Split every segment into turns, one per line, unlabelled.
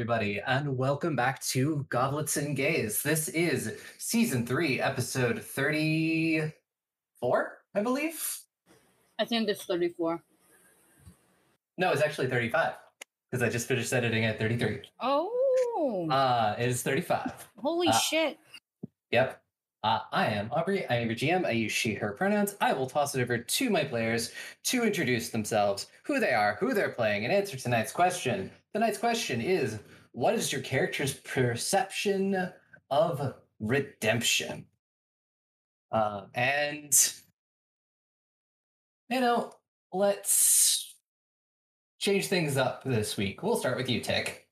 Everybody, and welcome back to Goblets and Gaze. This is season three, episode 34, I believe.
I think it's 34.
No, it's actually 35 because I just finished editing at 33.
Oh,
Uh, it is 35.
holy
uh,
shit.
Yep. Uh, I am Aubrey. I am your GM. I use she, her pronouns. I will toss it over to my players to introduce themselves, who they are, who they're playing, and answer tonight's question. Tonight's question is What is your character's perception of redemption? Uh, and, you know, let's change things up this week. We'll start with you, Tick.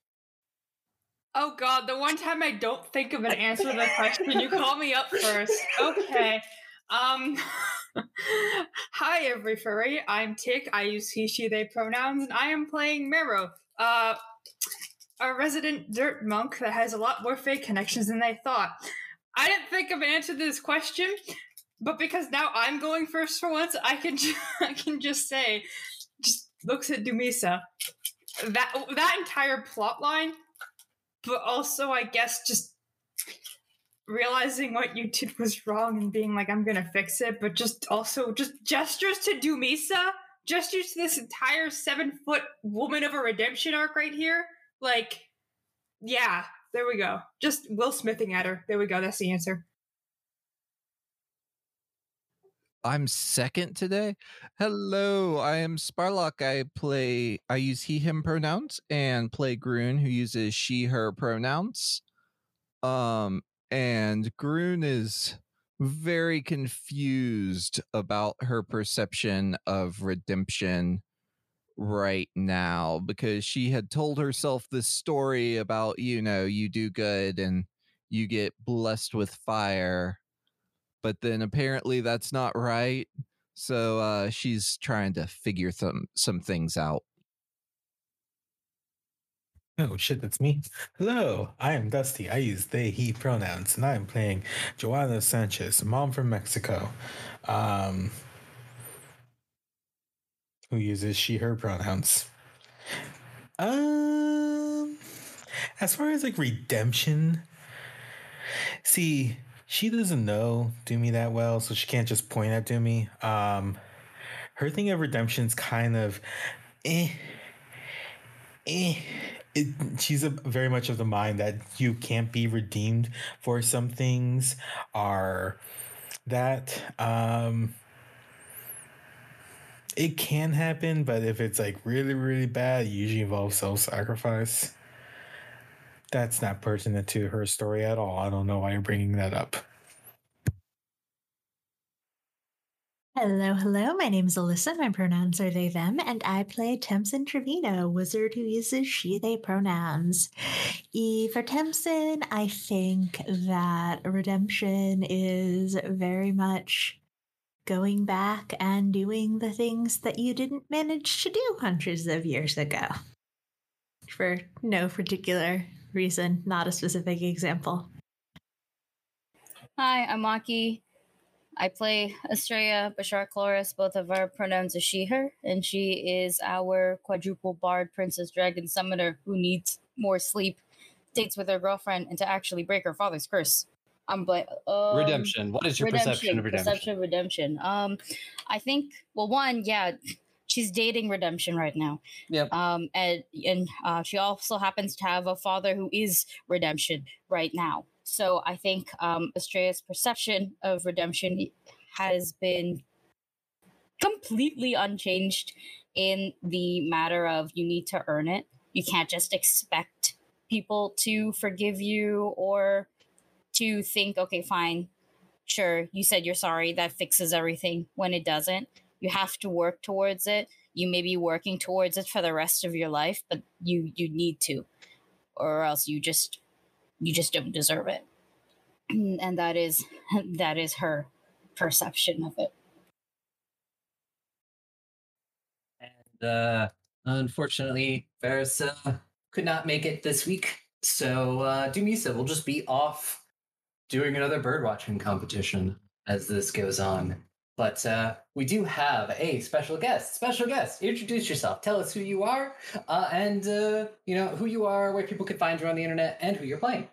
Oh god, the one time I don't think of an answer to the question, you call me up first. Okay. Um Hi every furry. I'm Tick. I use he, she, they pronouns, and I am playing Mero. Uh a resident dirt monk that has a lot more fake connections than they thought. I didn't think of an answer to this question, but because now I'm going first for once, I can ju- I can just say just looks at Dumisa. That that entire plot line but also I guess just realizing what you did was wrong and being like, I'm gonna fix it, but just also just gestures to Dumisa, gestures to this entire seven foot woman of a redemption arc right here. Like, yeah, there we go. Just Will Smithing at her. There we go. That's the answer.
I'm second today. Hello, I am Sparlock. I play, I use he, him pronouns and play Groon, who uses she, her pronouns. Um, and Groon is very confused about her perception of redemption right now because she had told herself this story about, you know, you do good and you get blessed with fire but then apparently that's not right. So uh, she's trying to figure some some things out.
Oh shit, that's me. Hello, I am Dusty. I use they, he pronouns, and I am playing Joanna Sanchez, mom from Mexico, um, who uses she, her pronouns. Um, as far as like redemption, see, she doesn't know Doomy that well, so she can't just point at Doomy. Um, her thing of redemption's kind of, eh, eh. It, she's a, very much of the mind that you can't be redeemed for some things are that um it can happen but if it's like really really bad it usually involves self-sacrifice. That's not pertinent to her story at all. I don't know why you're bringing that up
Hello, hello. My name is Alyssa. My pronouns are they, them, and I play Temsin Trevino, wizard who uses she, they pronouns. E for Temsin, I think that redemption is very much going back and doing the things that you didn't manage to do hundreds of years ago. For no particular reason, not a specific example.
Hi, I'm Aki. I play Estrella Bashar Chloris. Both of our pronouns are she, her, and she is our quadruple bard princess dragon summoner who needs more sleep, dates with her girlfriend, and to actually break her father's curse. I'm bla- um,
redemption. What is your perception of redemption?
Perception of redemption. Um, I think. Well, one, yeah, she's dating redemption right now.
Yep.
Um, and and uh, she also happens to have a father who is redemption right now. So I think um, Estrella's perception of redemption has been completely unchanged in the matter of you need to earn it. You can't just expect people to forgive you or to think, okay, fine, sure, you said you're sorry, that fixes everything when it doesn't. You have to work towards it. You may be working towards it for the rest of your life, but you you need to, or else you just you just don't deserve it. And that is that is her perception of it.
And uh, unfortunately, Ferris uh, could not make it this week. So uh, Dumisa will just be off doing another bird watching competition as this goes on. But uh, we do have a special guest. Special guest, introduce yourself. Tell us who you are, uh, and uh, you know who you are, where people can find you on the internet, and who you're playing.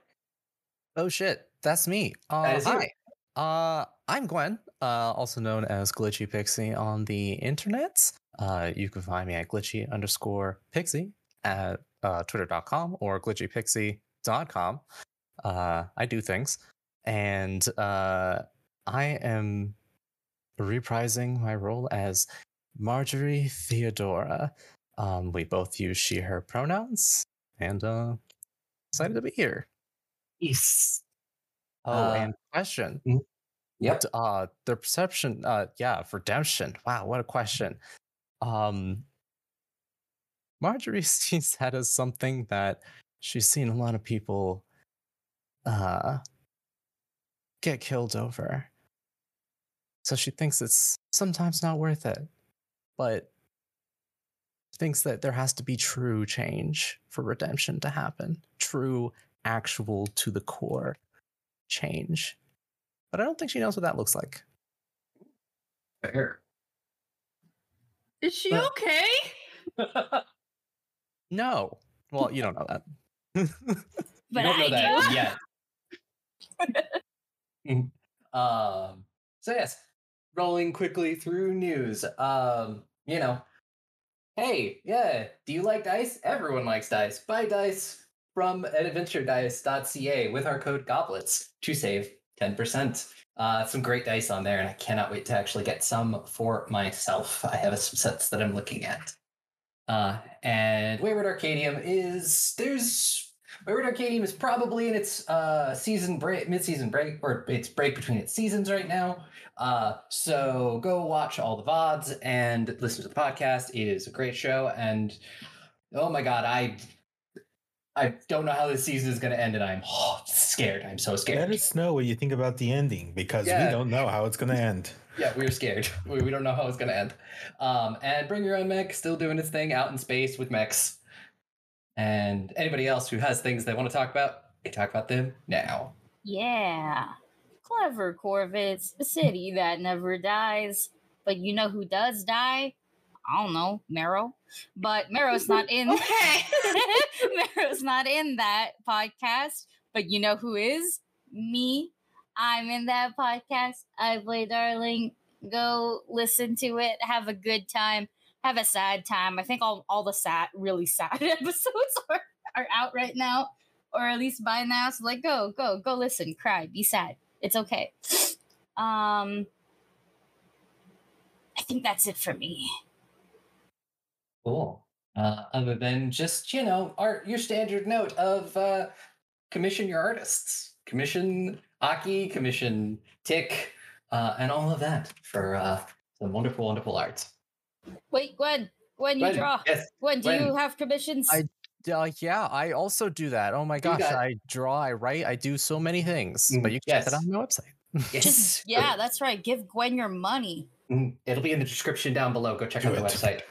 Oh shit, that's me. Uh,
That is
hi. Uh, I'm Gwen, uh, also known as Glitchy Pixie on the internet. Uh, you can find me at glitchy underscore pixie at uh, twitter.com or glitchypixie.com. Uh, I do things. And uh, I am reprising my role as Marjorie Theodora. Um, we both use she, her pronouns, and uh, excited to be here.
Yes.
Oh,
Uh,
and question.
Yep.
D- Uh, the perception. Uh, yeah, of redemption. Wow, what a question. Um, Marjorie sees that as something that she's seen a lot of people, uh, get killed over. So she thinks it's sometimes not worth it, but thinks that there has to be true change for redemption to happen. True, actual, to the core change. But I don't think she knows what that looks like.
Fair.
Is she
But-
okay?
No. Well, you don't know that.
But
you don't know
I
that
do.
yet. Um. So yes, rolling quickly through news. Um. You know. Hey, yeah. Do you like dice? Everyone likes dice. Buy dice from adventuredice.ca with our code goblets to save ten percent. Uh, some great dice on there, and I cannot wait to actually get some for myself. I have some sets that I'm looking at. Uh, and Wayward Arcadium is there's Wayward Arcadium is probably in its uh, season break, mid-season break, or its break between its seasons right now. Uh, so go watch all the vods and listen to the podcast. It is a great show, and oh my god, I I don't know how this season is going to end, and I'm oh, scared. I'm so scared.
Let us know what you think about the ending because
Yeah.
we don't know how it's going to end.
Yeah, we're scared. We, we don't know how it's going to end. Um, and Bring Your Own Mech still doing its thing out in space with mechs. And anybody else who has things they want to talk about, we can talk about them now.
Yeah. Clever Corvids, a city that never dies. But you know who does die? I don't know, Marrow. But Marrow's not in
Okay.
Marrow's not in that podcast. But you know who is? Me. I'm in that podcast. I play Darling. Go listen to it. Have a good time. Have a sad time. I think all, all the sad, really sad episodes are, are out right now. Or at least by now. So like go, go, go listen, cry, be sad. It's okay. Um I think that's it for me.
Cool. Uh, other than just, you know, art, your standard note of uh, commission your artists, commission Aki, commission Tick, uh, and all of that for uh, some wonderful, wonderful art.
Wait, Gwen, Gwen, you
Gwen,
draw.
Yes.
Gwen, do
Gwen.
you have commissions?
I- Uh, yeah, I also do that. Oh my gosh,
got-
I draw, I write, I do so many things.
Mm,
but you can check
yes.
that on my website.
Yes.
Just yeah, that's right. Give Gwen your money.
Mm, It'll be in the description down below. Go check
Do
out the website.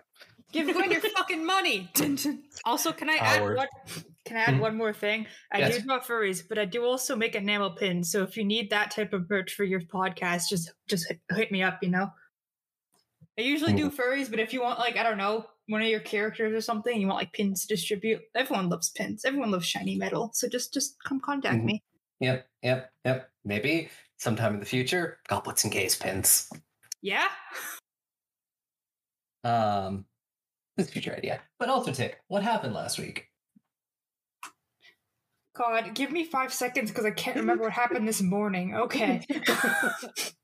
Give Gwen your fucking money. also, can I add
Howard.
one? Can I add
Mhm.
one more thing? I
Yes.
do draw furries, but I do also make enamel pins. So if you need that type of merch for your podcast, just just hit, hit me up. You know. I usually do furries, but if you want like I don't know one of your characters or something, you want like pins to distribute. Everyone loves pins. Everyone loves shiny metal. So just just come contact
Mhm.
me.
Yep, yep, yep. Maybe sometime in the future, goblets and gaze pins.
Yeah.
Um, this future idea. But also, Tick, what happened last week?
God, give me five seconds because I can't remember what happened this morning. Okay.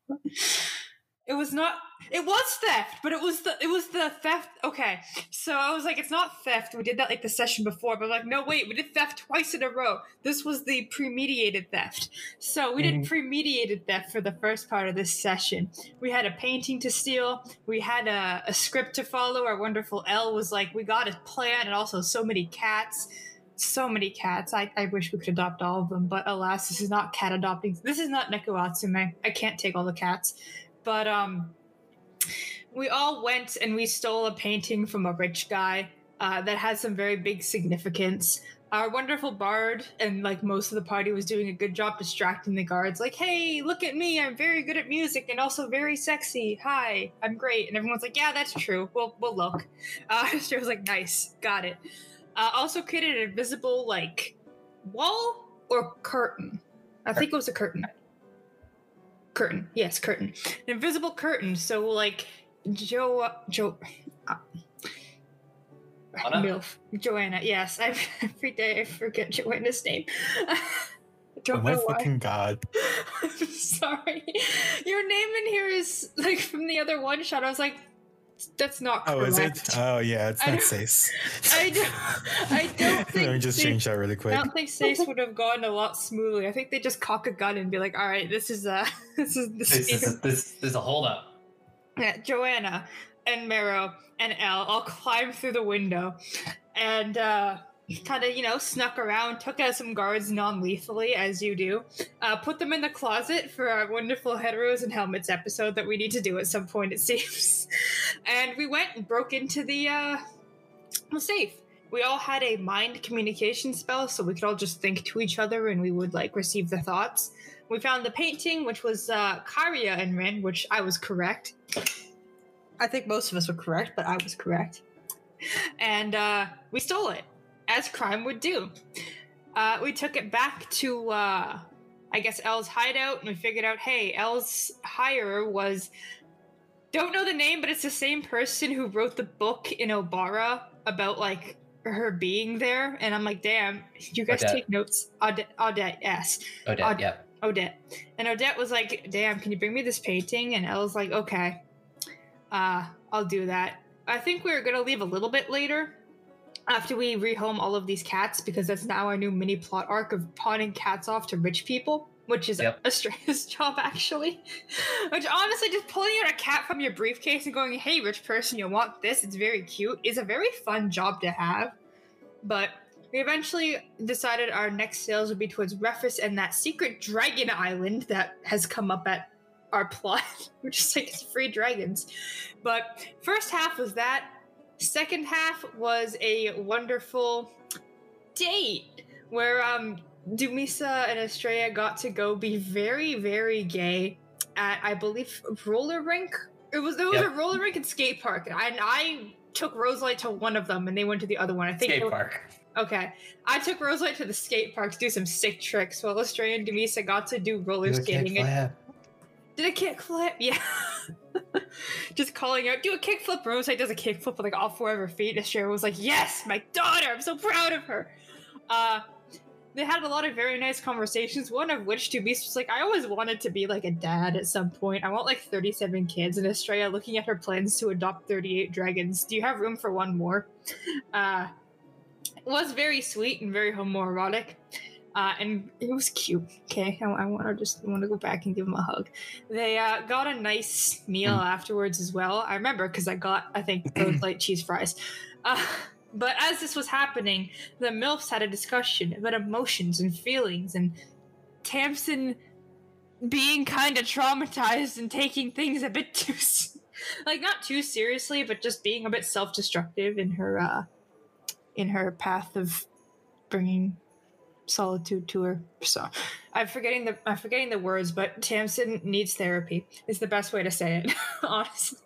it was not it was theft, but it was the it was the theft okay. So I was like, it's not theft. We did that like the session before, but like, no wait, we did theft twice in a row. This was the premediated theft. So we did mm-hmm. premediated theft for the first part of this session. We had a painting to steal, we had a, a script to follow. Our wonderful L was like, we got a plan and also so many cats so many cats. I, I wish we could adopt all of them, but alas, this is not cat adopting. This is not Neko Atsume. I can't take all the cats. But um, we all went and we stole a painting from a rich guy uh, that has some very big significance. our wonderful bard and like most of the party was doing a good job distracting the guards. Like, hey, look at me! I'm very good at music and also very sexy. Hi, I'm great. And everyone's like, yeah, that's true. We'll we'll look. Uh, she was like, nice, got it. Uh, also created an invisible like wall or curtain. I think it was a curtain. Curtain, yes, curtain. An invisible curtain. So like Joe, Joe, uh, Milf, Joanna. Yes, I every day I forget Joanna's name. I
Oh
don't
my
know why.
fucking god.
I'm sorry. Your name in here is like from the other one shot. I was like, that's not
Oh, is it? Oh, yeah, it's
I
not
don't-
Sace.
I don't, I don't think.
Let me just
Sace-
change that really
I
quick.
don't think Sace would have gone a lot smoothly. I think they just cock a gun and be like, "All right, this is a this is this,
This is this, this is a holdup.
yeah, Joanna and Mero and Elle all climb through the window and uh, kind of, you know, snuck around, took out some guards non lethally, as you do, uh, put them in the closet for our wonderful Heteros and Helmets episode that we need to do at some point, it seems. and we went and broke into the, uh, the safe. We all had a mind communication spell, so we could all just think to each other and we would, like, receive the thoughts. We found the painting, which was uh, Karia and Rin, which I was correct. I think most of us were correct, but I was correct. And uh, we stole it, as crime would do. Uh, we took it back to, uh, I guess, Elle's hideout, and we figured out, hey, Elle's hire was. Don't know the name, but it's the same person who wrote the book in Obara about, like, her being there. And I'm like, damn, you guys
Odette.
take notes. Odette, Odette, yes.
Odette, yep.
Odette. And Odette was like, damn, can you bring me this painting? And Elle's like, okay, uh, I'll do that. I think we were going to leave a little bit later after we rehome all of these cats because that's now our new mini plot arc of pawning cats off to rich people. Which is
Yep.
Estrella's job, actually. Which honestly, just pulling out a cat from your briefcase and going, "Hey, rich person, you want this? It's very cute." is a very fun job to have. But we eventually decided our next sales would be towards Refus and that secret dragon island that has come up at our plot, which is like it's free dragons. But first half was that. Second half was a wonderful date where um Dumisa and Estrella got to go be very, very gay at I believe roller rink. It was there was
Yep.
a roller rink and skate park, and I, took Roselight to one of them, and they went to the other one. I think
Skate
they-
park.
Okay. I took Roselight to the skate park to do some sick tricks while Estrella and Dumisa got to do roller skating. and- did a kickflip? Yeah. Just calling out, do a kickflip. Roselight does a kickflip with like all four of her feet. Estrella was like, yes, my daughter. I'm so proud of her. Uh, they had a lot of very nice conversations, one of which to Beast was like, I always wanted to be like a dad at some point. I want like 37 kids, and Estrella looking at her plans to adopt 38 dragons. Do you have room for one more? Uh, was very sweet and very homoerotic. Uh, and it was cute. Okay, I, I want to just want to go back and give him a hug. They uh, got a nice meal afterwards as well. I remember because I got I think those light cheese fries. Uh, but as this was happening, the milfs had a discussion about emotions and feelings, and Tamsin being kind of traumatized and taking things a bit too, like not too seriously, but just being a bit self-destructive in her uh, in her path of bringing solitude to her. So I'm forgetting the I'm forgetting the words, but Tamsin needs therapy. Is the best way to say it, honestly.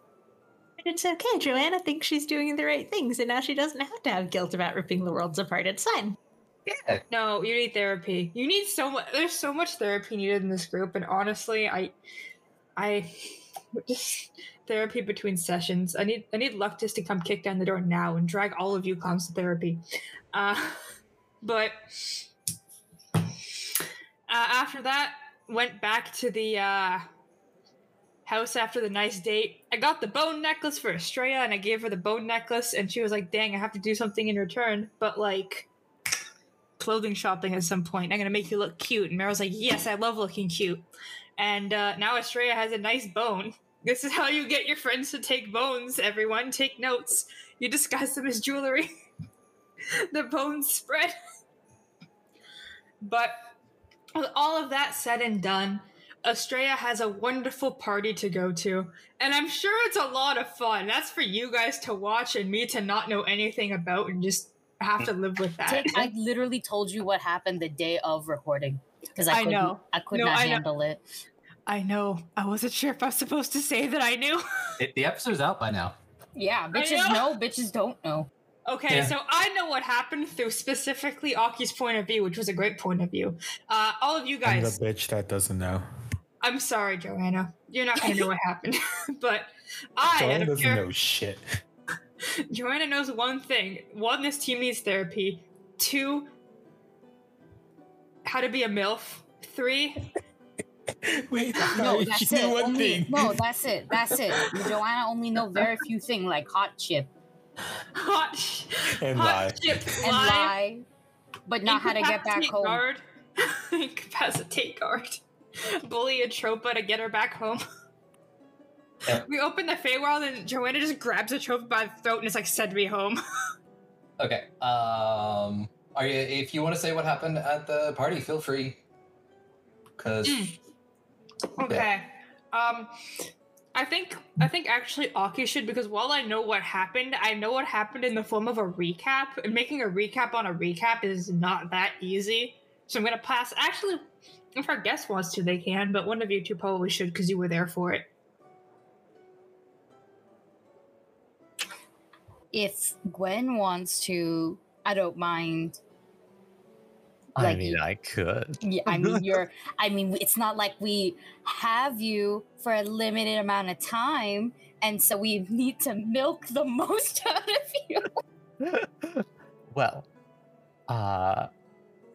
It's okay. Joanna thinks she's doing the right things, and now she doesn't have to have guilt about ripping the worlds apart. It's fine.
Yeah.
No, you need therapy. You need so much. There's so much therapy needed in this group, and honestly, I, I, just therapy between sessions. I need I need Luctus to come kick down the door now and drag all of you clowns to therapy. Uh, but after that, went back to the uh, house after the nice date. I got the bone necklace for Estrella, and I gave her the bone necklace, and she was like, "Dang, I have to do something in return." But like clothing shopping at some point. I'm gonna make you look cute. And Meryl's like, yes, I love looking cute. And uh, now Estrella has a nice bone. This is how you get your friends to take bones, everyone. Take notes. You disguise them as jewelry. the bones spread. but with all of that said and done, Estrella has a wonderful party to go to. And I'm sure it's a lot of fun. That's for you guys to watch and me to not know anything about and just have to live with that.
Tick, I literally told you what happened the day of recording because I,
I know.
I could
No,
not
I know.
handle it.
I know. I wasn't sure if I was supposed to say that I knew.
It, the episode's out by now.
Yeah, bitches
know.
know, bitches don't know.
Okay,
Yeah.
so I know what happened through specifically Aki's point of view, which was a great point of view. Uh, all of you
I'm
guys,
the bitch that doesn't know.
I'm sorry, Joanna. You're not gonna know what happened, but I,
Joanna doesn't
pure-
know shit.
Joanna knows one thing: one, this team needs therapy. Two, how to be a milf. Three,
Wait,
No, that's it.
one
Only,
thing.
no, that's it. That's it. Joanna only know very few things like hot chip
hot,
And
hot
lie.
chip,
and
lie,
lie, but not how to get back
incapacitate
home.
Guard, incapacitate guard. Bully a Tropa to get her back home.
Yep.
We open the Feywild and Joanna just grabs a Tropa by the throat and is like, "Send me home."
Okay. Um, are you? If you want to say what happened at the party, feel free. Because
Mm. Okay. Um I think I think actually Aki should because while I know what happened, I know what happened in the form of a recap. And making a recap on a recap is not that easy. So I'm gonna pass actually if our guest wants to, they can, but one of you two probably should because you were there for it.
If Gwen wants to, I don't mind.
I mean, I could.
Yeah, I mean, you're. I mean, it's not like we have you for a limited amount of time, and so we need to milk the most out of you.
well, uh,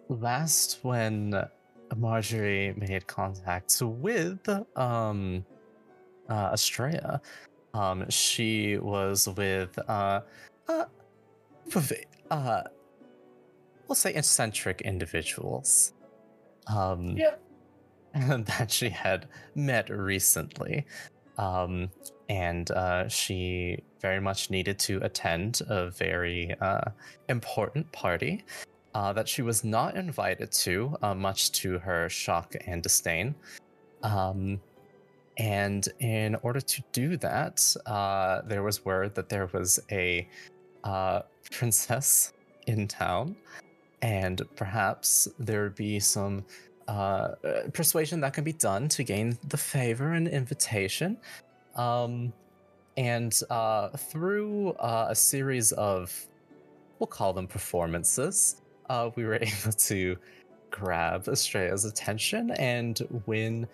last when Marjorie made contact with um, uh, Estrella, um, she was with uh, uh, uh, we'll say eccentric individuals. Um,
Yep.
that she had met recently. Um, and uh, she very much needed to attend a very uh, important party uh, that she was not invited to, uh, much to her shock and disdain. Um, and in order to do that, uh, there was word that there was a uh, princess in town, and perhaps there would be some uh, uh, persuasion that can be done to gain the favor and invitation. Um, and uh, through uh, a series of, we'll call them performances, uh, we were able to grab Estrella's attention and win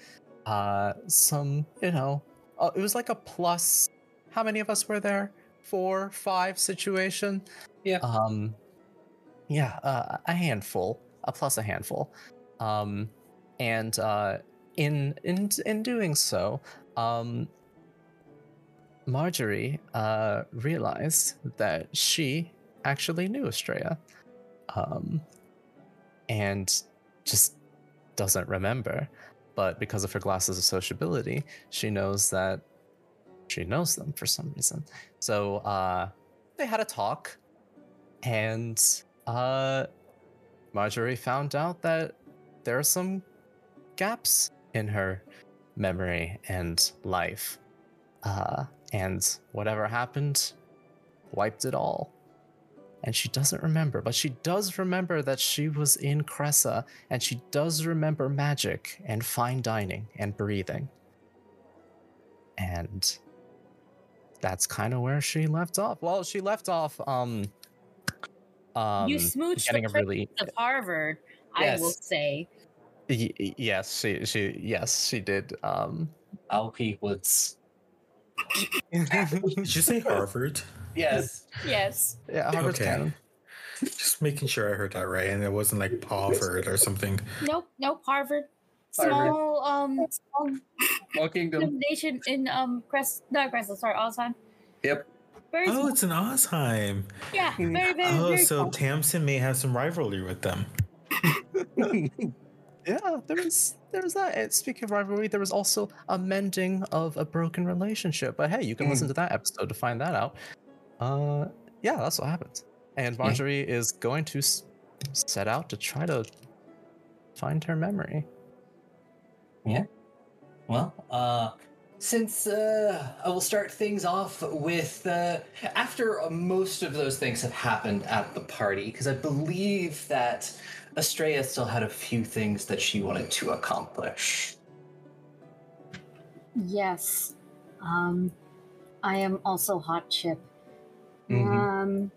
uh, some, you know, uh, it was like a plus. How many of us were there? Four, five situation.
Yeah.
Um, yeah, uh, a handful, a plus a handful. Um, and uh, in in in doing so, um, Marjorie uh, realized that she actually knew Estrella, um, and just doesn't remember. But because of her glasses of sociability, she knows that she knows them for some reason. So uh, they had a talk, and uh, Marjorie found out that there are some gaps in her memory and life. Uh, and whatever happened wiped it all. And she doesn't remember, but she does remember that she was in Cressa, and she does remember magic and fine dining and breathing. And that's kind of where she left off. Well, she left off um um
you smooched
getting
the
a
prince
really
of Harvard. I will say.
Y- y- yes, she she yes, she did um
Alpi Woods.
Did you say Harvard?
Yes.
Yes.
yeah, Harvard's
Okay.
canon.
Just making sure I heard that right, and it wasn't like Harvard or something.
Nope. Nope. Harvard.
Harvard.
Small um small
Small Kingdom.
nation in um Crest not Crest, sorry, Alzheimer.
Yep.
Very
Oh,
small.
it's an Osheim.
yeah, very, very,
Oh,
very
so
small.
Tamsin may have some rivalry with them.
yeah, there was there was that. And speaking of rivalry, there was also a mending of a broken relationship. But hey, you can listen to that episode to find that out. Uh, yeah, that's what happened. And Marjorie is going to s- set out to try to find her memory. Yeah.
Well, uh, since uh, I will start things off with uh, after most of those things have happened at the party, because I believe that Estrella still had a few things that she wanted to accomplish.
Yes. Um, I am also hot chip.
Mhm.
Um,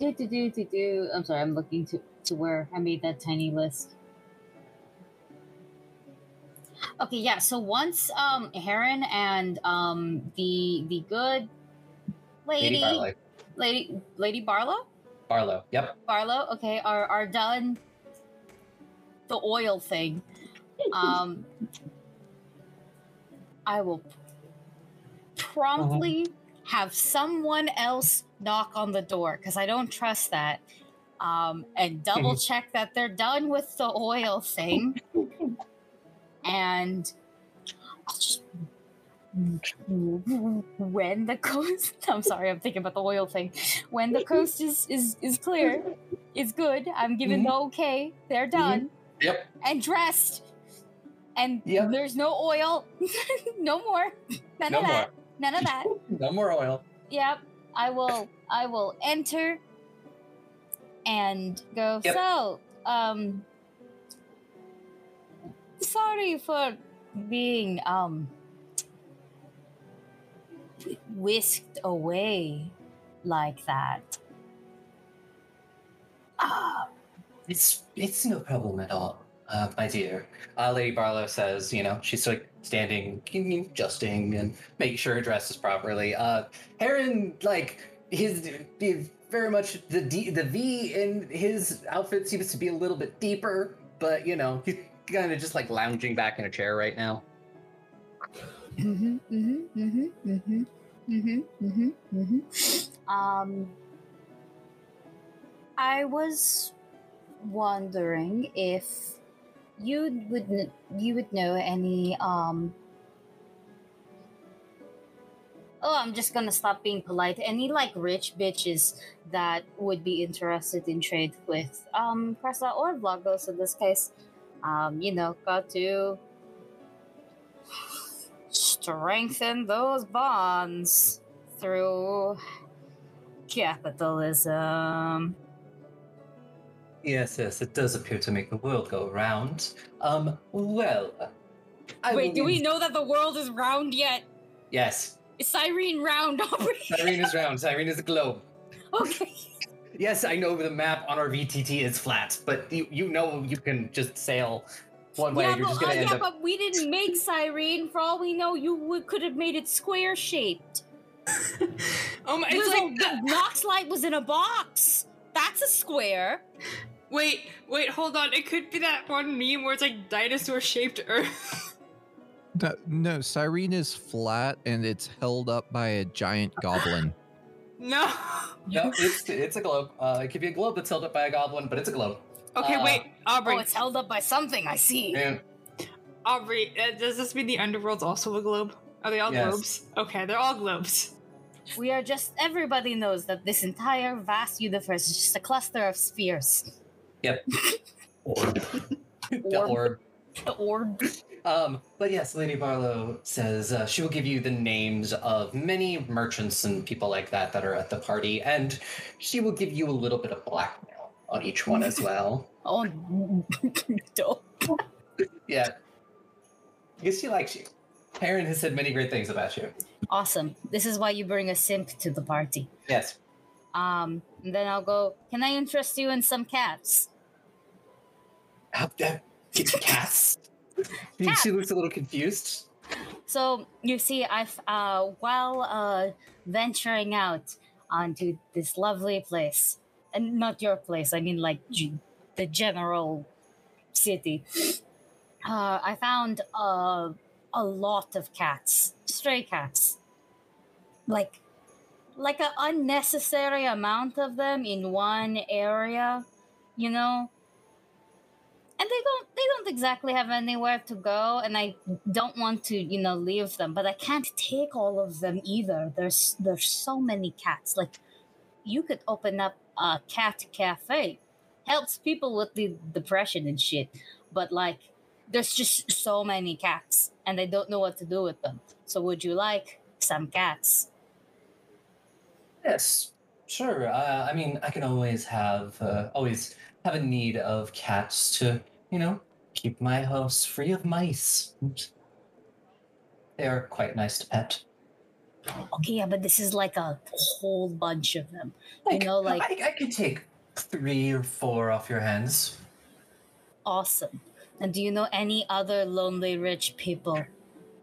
do do do do do. I'm sorry. I'm looking to to where I made that tiny list. Okay, yeah. So once um Heron and um the the good lady
Lady Barlow.
lady lady Barlow
Barlow. Yep.
Barlow, okay, are are done the oil thing. Um I will promptly have someone else knock on the door because I don't trust that. Um, and double check that they're done with the oil thing. And when the coast I'm sorry, I'm thinking about the oil thing. When the coast is is is clear, is good. I'm giving the okay. They're done
Yep.
and dressed. And
Yep.
there's no oil. no more. None
No
of
more.
that. None of that.
No more oil.
Yep. I will I will enter and go,
Yep.
so, um sorry for being um whisked away like that. Ah,
It's it's no problem at all, uh, my dear. Uh, Lady Barlow says, you know, she's like standing, adjusting, and making sure her dress is properly. Uh, Heron, like his, his very much the D, the V in his outfit seems to be a little bit deeper, but you know, kind of just like lounging back in a chair right now.
Mhm, mhm, mhm, mhm, mhm, mhm, mhm. Um, I was wondering if you would kn- you would know any um. Oh, I'm just gonna stop being polite. Any like rich bitches that would be interested in trade with um Cressa or Vlogos in this case. Um, you know, got to strengthen those bonds through capitalism.
Yes, yes, it does appear to make the world go round. Um, well, I
Wait,
will
do we know that the world is round yet?
Yes,
Is Cyrene round, Aubrey?
Cyrene is round. Cyrene is a globe.
okay.
Yes, I know the map on our VTT is flat, but you you know you can just sail one way.
Yeah,
and you're
but,
just
uh,
gonna end
yeah,
up.
but we didn't make Cyrene. For all we know, you would, could have made it square shaped.
Oh my! It's
Little
like that.
Noxlight was in a box. That's a square.
Wait, wait, hold on. It could be that one meme where it's like dinosaur shaped Earth.
No, no, Cyrene is flat and it's held up by a giant goblin.
no.
No, it's it's a globe. Uh, it could be a globe that's held up by a goblin, but it's a globe.
Okay,
Uh,
wait, Aubrey.
Oh, it's held up by something. I see.
Yeah.
Aubrey, uh, does this mean the underworld's also a globe? Are they all
Yes.
globes? Okay, they're all globes.
We are just. Everybody knows that this entire vast universe is just a cluster of spheres. Yep.
orb. the
Orb.
orb.
The orb.
Um, but yes, Lady Barlow says uh, she will give you the names of many merchants and people like that that are at the party, and she will give you a little bit of blackmail on each one as well.
Oh, dope.
Yeah. I guess she likes you. Perrin has said many great things about you.
Awesome. This is why you bring a simp to the party.
Yes.
Um, and then I'll go. Can I interest you in some cats?
Cats.
Cats.
She looks a little confused.
So you see, I've uh, while uh, venturing out onto this lovely place, and not your place, I mean like g- the general city. Uh, I found uh, a lot of cats, stray cats, like like an unnecessary amount of them in one area, you know and they don't they don't exactly have anywhere to go and i don't want to you know leave them but i can't take all of them either there's there's so many cats like you could open up a cat cafe helps people with the depression and shit but like there's just so many cats and i don't know what to do with them. So would you like some cats?
Yes, sure. Uh, I mean, I can always have uh, always have a need of cats to, you know, keep my house free of mice. They are quite nice to pet.
Okay, yeah, but this is like a whole bunch of them. You know, like-
I, I could take three or four off your hands.
Awesome. And do you know any other lonely rich people?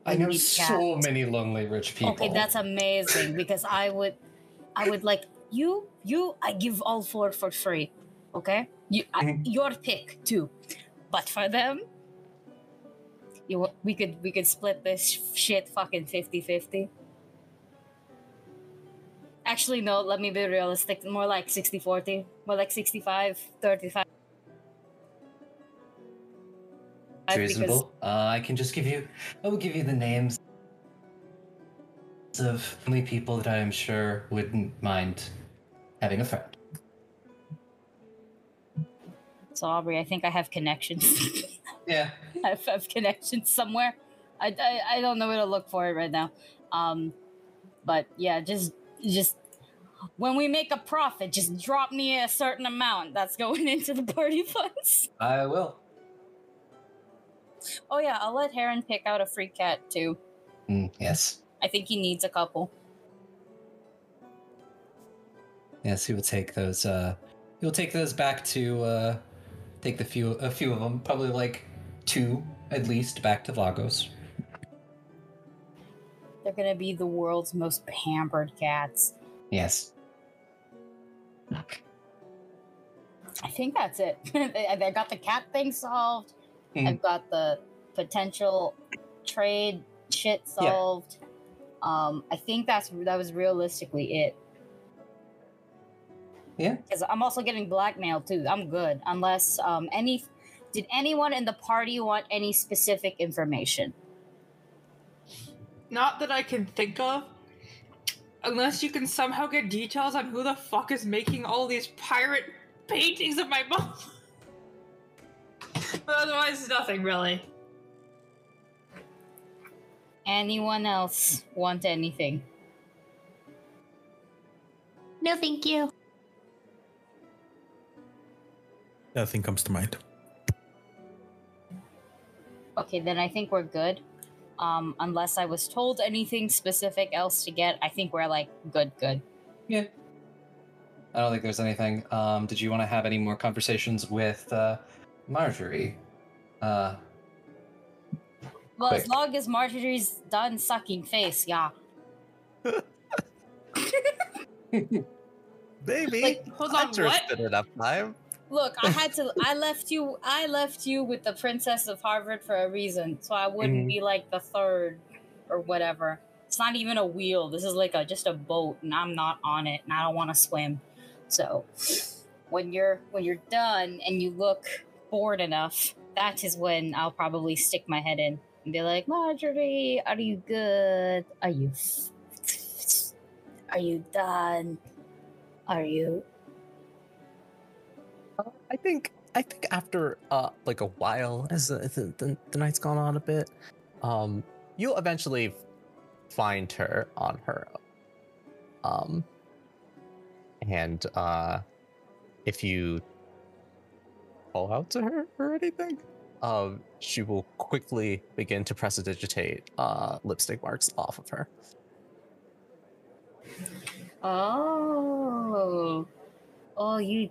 I know so many lonely rich people.
Okay, that's amazing because I would, I would like you. You, I give all four for free. Okay, you, I,
Mhm.
your pick too. But for them, you, we could we could split this shit fucking 50-50. Actually, no. Let me be realistic. More like 60-40. More like 65 35
It's reasonable. Uh, I can just give you. I will give you the names of only people that I am sure wouldn't mind having a friend.
So Aubrey, I think I have connections.
Yeah.
I have, connections somewhere. I, I I don't know where to look for it right now. Um, but yeah, just just when we make a profit, just drop me a certain amount that's going into the party funds.
I will.
Oh yeah, I'll let Heron pick out a free cat too.
Mm, yes.
I think he needs a couple.
Yes, he will take those. Uh, he will take those back to uh, take the few a few of them, probably like two at least, back to Lagos.
They're gonna be the world's most pampered cats.
Yes.
I think that's it. I got the cat thing solved.
Mhm.
I've got the potential trade shit
Yeah.
solved. Um, I think that's that was realistically it.
Yeah.
Because I'm also getting blackmailed too. I'm good unless um any. Did anyone in the party want any specific information?
Not that I can think of. Unless you can somehow get details on who the fuck is making all these pirate paintings of my mom. but otherwise, nothing really.
Anyone else want anything?
No, thank you.
Nothing comes to mind.
Okay, then I think we're good. Um, unless I was told anything specific else to get, I think we're like good, good. Yeah.
I don't think there's anything. Um, did you want to have any more conversations with uh, Marjorie? Uh,
Well, as long as Marjorie's done sucking face, yeah.
Baby,
Like, hold on, what?
interested enough time.
Look, I had to. I left you. I left you with the princess of Harvard for a reason, so I wouldn't
Mhm.
be like the third or whatever. It's not even a wheel. This is like a just a boat, and I'm not on it, and I don't want to swim. So, when you're when you're done and you look bored enough, that is when I'll probably stick my head in and be like, Marjorie, are you good? Are you? Are you done? Are you?
I think I think after uh like a while, as the, the, the, night's gone on a bit, um, you'll eventually find her on her own. Um, and uh, if you call out to her or anything, um, she will quickly begin to press prestidigitate uh lipstick marks off of her.
Oh, oh, you.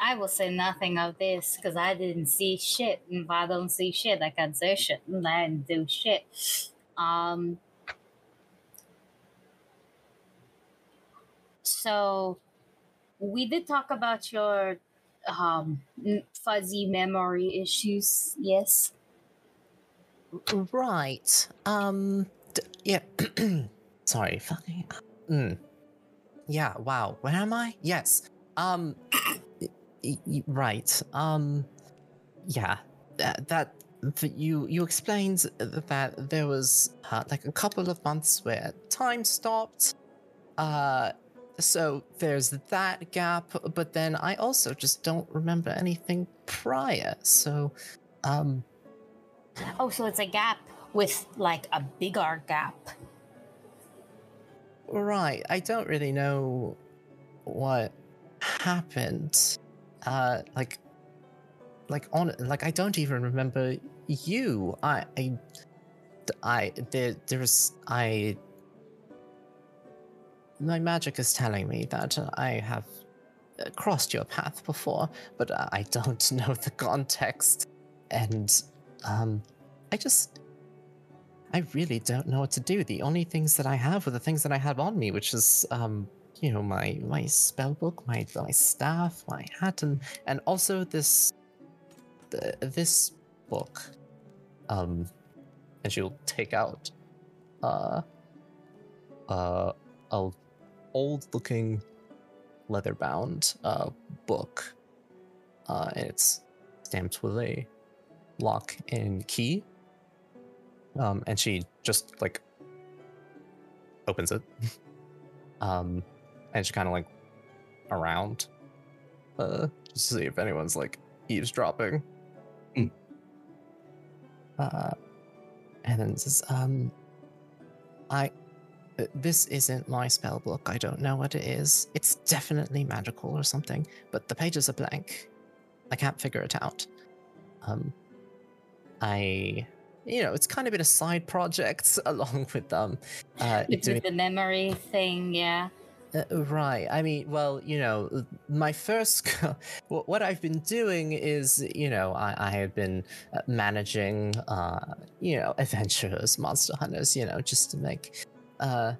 I will say nothing of this because I didn't see shit. And if I don't see shit, I can't say shit. And I didn't do shit. Um. So, we did talk about your um fuzzy memory issues. Yes.
Right. Um. D- yeah. Sorry. Fucking. Mm. Yeah. Wow. Where am I? Yes. Um. Right. Um. Yeah. That. that that you you explained that there was uh, like a couple of months where time stopped. Uh. So there's that gap, but then I also just don't remember anything prior. So Um,
Oh, so it's a gap with like a bigger gap.
right. I don't really know what happened. Uh, like, like on, like I don't even remember you. I, I, I there, there was I. My magic is telling me that I have uh, crossed your path before, but I don't know the context, and um, I just. I really don't know what to do. The only things that I have are the things that I have on me, which is, um, you know, my my spell book, my my staff, my hat, and and also this, th- this book. Um, and she'll take out, uh, uh, a old-looking, leather-bound uh book. Uh, and it's stamped with a lock and key. Um, and she just like opens it. um, and she kind of like around, uh, just to see if anyone's like eavesdropping.
Hmm.
Uh, and then says, um, I, uh, this isn't my spell book. I don't know what it is. It's definitely magical or something, but the pages are blank. I can't figure it out. Um, I, you know, it's kind of been a side project along with um, uh,
With
doing
the memory thing, yeah.
Uh, right. I mean, well, you know, my first, what I've been doing is, you know, I, I had been uh, managing, uh, you know, adventurers, monster hunters, you know, just to make, uh,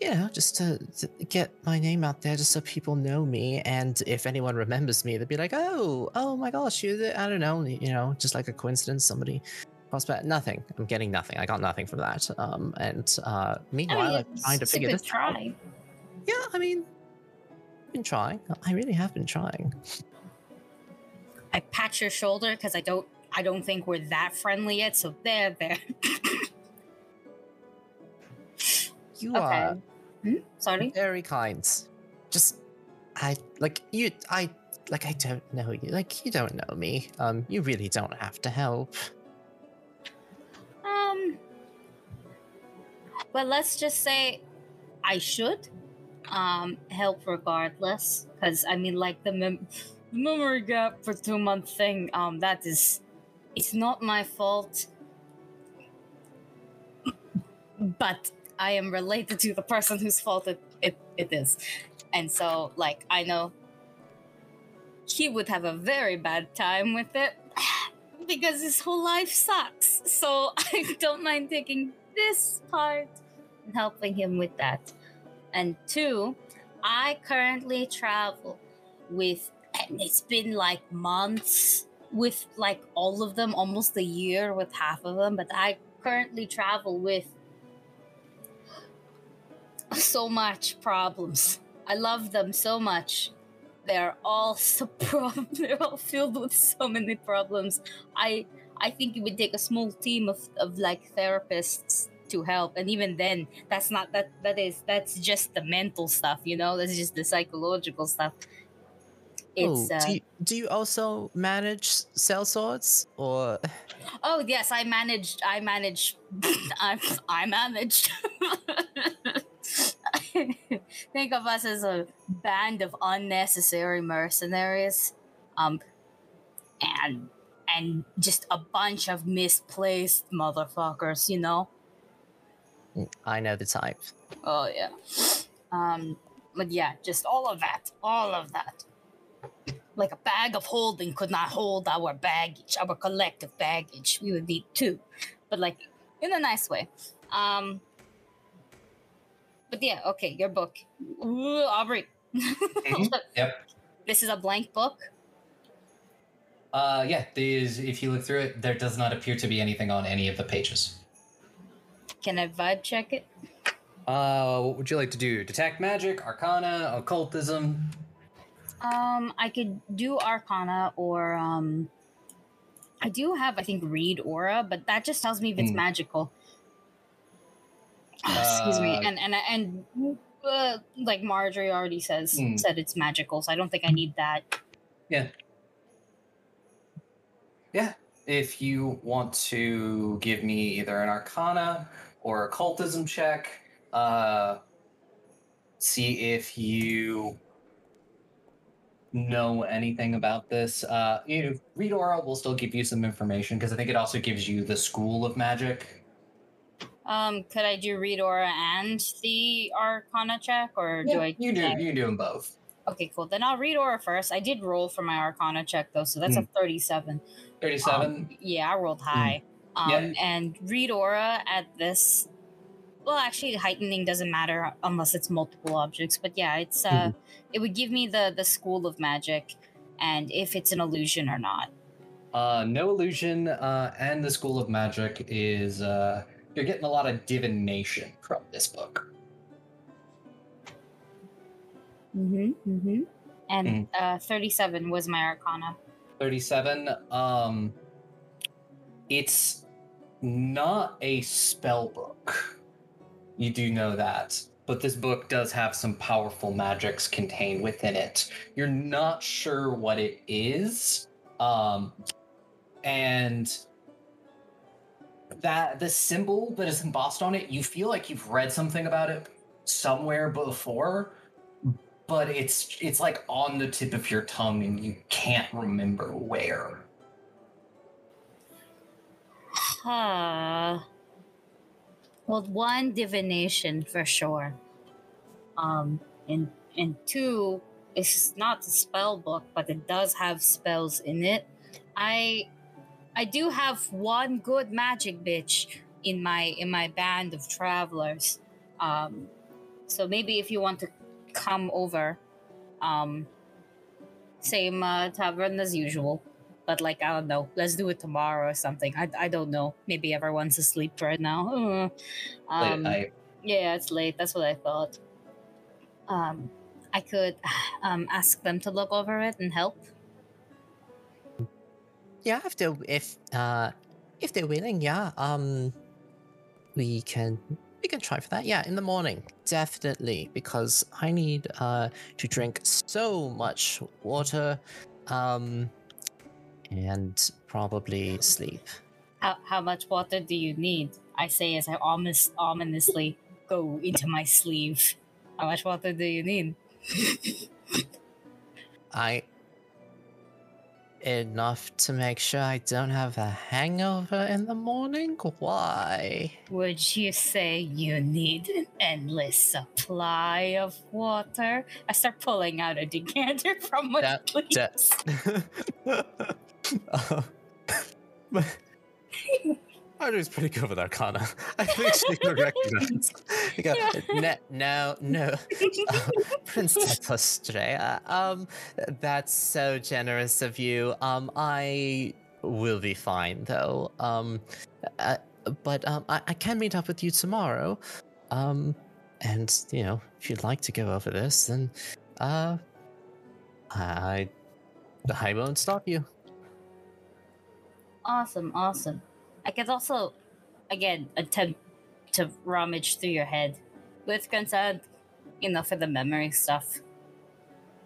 you know, just to, to get my name out there, just so people know me, and if anyone remembers me, they'd be like, "Oh, oh my gosh, you!" I don't know, you know, just like a coincidence, somebody. Nothing. I'm getting nothing. I got nothing from that. Um, and uh, meanwhile, I'm trying to figure this out. Yeah, I mean, I've been trying. I really have been trying.
I pat your shoulder because I don't I don't think we're that friendly yet, so there, there.
You
okay.
are
Hmm? Sorry?
very kind. Just, I like you. I like. I don't know you. Like you don't know me. Um, you really don't have to help.
Um Well let's just say I should um help regardless. Cause I mean like the mem- memory gap for two month thing, um that is it's not my fault. But I am related to the person whose fault it, it, it is. And so like I know he would have a very bad time with it because his whole life sucks. So I don't mind taking this part and helping him with that. And two, I currently travel with, and it's been like months with like all of them, almost a year with half of them, but I currently travel with so much problems. I love them so much. They're all so prob- they're all filled with so many problems. I I think it would take a small team of, of like therapists to help. And even then, that's not that that is that's just the mental stuff, you know? That's just the psychological stuff. It's
oh,
uh,
do, you, do you also manage sellswords or?
Oh yes, I managed. I managed. I I managed. Think of us as a band of unnecessary mercenaries, um, and and just a bunch of misplaced motherfuckers. You know.
I know the type.
Oh yeah. Um, but yeah, just all of that, all of that. Like a bag of holding could not hold our baggage, our collective baggage. We would need two, but like in a nice way. Um, but yeah, okay, your book, Ooh, Aubrey.
Yep.
This is a blank book.
Uh, yeah, these, if you look through it, there does not appear to be anything on any of the pages.
Can I vibe check it?
Uh, what would you like to do? Detect magic, arcana, occultism?
Um, I could do Arcana or um, I do have I think read Aura, but that just tells me if it's
Hmm.
magical. Excuse me,
Uh,
and and and uh, like Marjorie already says
Hmm.
said it's magical, so I don't think I need that.
Yeah. Yeah. if you want to give me either an Arcana or occultism check, uh, see if you know anything about this. Uh, you know, read aura will still give you some information because I think it also gives you the school of magic.
Um, could I do read aura and the Arcana check, or do I?
you do.
yeah.
You do them both.
Okay, cool. Then I'll read aura first. I did roll for my Arcana check though, so that's a thirty-seven.
Thirty-seven.
Um, yeah, I rolled high. Um,
Yeah.
and read aura at this. Well, actually, heightening doesn't matter unless it's multiple objects. But yeah, it's uh, it would give me the the school of magic, and if it's an illusion or not.
Uh, no illusion, uh, and the school of magic is uh, you're getting a lot of divination from this book.
Mm-hmm. Mm-hmm. And uh, thirty-seven was my Arcana.
37 um it's not a spell book. You do know that but this book does have some powerful magics contained within it. You're not sure what it is um and that the symbol that is embossed on it you feel like you've read something about it somewhere before but it's it's like on the tip of your tongue and you can't remember where
Huh. Well, one divination for sure. Um, and and two, it's not a spell book, but it does have spells in it. I I do have one good magic bitch in my in my band of travelers. Um, so maybe if you want to come over, um, same uh, tavern as usual but like I don't know, let's do it tomorrow or something. I, I don't know. Maybe everyone's asleep right now. Uh,
Late
Um,
night.
yeah, it's late. That's what I thought. Um, I could um ask them to look over it and help.
Yeah, if they're if uh if they're willing, yeah. Um we can we can try for that. Yeah, in the morning. Definitely. Because I need uh to drink so much water. Um and probably sleep.
How how much water do you need? I say as I ominous, ominously go into my sleeve. How much water do you need?
I enough to make sure I don't have a hangover in the morning? Why?
Would you say you need an endless supply of water? I start pulling out a decanter from my sleeves.
Uh, but Audrey's pretty good with Arcana. I think she can recognize. You go, "Ne- no, no, uh, Princess Astrea. Um, that's so generous of you. Um, I will be fine though. Um, uh, but um, I, I can meet up with you tomorrow. Um, and you know, if you'd like to go over this, then uh, I I won't stop you.
Awesome, awesome. I could also, again, attempt to rummage through your head with consent, you know, for the memory stuff.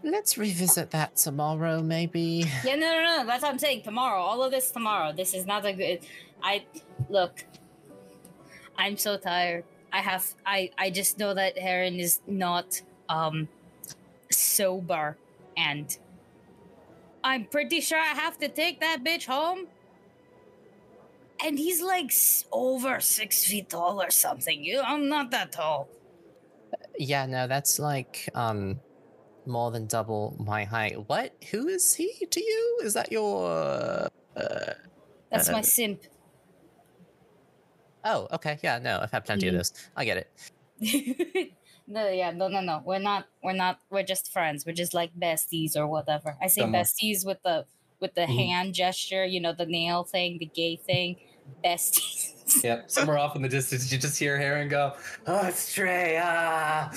Let's revisit that tomorrow, maybe.
Yeah, no, no, no. That's what I'm saying. Tomorrow, all of this tomorrow. This is not a good. I look. I'm so tired. I have. I. I just know that Heron is not um sober, and I'm pretty sure I have to take that bitch home. And he's like over six feet tall or something. You, I'm not that tall.
Yeah, no, that's like um more than double my height. What? Who is he to you? Is that your uh
That's my
Uh,
simp.
Oh, okay. Yeah, no, I've had plenty
Mhm.
of this. I get it.
no, yeah, no, no, no. We're not. We're not. We're just friends. We're just like besties or whatever. I say besties with the with the
Mhm.
hand gesture. You know, the nail thing, the gay thing. Besties.
Yep. Somewhere off in the distance, you just hear Heron go, "Oh, Estrella."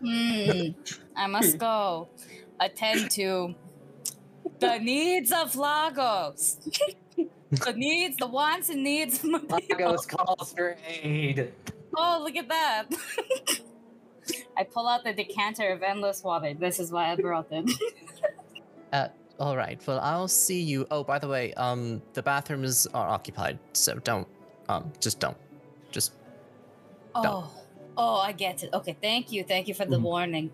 Hmm. I must go attend to the needs of Lagos. the needs, the wants and needs of.
Lagos calls for aid.
Oh, look at that. I pull out the decanter of endless water. This is why I brought it.
All right. Well, I'll see you. Oh, by the way, um, the bathrooms are occupied, so don't. Um, just don't. Just
Oh, oh, I get it. Okay, thank you, thank you for the
Mhm.
warning.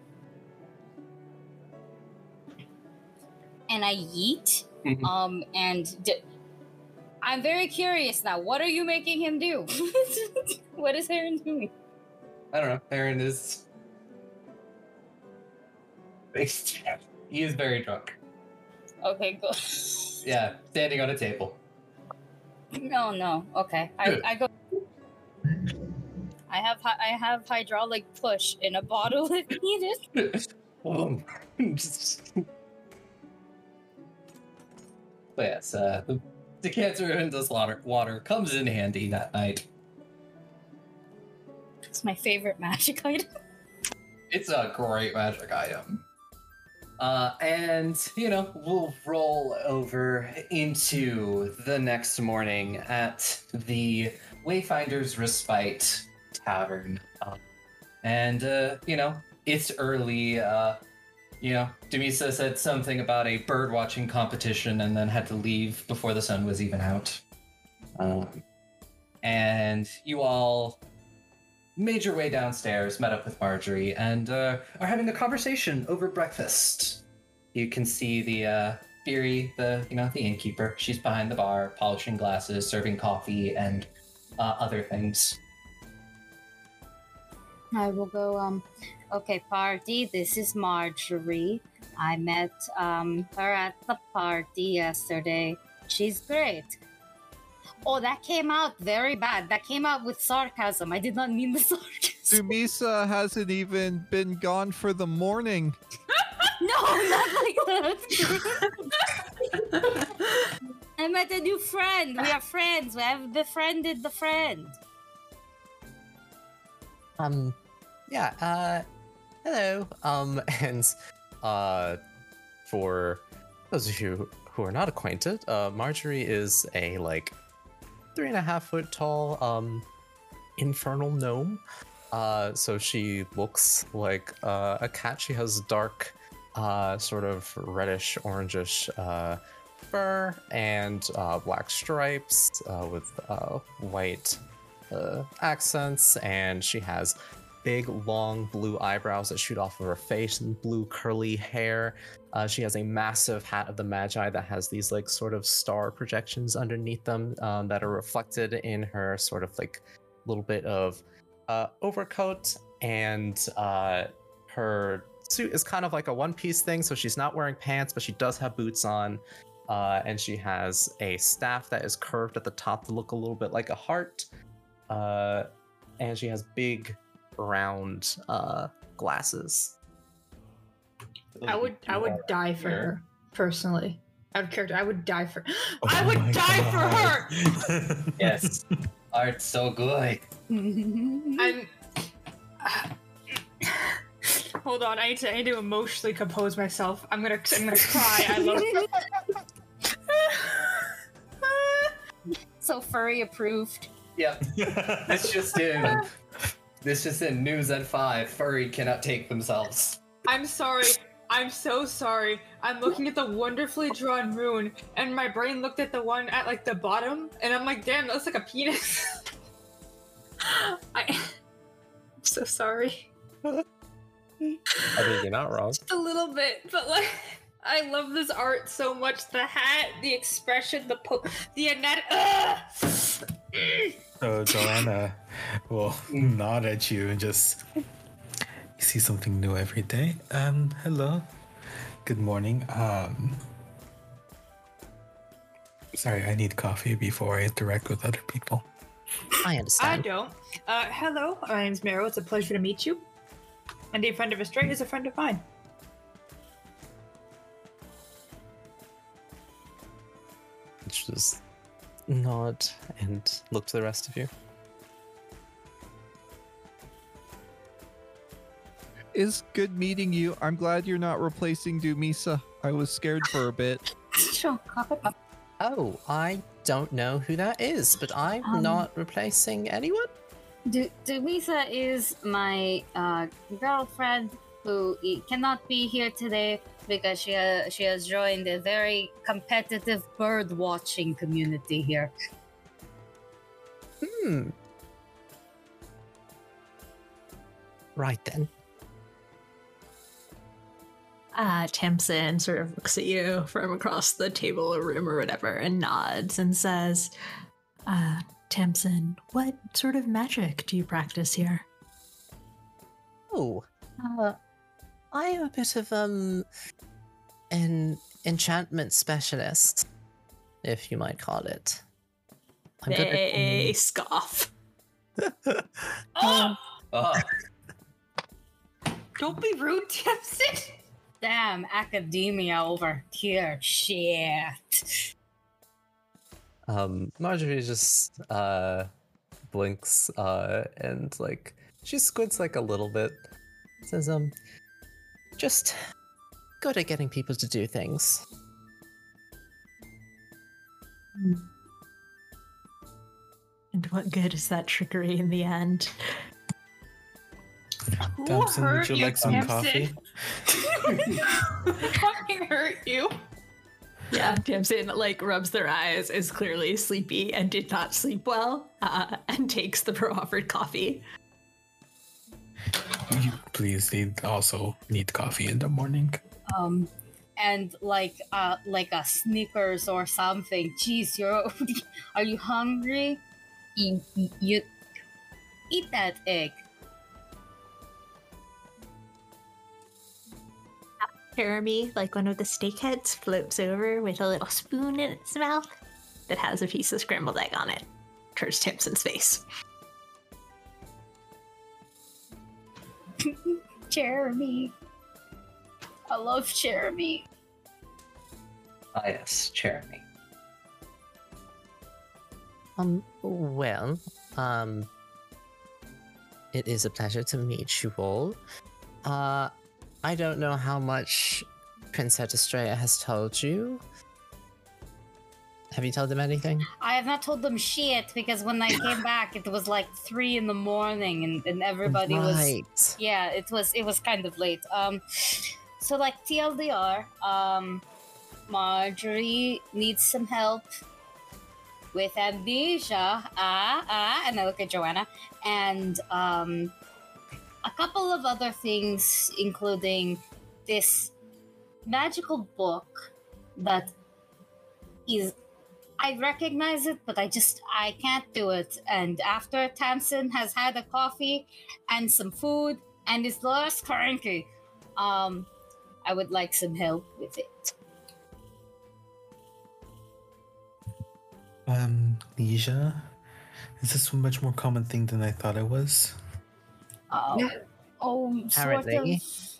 And I yeet.
Mhm.
Um, and d- I'm very curious now. What are you making him do? what is Heron doing?
I don't know. Aaron is. he is very drunk.
Okay, go.
Yeah, standing on a table.
no, no. Okay, I, I go. I have I have hydraulic push in a bottle if needed.
Um, but yes, uh, the decanter and the water, water comes in handy that night.
It's my favorite magic item.
It's a great magic item. Uh, and, you know, we'll roll over into the next morning at the Wayfinder's Respite Tavern. Uh, and, uh, you know, it's early. Uh, you know, Dumisa said something about a bird watching competition and then had to leave before the sun was even out. Um, and you all made your way downstairs, met up with Marjorie, and uh, are having a conversation over breakfast. You can see the uh, Fury, the you know the innkeeper. She's behind the bar, polishing glasses, serving coffee, and uh, other things.
I will go. Um, okay, party. This is Marjorie. I met um her at the party yesterday. She's great. Oh, that came out very bad. That came out with sarcasm. I did not mean the sarcasm.
Dumisa hasn't even been gone for the morning.
No, not like that. I met a new friend. We are friends. We have befriended the friend.
Um, yeah, uh, hello. Um, and, uh, for those of you who are not acquainted, uh, Marjorie is a, like, three and a half foot tall, um, infernal gnome. Uh, so she looks like, uh, a cat. She has dark, uh, sort of reddish, orangish, uh, fur and, uh, black stripes, uh, with, uh, white, accents, and she has big, long blue eyebrows that shoot off of her face and blue curly hair. Uh, she has a massive hat of the Magi that has these like sort of star projections underneath them um, that are reflected in her sort of like little bit of uh, overcoat, and uh, her suit is kind of like a one-piece thing. So she's not wearing pants, but she does have boots on. Uh, and she has a staff that is curved at the top to look a little bit like a heart uh, and she has big round uh, glasses.
I would I would die for
Here.
her personally. Out of character, I would die for.
Oh
I would
my
die for her.
Yes, art's so good.
I'm. Hold on, I need to I need to emotionally compose myself. I'm gonna I'm gonna cry. I love.
so furry approved.
Yep, this just in. This just in. News at five. Furry cannot take themselves.
I'm sorry. I'm so sorry. I'm looking at the wonderfully drawn rune, and my brain looked at the one at like the bottom, and I'm like, damn, that looks like a penis. I, I'm so sorry.
I mean, you're not wrong.
Just a little bit, but like, I love this art so much. The hat, the expression, the po- the anat- Ugh!
So Joanna will nod at you and just you see something new every day. Um, hello. Good morning. Um sorry, I need coffee before I interact with other people.
I understand.
I don't. Uh, hello, my name's Meryl. It's a pleasure to meet you. And a friend of a stray is a friend of mine.
It's Just nod and look to the rest of you.
Is good meeting you. I'm glad you're not replacing Dumisa. I was scared for a bit.
Sure, cough it up.
Oh, I don't know who that is, but I'm
Um,
not replacing anyone.
Du- Dumisa is my uh, girlfriend. who cannot be here today because she uh, she has joined a very competitive bird watching community here.
Hmm. Right then.
Uh, Tamsin sort of looks at you from across the table or room or whatever and nods and says, uh, Tamsin, what sort of magic do you practice here?
Oh, uh, I am a bit of um an enchantment specialist, if you might call it. I'm good at-
They scoff.
Oh,
Oh,
don't be rude, Tamsin.
Damn, academia over here. Shit.
Um, Marjorie just uh blinks uh and like she squints like a little bit. Says um, just good at getting people to do things.
And what good is that trickery in the end?
Who
Thompson, would you
you,
like some
Tamsin?
coffee?
fucking hurt you.
Yeah, Tamsin like rubs their eyes, is clearly sleepy and did not sleep well, uh, and takes the proffered coffee.
You- Please, they also need coffee in the morning.
Um, and like uh like a Snickers or something. Jeez, you're are you hungry? You, you eat that egg.
Jeremy, like one of the steakheads, floats over with a little spoon in its mouth that has a piece of scrambled egg on it. Towards Tamsin's face.
Jeremy. I love Jeremy.
ah, yes, Jeremy.
Um, well, um, it is a pleasure to meet you all. Uh, I don't know how much Princess Estrella has told you. Have you told them anything?
I have not told them shit because when I came back, it was like three in the morning, and, and everybody was yeah it was it was kind of late. Um so like tldr um marjorie needs some help with amnesia. Ah ah and i look at joanna. And um a couple of other things including this magical book that is I recognize it, but I just I can't do it. And after Tamsin has had a coffee and some food and is less cranky, um, I would like some help with it.
Amnesia? Is this a much more common thing than I thought it was?
Um,
Yeah.
Oh, sort
Apparently.
of.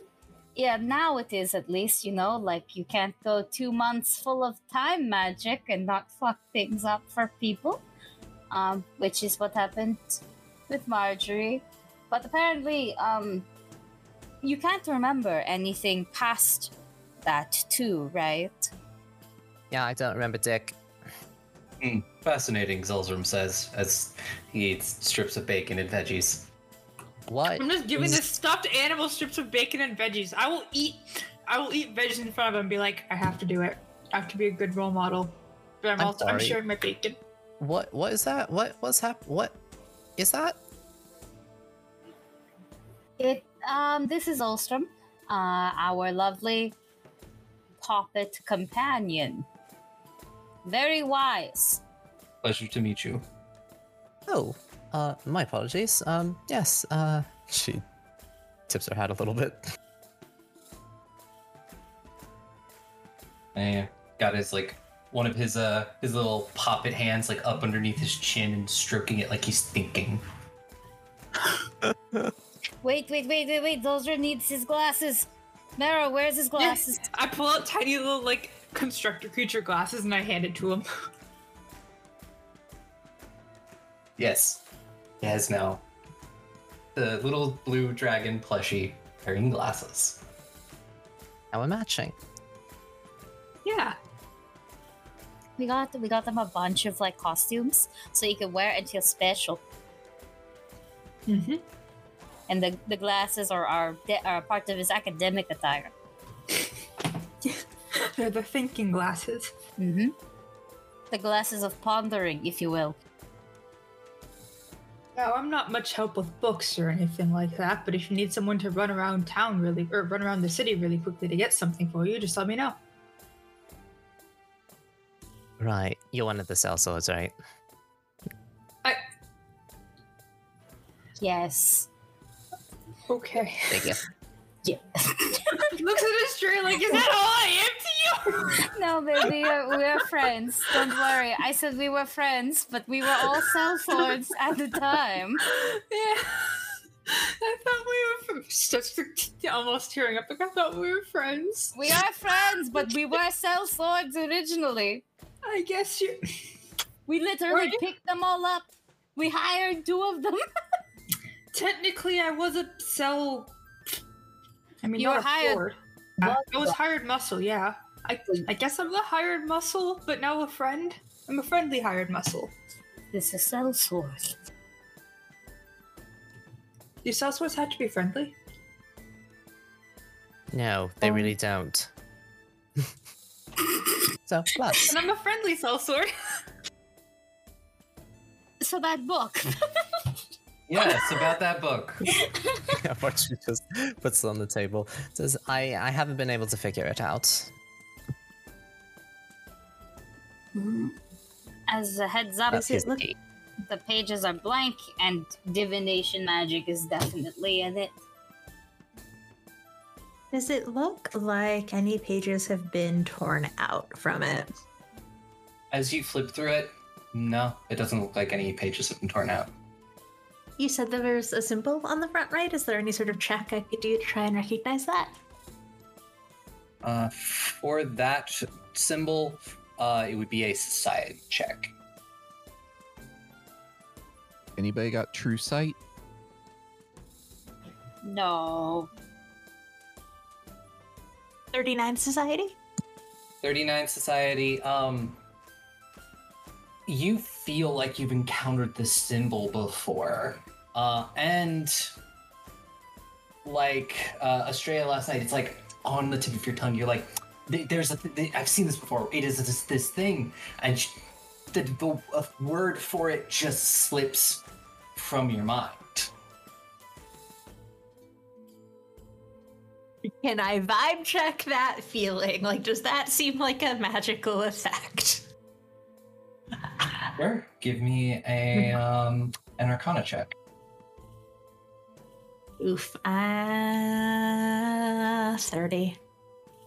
Yeah, now it is at least, you know, like you can't go two months full of time magic and not fuck things up for people. Um, which is what happened with Marjorie. But apparently, um, you can't remember anything past that too, right?
Yeah, I don't remember Dick.
Hmm, fascinating, Zulzrum says as he eats strips of bacon and veggies.
What?
I'm just giving this stuffed animal strips of bacon and veggies. I will eat. I will eat veggies in front of him and be like, I have to do it. I have to be a good role model. But I'm,
I'm
also I'm sharing my bacon.
What? What is that? What? What's hap? What is that?
It um this is Ulstrom, uh our lovely puppet companion. Very wise.
Pleasure to meet you.
Oh, uh, my apologies. Um, yes. Uh, she tips her hat a little bit.
And he got his like one of his uh his little poppet hands like up underneath his chin and stroking it like he's thinking.
Wait, wait, wait, wait, wait. Dozra needs his glasses. Mara, where's his glasses?
I pull out tiny little like constructor creature glasses and I hand it to him.
Yes. He has now the little blue dragon plushie wearing glasses.
Now we're matching.
yeah.
We got we got them a bunch of like costumes so you can wear it and feel special.
Mm-hmm.
and the, the glasses are, are, are part of his academic attire.
They're the thinking glasses.
Mm-hmm. The glasses of pondering, if you will.
Now, I'm not much help with books or anything like that, but if you need someone to run around town really, or run around the city really quickly to get something for you, just let me know.
Right, you're one of the cell sellswords, right? I.
Yes.
Okay.
Thank you.
Yeah.
Looks at his straight like, is that all I am to you?
no, baby, we're, we're friends. Don't worry. I said we were friends, but we were all sellswords at the time.
Yeah. I thought we were just almost tearing up. Like I thought we were friends.
We are friends, but we were cell sellswords originally.
I guess you.
We literally
you?
picked them all up. We hired two of them.
Technically, I was a cell. I mean,
You
not
were
a
hired-
forward. I I was hired muscle. Yeah. I I guess I'm the hired muscle, but now a friend. I'm a friendly hired muscle.
This is sellswords.
Do sellswords have to be friendly?
No, they
Oh.
really don't. so, plus.
And I'm a friendly sellsword.
So that book.
Yes, about that book.
what she just puts it on the table says, "I I haven't been able to figure it out." Mm-hmm.
As a heads up,
That's his
look-
the pages are blank and divination magic is definitely in it.
Does it look like any pages have been torn out from it?
As you flip through it, no, it doesn't look like any pages have been torn out.
You said there was a symbol on the front right. Is there any sort of check I could do to try and recognize that?
Uh, for that symbol, uh, it would be a society check.
Anybody got true sight?
No.
39 Society?
39 society um you feel like you've encountered this symbol before uh and like uh australia last night it's like on the tip of your tongue. You're like there's a th- i've seen this before. It is this this thing. And sh- the, the word for it just slips from your mind.
Can I vibe check that feeling? Like, does that seem like a magical effect?
sure. Give me a um an arcana check
Oof. Uh, 30.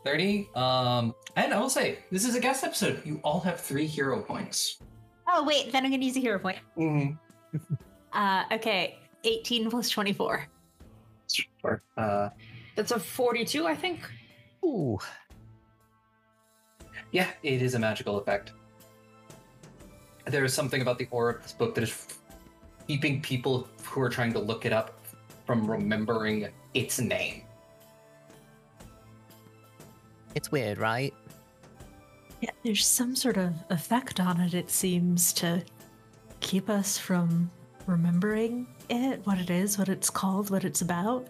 30 um and i will say this is a guest episode you all have three hero points
Oh, wait, then I'm going to use a hero point.
mm-hmm.
Uh, okay. 18 plus 24.
Sure. Uh,
That's a 42, I think.
Ooh,
yeah, it is a magical effect. There is something about the aura of this book that is keeping people who are trying to look it up from remembering its name.
it's weird, right?
Yeah, there's some sort of effect on it, it seems, to keep us from remembering it, what it is, what it's called, what it's about.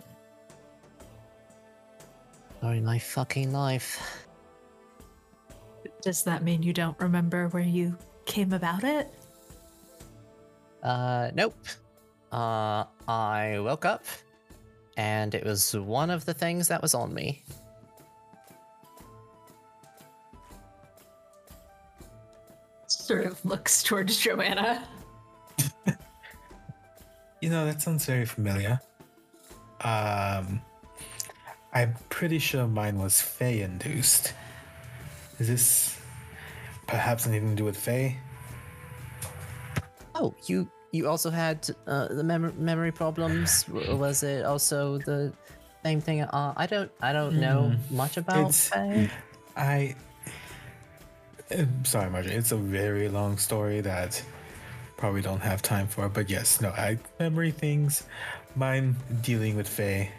Sorry, my fucking life.
Does that mean you don't remember where you came about it?
Uh, nope. Uh, I woke up, and it was one of the things that was on me.
Sort of looks towards Joanna.
You know, that sounds very familiar. Um, I'm pretty sure mine was Fey induced. Is this perhaps anything to do with Fey?
Oh, you you also had uh, the mem- memory problems. Was it also the same thing? Uh, I don't I don't know much about.
It's-. I. I'm sorry, Marjorie. It's a very long story that probably don't have time for. But yes, no, I memory things. Mine dealing with Fey.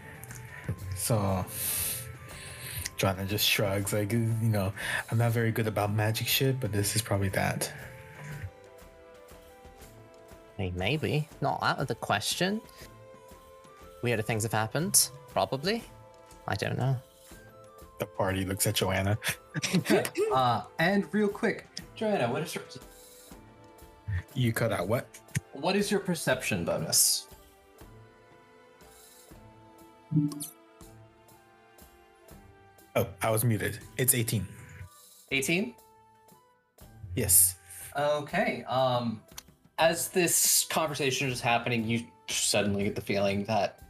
So, Joanna just shrugs, like, you know, I'm not very good about magic shit, but this is probably that.
Hey, maybe not out of the question. weirder things have happened. Probably. I don't know.
The party looks at Joanna.
uh, and real quick, Joanna, what is your
You cut out what?
what is your perception bonus?
Oh, I was muted. It's 18.
18?
Yes.
Okay. Um, as this conversation is happening, you suddenly get the feeling that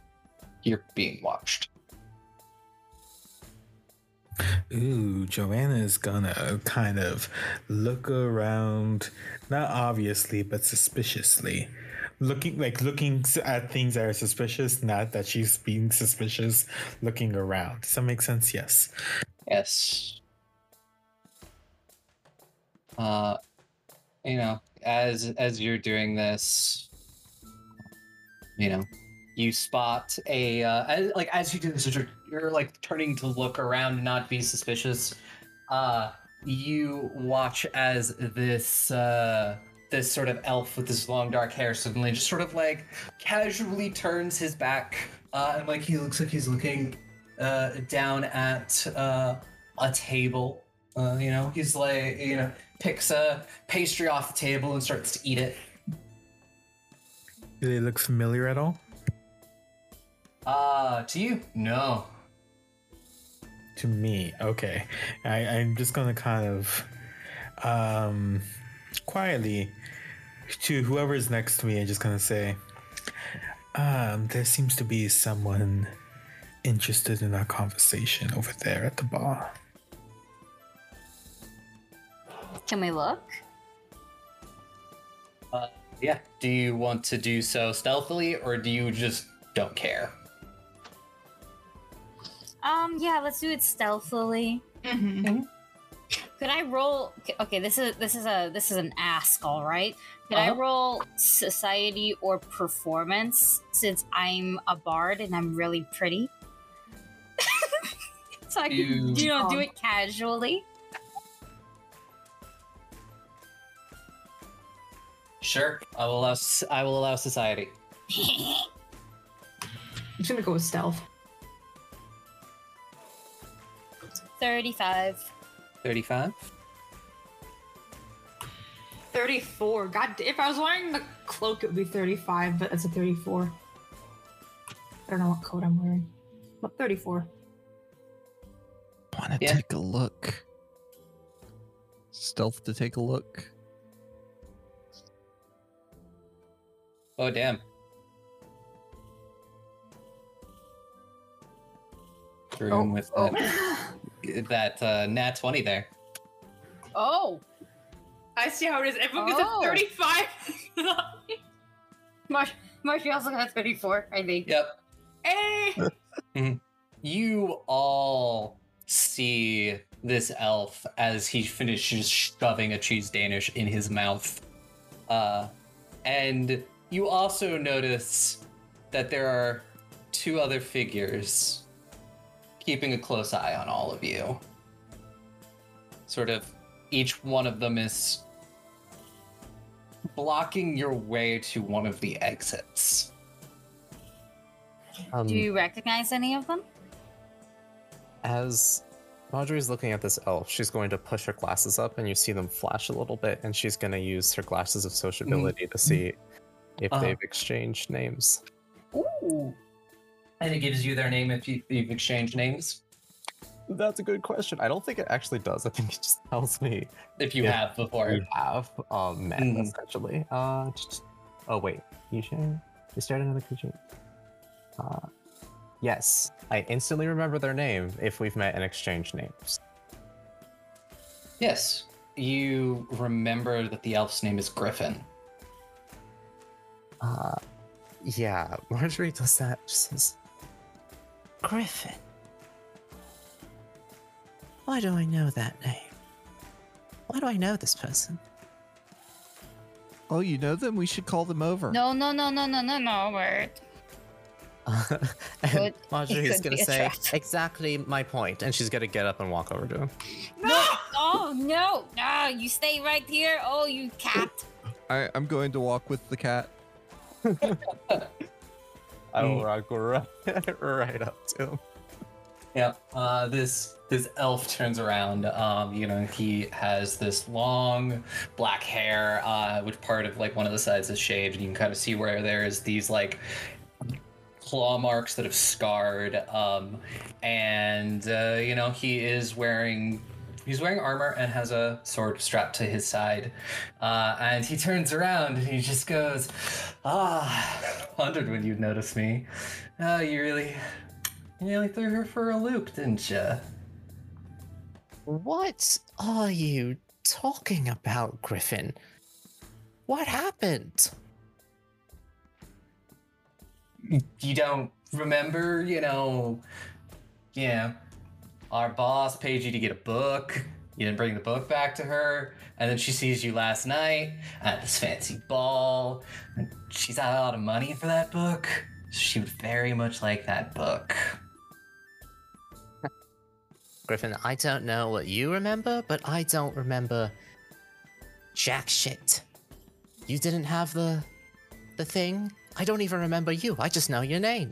you're being watched.
Ooh, Joanna's gonna kind of look around, not obviously, but suspiciously. Looking like looking at things that are suspicious, not that she's being suspicious, looking around. Does that make sense? Yes.
Yes. Uh, you know, as as you're doing this, you know, you spot a uh, as, like as you do this, you're, you're like turning to look around and not be suspicious. Uh, you watch as this uh this sort of elf with this long dark hair suddenly just sort of like casually turns his back uh, and like he looks like he's looking uh down at uh a table. Uh, you know, he's like, you know, picks a pastry off the table and starts to eat it.
Do they look familiar at all?
Uh, to you? No.
To me, okay. I, I'm just gonna kind of um quietly to whoever's next to me, I'm just gonna say, um, there seems to be someone interested in our conversation over there at the bar.
Can we look?
Uh, yeah. Do you want to do so stealthily or do you just don't care?
Um, yeah, let's do it stealthily.
Mm-hmm.
Could I roll? Okay, this is this is a this is an ask, all right. Could I
Uh-huh.
roll society or performance since I'm a bard and I'm really pretty? so I can
You-
you know do it casually.
Sure. I will allow. s- I will allow society.
I'm just gonna go with stealth.
Thirty-five.
Thirty-five.
34. God, if I was wearing the cloak, it would be 35, but it's a 34. I don't know what coat I'm wearing. But 34.
Want to
Yeah.
take a look? Stealth to take a look.
Oh damn. Threw him with
oh.
that, that uh, nat twenty there.
Oh,
I see how it is. Everyone gets
Oh.
a 35.
Mar- Marcy also got thirty-four. I think.
Yep.
hey!
You all see this elf as he finishes shoving a cheese Danish in his mouth. Uh, and you also notice that there are two other figures keeping a close eye on all of you. Sort of, each one of them is blocking your way to one of the exits.
Um,
Do you recognize any of them?
As Marjorie's looking at this elf, she's going to push her glasses up, and you see them flash a little bit, and she's going to use her glasses of sociability to see if
Uh-huh.
they've exchanged names.
Ooh. And it gives you their name if you, you've exchanged names.
That's a good question. I don't think it actually does. I think it just tells me
If you
Yeah.
have before.
You have um, met
Mhm.
essentially. Uh, just- oh wait, you share? You start another creature. Uh, yes, I instantly remember their name if we've met and exchanged names.
Yes. You remember that the elf's name is Griffin.
Uh, yeah, Marjorie does that. She says, Griffin. Why do I know that name? Why do I know this person?
Oh, you know them? We should call them over.
No, no, no, no, no, no, no, word.
and
Could-
Marjorie
it
is
could
going to say,
trap.
exactly my point, and she's going to get up and walk over to him.
No! Oh no! No! You stay right here. Oh, you cat!
I, I'm going to walk with the cat.
I will
Mm.
walk right, right up to him.
Yeah. Uh, this this elf turns around. Um, you know, he has this long black hair, uh, which part of like one of the sides is shaved, and you can kind of see where there's these like claw marks that have scarred. Um, and uh, you know, he is wearing. He's wearing armor and has a sword strapped to his side. Uh, and he turns around and he just goes, Ah, wondered when you'd notice me. Uh, you really, you really threw her for a loop, didn't you?
What are you talking about, Griffin? What happened?
You don't remember, you know, yeah, our boss paid you to get a book. You didn't bring the book back to her, and then she sees you last night at this fancy ball, she's had a lot of money for that book. She would very much like that book.
Griffin, I don't know what you remember, but I don't remember jack shit. You didn't have the the thing? I don't even remember you. I just know your name.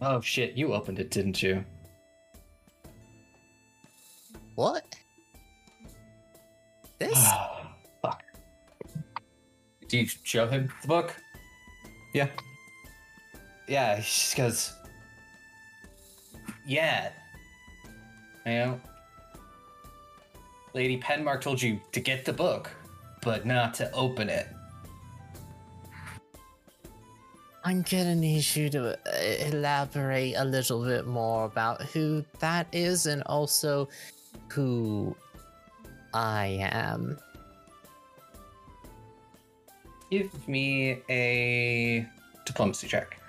Oh shit, you opened it, didn't you?
What? This?
Fuck. Do you show him the book?
Yeah.
Yeah, he just goes. Yeah. You know, Lady Penmark told you to get the book, but not to open it.
I'm gonna need you to uh, elaborate a little bit more about who that is and also who I am.
Give me a diplomacy check.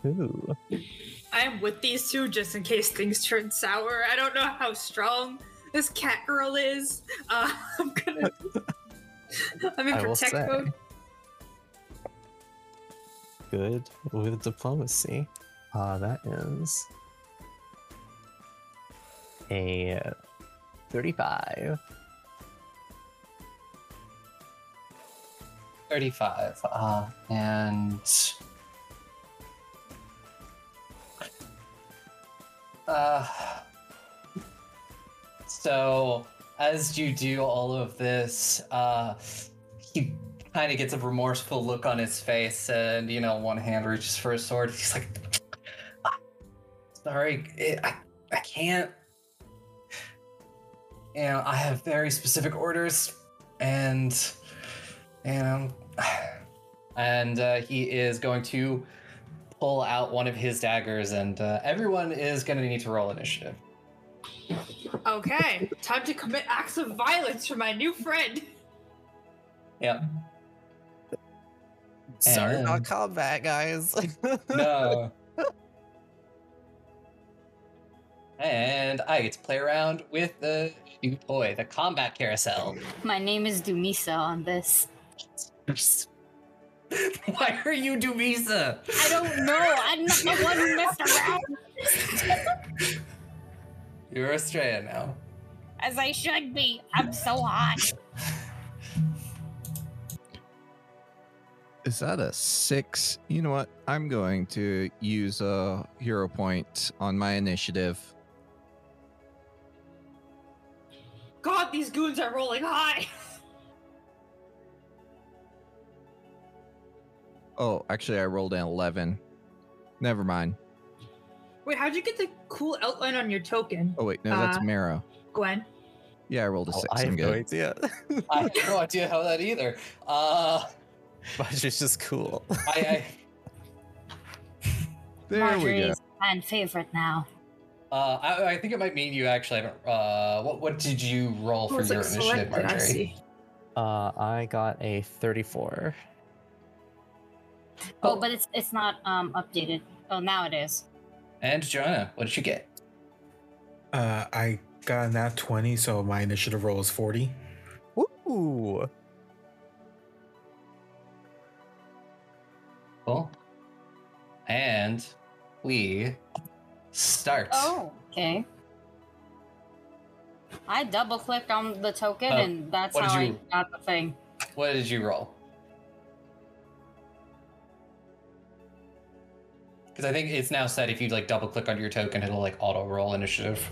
Who?
I am with these two just in case things turn sour. I don't know how strong this cat girl is. Uh, I'm gonna. I'm in
I
protect mode.
Good with diplomacy. Uh, that is a 35.
35. Uh, and. Uh, so, as you do all of this, uh, he kind of gets a remorseful look on his face, and, you know, one hand reaches for his sword. He's like, "Ah, Sorry, I, I can't. You know, I have very specific orders, and, you know, and uh, he is going to pull out one of his daggers, and uh, everyone is going to need to roll initiative.
Okay, time to commit acts of violence for my new friend.
Yep.
Sorry
And-
about combat, guys.
No. and I get to play around with the new toy, the combat carousel.
My name is Dumisa on this.
Why are you Dumisa?
I don't know. I'm not the one who messed around.
You're Estrella now.
As I should be. I'm so hot.
Is that a six? You know what? I'm going to use a hero point on my initiative.
God, these goons are rolling high.
Oh, actually, I rolled an 11. Never mind.
Wait, how'd you get the cool outline on your token,
Oh, wait, no, that's
Uh,
Marrow.
Gwen?
Yeah, I rolled a
Oh,
six.
I
I'm
have no
good.
idea.
I have no idea how that either. Uh,
but it's just cool.
I, I...
There we go.
Marjorie's fan favorite now.
I, uh, I, I think it might mean you actually haven't. Uh, what, what did you roll for your
like
initiative,
selected? I
Marjorie?
Uh, I got a 34.
Oh, but it's it's not um updated. Oh, now it is.
And Joanna, what did you get?
Uh, I got a nat 20, so my initiative roll is 40.
Ooh.
Cool. And we start.
Oh, okay. I double clicked on the token,
uh,
and that's how
you,
I got the thing.
What did you roll? Because I think it's now set if you like double click on your token, it'll like auto roll initiative.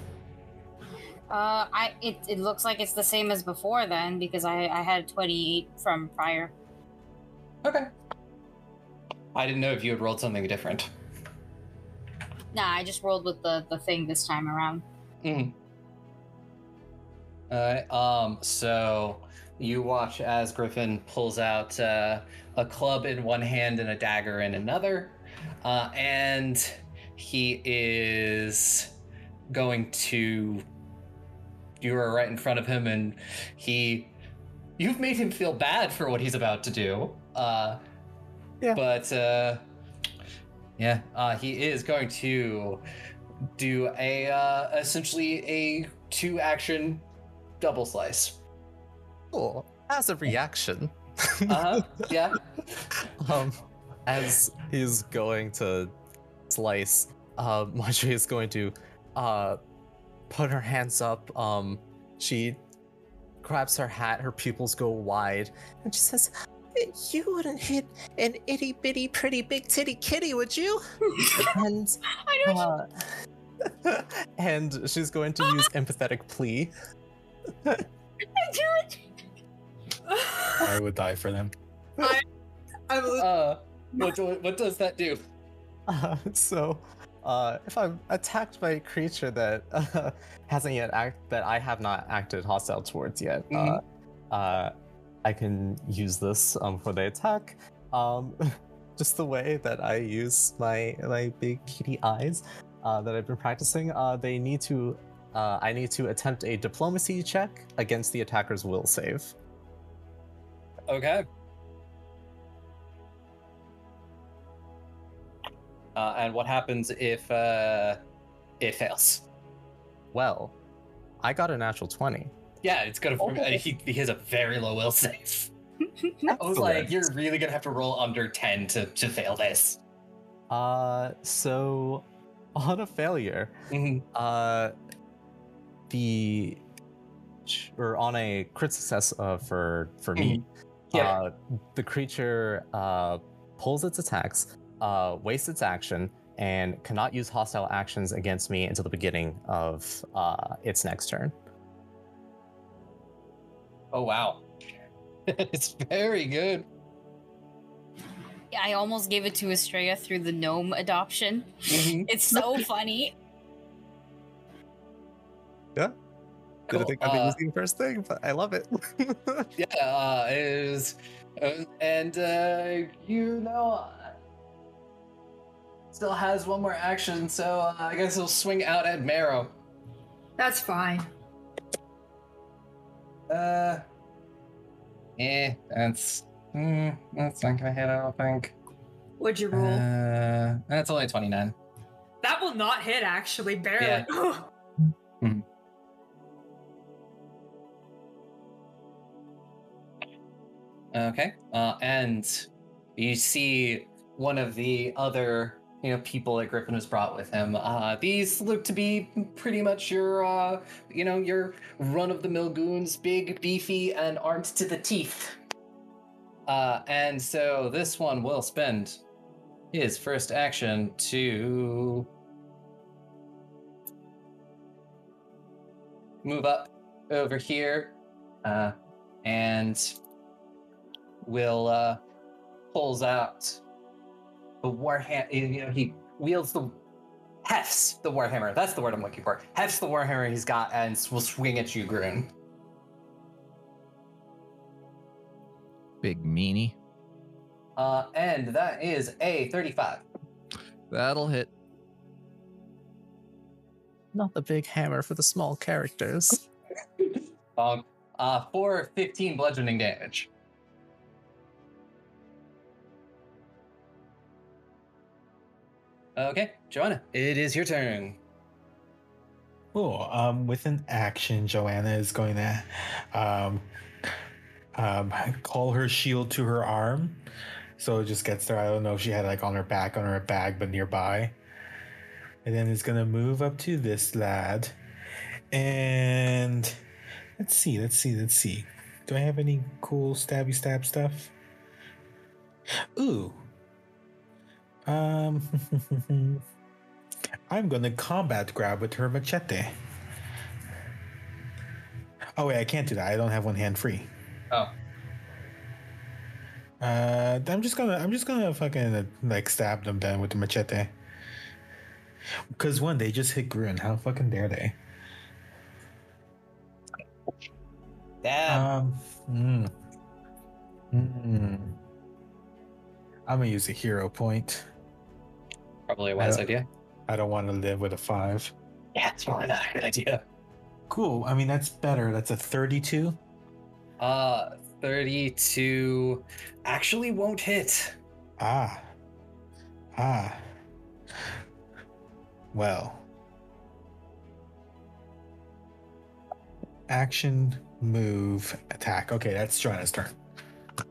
Uh, I it, it looks like it's the same as before then because I I had twenty eight from prior.
Okay. I didn't know if you had rolled something different.
Nah, I just rolled with the the thing this time around.
Mm. Alright, um, so you watch as Griffin pulls out uh, a club in one hand and a dagger in another, uh, and he is going to. You are right in front of him, and he. You've made him feel bad for what he's about to do. Uh,
Yeah.
But, uh, yeah, uh, he is going to do a uh, essentially a two action double slice.
Cool. As a reaction,
Uh-huh. yeah.
um, as he's going to slice, uh, Marjorie is going to uh, put her hands up. Um, she grabs her hat, her pupils go wide, and she says, "You wouldn't hit an itty bitty pretty big titty kitty, would you?" and
I know.
uh, and she's going to use empathetic plea.
I would die for them.
I'm
Uh, what, do- what does that do?
Uh, so, uh, if I'm attacked by a creature that uh, hasn't yet act that I have not acted hostile towards yet,
Mhm.
I can use this um, for the attack. Um, just the way that I use my my big kitty eyes uh, that I've been practicing. Uh, they need to. Uh, I need to attempt a diplomacy check against the attacker's will save.
Okay. Uh, and what happens if uh, it fails?
Well, I got a natural twenty.
Yeah, it's gonna.
Oh.
He, he has a very low will save. I was like, you're really gonna have to roll under ten to to fail this.
Uh, so on a failure,
Mhm.
uh, the or on a crit success uh, for for me,
Yeah.
uh, the creature uh, pulls its attacks, uh, wastes its action, and cannot use hostile actions against me until the beginning of uh, its next turn.
Oh wow, it's very good.
Yeah, I almost gave it to Estrella through the gnome adoption.
Mhm.
It's so funny.
Yeah.
Didn't
think I'd be
Uh,
using first thing, but I love it.
Yeah, uh, it is, uh, and uh, you know, uh, still has one more action, so uh, I guess he'll swing out at Marrow.
That's fine.
Uh, eh, that's mm, that's not gonna hit. I don't think.
What'd you roll?
Uh, that's only twenty nine.
that will not hit, actually, barely.
Yeah. Okay. Uh, and you see one of the other, you know, people that Griffin has brought with him. Uh, these look to be pretty much your, uh, you know, your run-of-the-mill goons, big, beefy, and armed to the teeth. Uh, and so this one will spend his first action to move up over here, uh, and will uh, pulls out the warhammer. You know, he wields the hefts the warhammer. That's the word I'm looking for. Hefts the warhammer he's got and s- will swing at you, Grun.
Big meanie.
Uh, and that is a 35.
That'll hit.
Not the big hammer for the small characters.
Um, uh, for 15 bludgeoning damage. Okay, Joanna, it is your turn.
Cool. Um, with an action, Joanna is going to um, um, call her shield to her arm. So it just gets there. I don't know if she had like on her back, on her bag, but nearby. And then it's going to move up to this lad. And let's see, let's see, let's see. Do I have any cool stabby stab stuff? Ooh. Um, I'm gonna combat grab with her machete. Oh wait, I can't do that. I don't have one hand free.
Oh,
Uh, I'm just gonna, I'm just gonna fucking like stab them then with the machete. Because one, they just hit Gruen. How fucking dare they?
damn.
Um, mm, mm. I'm gonna use a hero point.
Probably a wise
I-
idea.
I don't want to live with a five.
Yeah, it's probably not a good idea.
Cool. I mean, that's better. That's a 32.
Uh, 32 actually won't hit.
Ah. Ah. Well. Action, move, attack. Okay, that's Joanna's turn.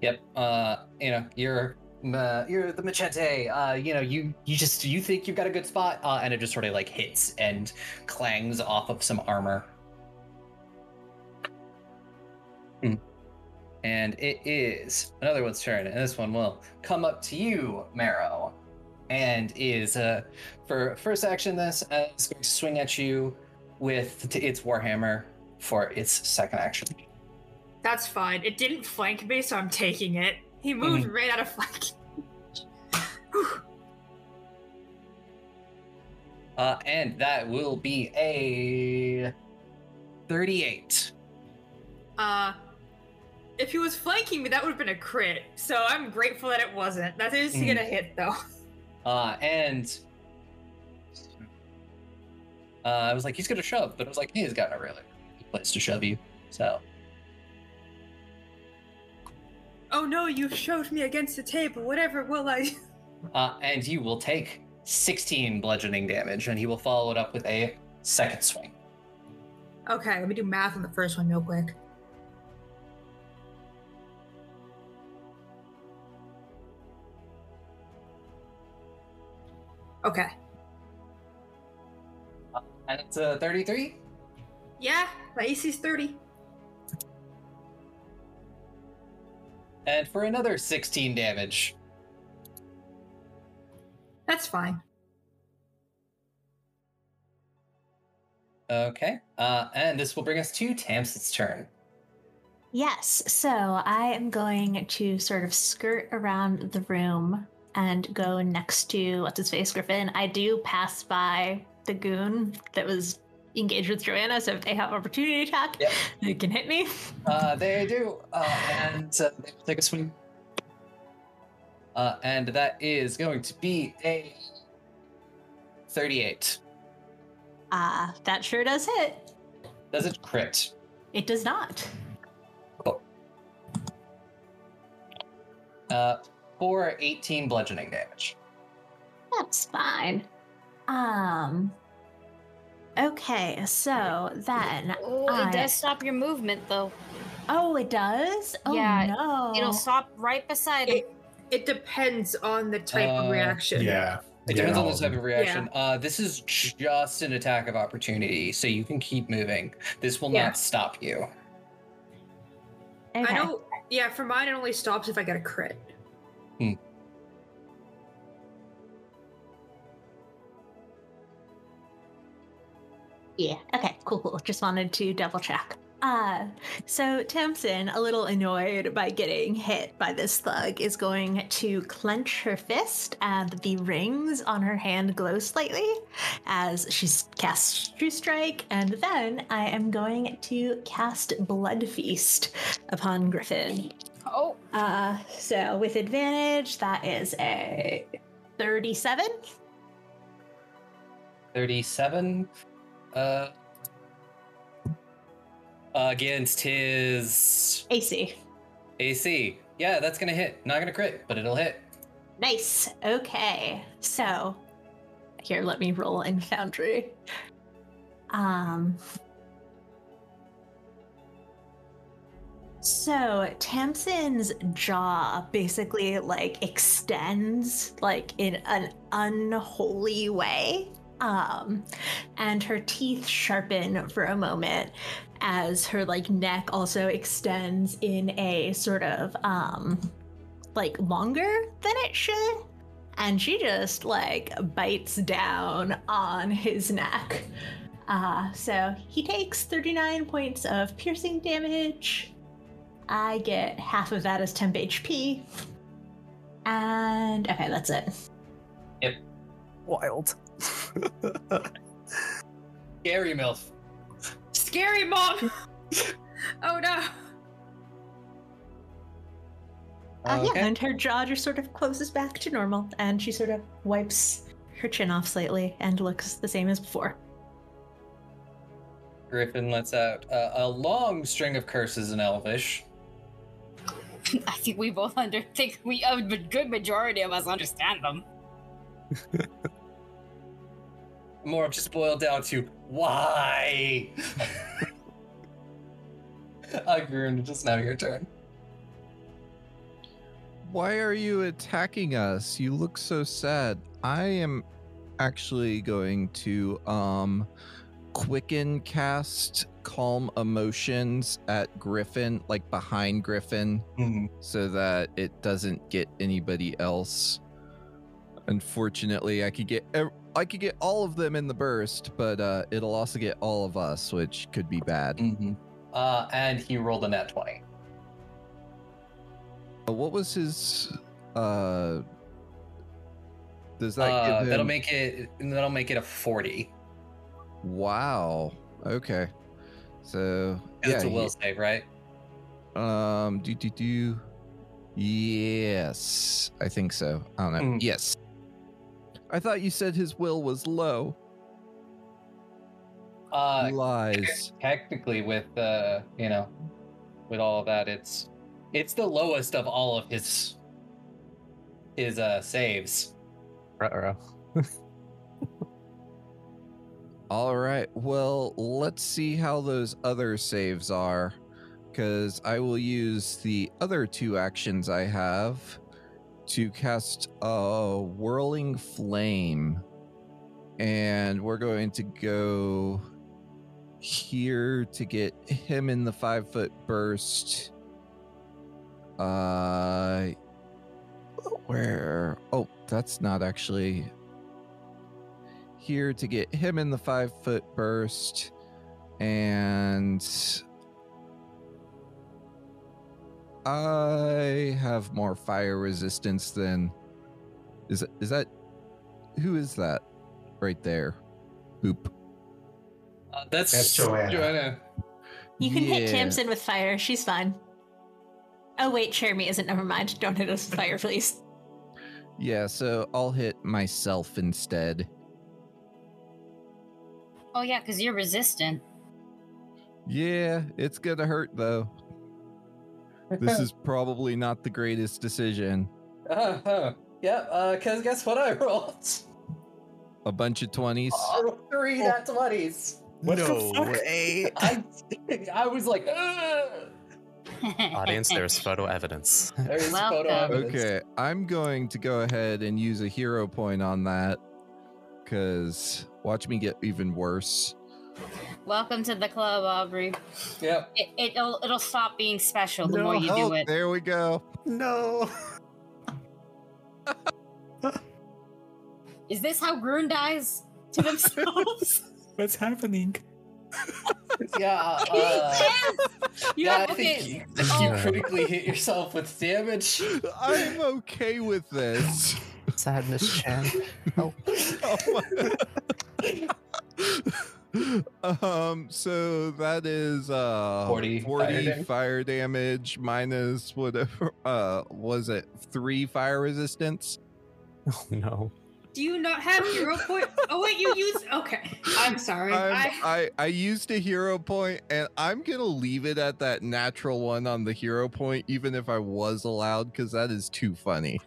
Yep. Uh, you know, you're uh, you're the machete. Uh, you know, you you just you think you've got a good spot, uh, and it just sort of like hits and clangs off of some armor. Hmm. And it is another one's turn, and this one will come up to you, Marrow, and is uh for first action. This uh, is going to swing at you with t- its warhammer for its second action.
That's fine. It didn't flank me, so I'm taking it. He moved
Mm-hmm.
right out of flank.
Uh, and that will be a 38.
uh, if he was flanking me, that would have been a crit. So I'm grateful that it wasn't. That is
Mhm.
gonna hit though.
Uh, and uh, I was like, he's gonna shove, but I was like, he's got a really good place to shove you. So
Oh no, you shoved me against the table. Whatever will I?
uh, and you will take 16 bludgeoning damage, and he will follow it up with a second swing.
Okay, let me do math on the first one real quick. Okay.
Uh, and it's a 33.
Yeah, my AC's 30.
And for another 16 damage.
That's fine.
Okay. Uh, and this will bring us to Tamsin's turn.
Yes, so I am going to sort of skirt around the room and go next to what's his face, Griffin. I do pass by the goon that was engaged with Joanna, so if they have opportunity attack,
Yep.
they can hit me.
Uh, they do, uh, and uh, they will take a swing. Uh, and that is going to be a 38.
Ah, that sure does hit.
Does it crit?
It does not.
Uh, for 18 bludgeoning damage.
That's fine. Um. Okay, so then.
Oh,
I-
it does stop your movement though.
Oh, it does. Oh
Yeah,
no!
It'll stop right beside it.
It, it depends on the type
Uh,
of reaction.
Yeah.
It
Yeah,
depends on the type of reaction. Uh, this is just an attack of opportunity, so you can keep moving. This will
Yeah.
not stop you.
Okay.
I know. Yeah, for mine, it only stops if I get a crit.
Yeah. Okay. Cool. Cool. Just wanted to double check. Uh, so Tamsin, a little annoyed by getting hit by this thug, is going to clench her fist, and the rings on her hand glow slightly as she casts True Strike. And then I am going to cast Blood Feast upon Griffin.
Oh,
Uh, so with advantage, that is a 37.
37. Uh, against his
AC.
AC. Yeah, that's gonna hit. Not gonna crit, but it'll hit.
Nice. Okay. So here, let me roll in Foundry. Um So Tamsin's jaw basically like extends like in an unholy way. Um and her teeth sharpen for a moment as her like neck also extends in a sort of um like longer than it should and she just like bites down on his neck. Uh, so he takes 39 points of piercing damage. I get half of that as temp HP. And okay, that's it. Yep.
Wild.
Gary Milf.
Scary mom. oh no.
Uh,
Okay.
Yeah, and her jaw just sort of closes back to normal, and she sort of wipes her chin off slightly and looks the same as before.
Griffin lets out uh, a long string of curses in Elvish.
I think we both under think we a good majority of us understand them.
More of just boiled down to why. uh, Grun, just now your turn.
Why are you attacking us? You look so sad. I am actually going to um quicken cast calm emotions at Griffin, like behind Griffin, so that it doesn't get anybody else. Unfortunately, I could get I could get all of them in the burst, but uh, it'll also get all of us, which could be bad.
Mm-hmm. Uh, and he rolled a nat 20.
Uh, What was his? uh Does that
Uh,
give him?
that'll make it that'll make it a 40.
Wow. Okay. So
It's a will
he-
save, right?
um, do do do. Yes, I think so. I don't know.
Mm.
Yes. I thought you said his will was low.
Uh,
Lies.
technically with uh you know with all of that it's it's the lowest of all of his his uh saves
Ruh-roh.
All right. Well, let's see how those other saves are. Because I will use the other two actions I have to cast a whirling flame. And we're going to go here to get him in the five foot burst. Uh, where? Oh, that's not actually here to get him in the five foot burst and i have more fire resistance than is it is that who is that right there boop
uh, that's,
That's Joanna.
You can hit
Yeah.
Tamsin with fire. She's fine. Oh wait, Jeremy isn't. Never mind. Don't hit us with fire, please.
yeah so i'll hit myself instead
Oh yeah, because you're resistant.
yeah it's gonna hurt though this is probably not the greatest decision
uh-huh. yeah uh because guess what i rolled
a bunch of 20s
I rolled three nat 20s
What the
no
fuck?
way.
i i was like Ugh!
Audience, there's photo evidence.
there's photo evidence.
Okay, I'm going to go ahead and use a hero point on that because watch me get even worse.
Welcome to the club, Aubrey.
yep
It, it'll it'll stop being special the more you do it.
there we go.
No.
Is this how Grun dies to themselves?
What's happening?
yeah uh,
yes! You
yeah,
have
I
okay.
think you, you
Oh.
critically hit yourself with damage.
I'm okay with this.
Sadness Chan. Oh.
Oh my- um, so that is uh
40 fire
40
damage.
fire damage minus whatever uh was it three fire resistance?
oh no.
Do you not have hero point? Oh wait, you use. Okay, I'm sorry.
I'm,
I,
I I used a hero point, and I'm gonna leave it at that natural one on the hero point, even if I was allowed, because that is too funny.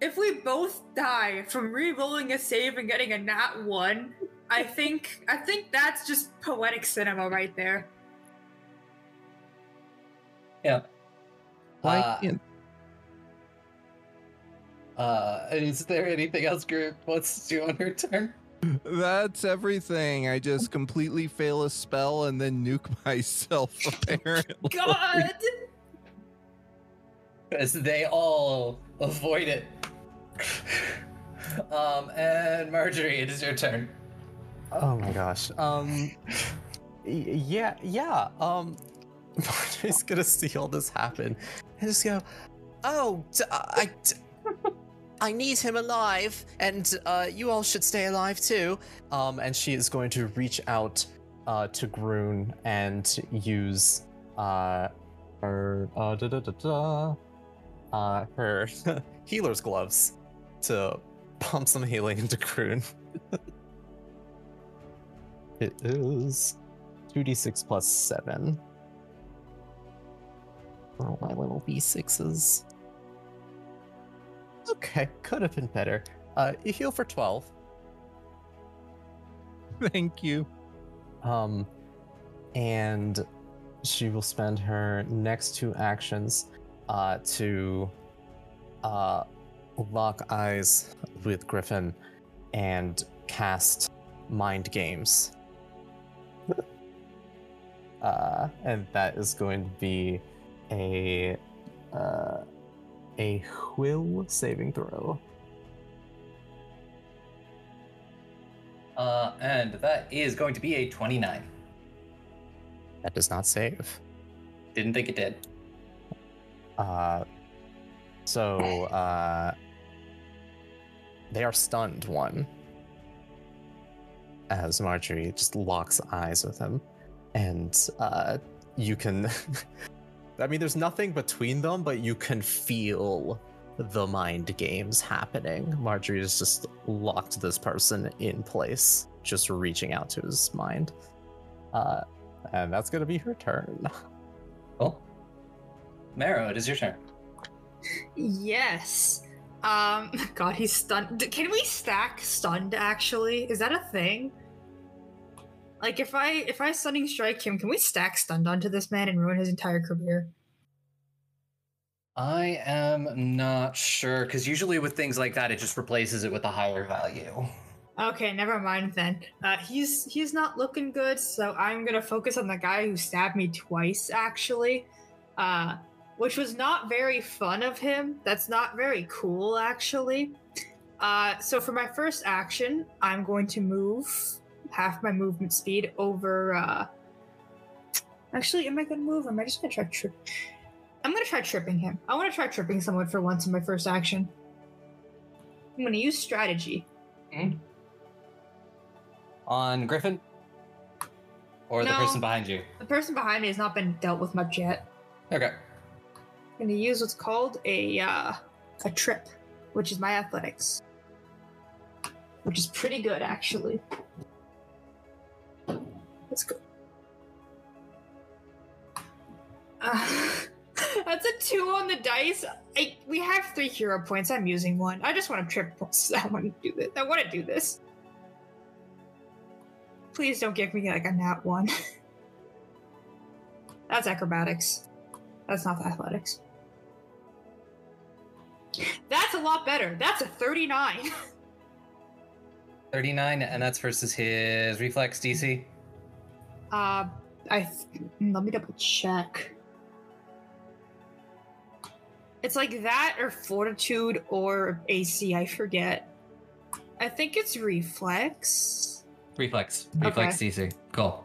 if we both die from re-rolling a save and getting a nat one, I think I think that's just poetic cinema right there. Yeah.
Why
Uh,
can't
Uh, is there anything else Group wants to do on her turn?
that's everything? I just completely fail a spell and then nuke myself. Apparently,
God,
As they all avoid it. Um, and Marjorie, it is your turn.
Oh my gosh. Um. Yeah, yeah. Um. Marjorie's gonna see all this happen and just go, "Oh, d- I, d- I need him alive, and uh, you all should stay alive too." Um, and she is going to reach out uh, to Groon and use uh her uh da da da da uh her healer's gloves to pump some healing into Groon. It is 2d6 plus 7. Oh, my little d6s. Okay, could have been better. Uh, you heal for 12.
Thank you.
Um, and she will spend her next two actions uh, to uh, lock eyes with Griffin and cast Mind Games. Uh, and that is going to be a uh, a will saving throw.
Uh, and that is going to be a 29.
That does not save.
Didn't think it did.
Uh, so uh, they are stunned. One, as Marjorie just locks eyes with him, and uh, you can. I mean, there's nothing between them, but you can feel the mind games happening. Marjorie has just locked this person in place, just reaching out to his mind. Uh, and that's gonna be her turn.
Cool. Marrow, it is your turn.
Yes. Um. God, he's stunned. Can we stack stunned? Actually, is that a thing? Like, if I if I stunning strike him, can we stack stunned onto this man and ruin his entire career?
I am not sure, because usually with things like that, it just replaces it with a higher value.
Okay, never mind then. Uh, he's he's not looking good, so I'm gonna focus on the guy who stabbed me twice, actually. Uh, which was not very fun of him. That's not very cool, actually. Uh, so for my first action, I'm going to move half my movement speed over. Uh, actually, am I gonna move? Or am I just gonna try trip? I'm gonna try tripping him. I want to try tripping someone for once in my first action. I'm gonna use strategy.
On Griffin? Or the person behind you?
The person behind me has not been dealt with much yet.
Okay.
I'm gonna use what's called a uh, a trip, which is my athletics, which is pretty good actually. Let's go. Uh, that's a two on the dice. I, we have three hero points. I'm using one. I just want to trip. I want to do this. I want to do this. Please don't give me like a nat one. that's acrobatics. That's not athletics. That's a lot better. That's a 39.
39, and that's versus his reflex DC.
Uh, I let me double check. It's like that or fortitude or AC. I forget. I think it's reflex.
Reflex. Reflex DC. Cool.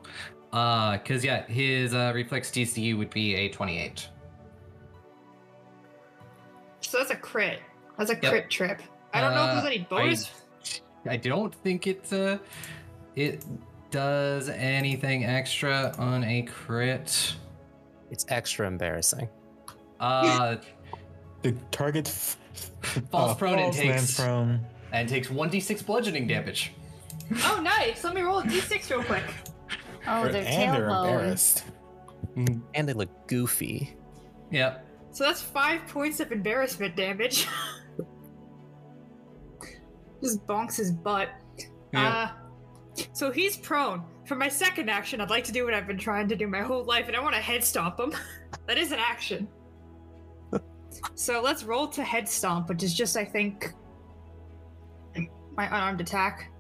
Uh, cause yeah, his uh, reflex DC would be a 28.
So that's a crit. That's a
Yep.
crit trip. I don't know if
Uh,
there's any bonus.
I don't think it's uh it does anything extra on a crit.
It's extra embarrassing.
Uh
The target f-
Falls
uh,
prone and
falls lands
takes-
prone.
and takes 1d6 bludgeoning damage.
Oh, nice. Let me roll a d6 real quick.
Oh,
and
they're
they're
tailbone.
embarrassed.
And they look goofy.
Yep.
So that's five points of embarrassment damage. Just bonks his butt.
Yeah.
Uh, so he's prone. For my second action, I'd like to do what I've been trying to do my whole life, and I want to head stomp him. that is an action. so let's roll to head stomp, which is just, I think, my unarmed attack.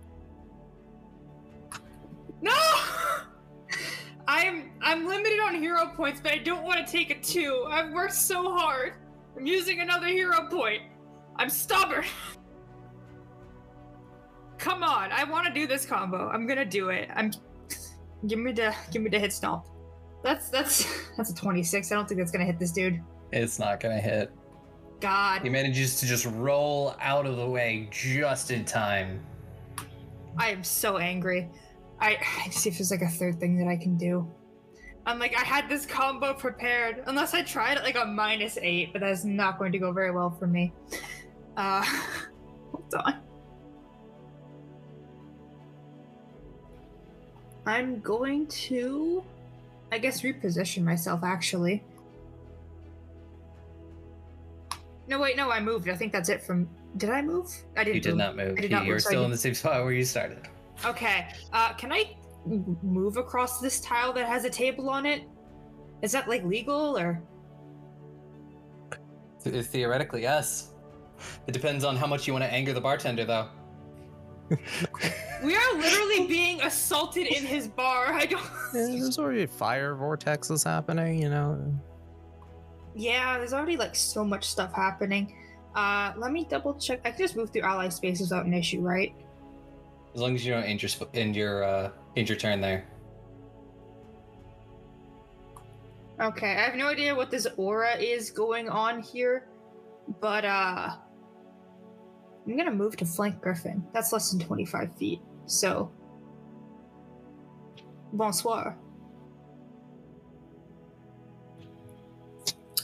No! I'm I'm limited on hero points, but I don't want to take a two. I've worked so hard. I'm using another hero point. I'm stubborn. Come on, I want to do this combo. I'm gonna do it. I'm. Give me the give me the hit stomp. That's that's that's a 26. I don't think that's gonna hit this dude.
It's not gonna hit.
God,
He manages to just roll out of the way just in time.
I am so angry. I, I see if there's like a third thing that I can do. I'm like, I had this combo prepared. Unless I tried it like a minus eight, but that's not going to go very well for me. Uh, hold on. I'm going to, I guess, reposition myself actually. No, wait, no, I moved. I think that's it from. Did I move? I didn't.
You did
move.
not move.
I did You're
were
move, so
still in the same spot where you started.
Okay. Uh, can I move across this tile that has a table on it? Is that like legal or?
Th- Theoretically, yes. It depends on how much you want to anger the bartender, though.
We are literally being assaulted in his bar. I don't.
Yeah, there's already fire vortexes happening, you know.
Yeah, there's already like so much stuff happening. Uh, let me double check. I can just move through ally spaces without an issue, right?
As long as you don't end your sp- end your uh, end your turn there.
Okay, I have no idea what this aura is going on here, but uh, I'm gonna move to flank Griffin. That's less than 25 feet, so bonsoir.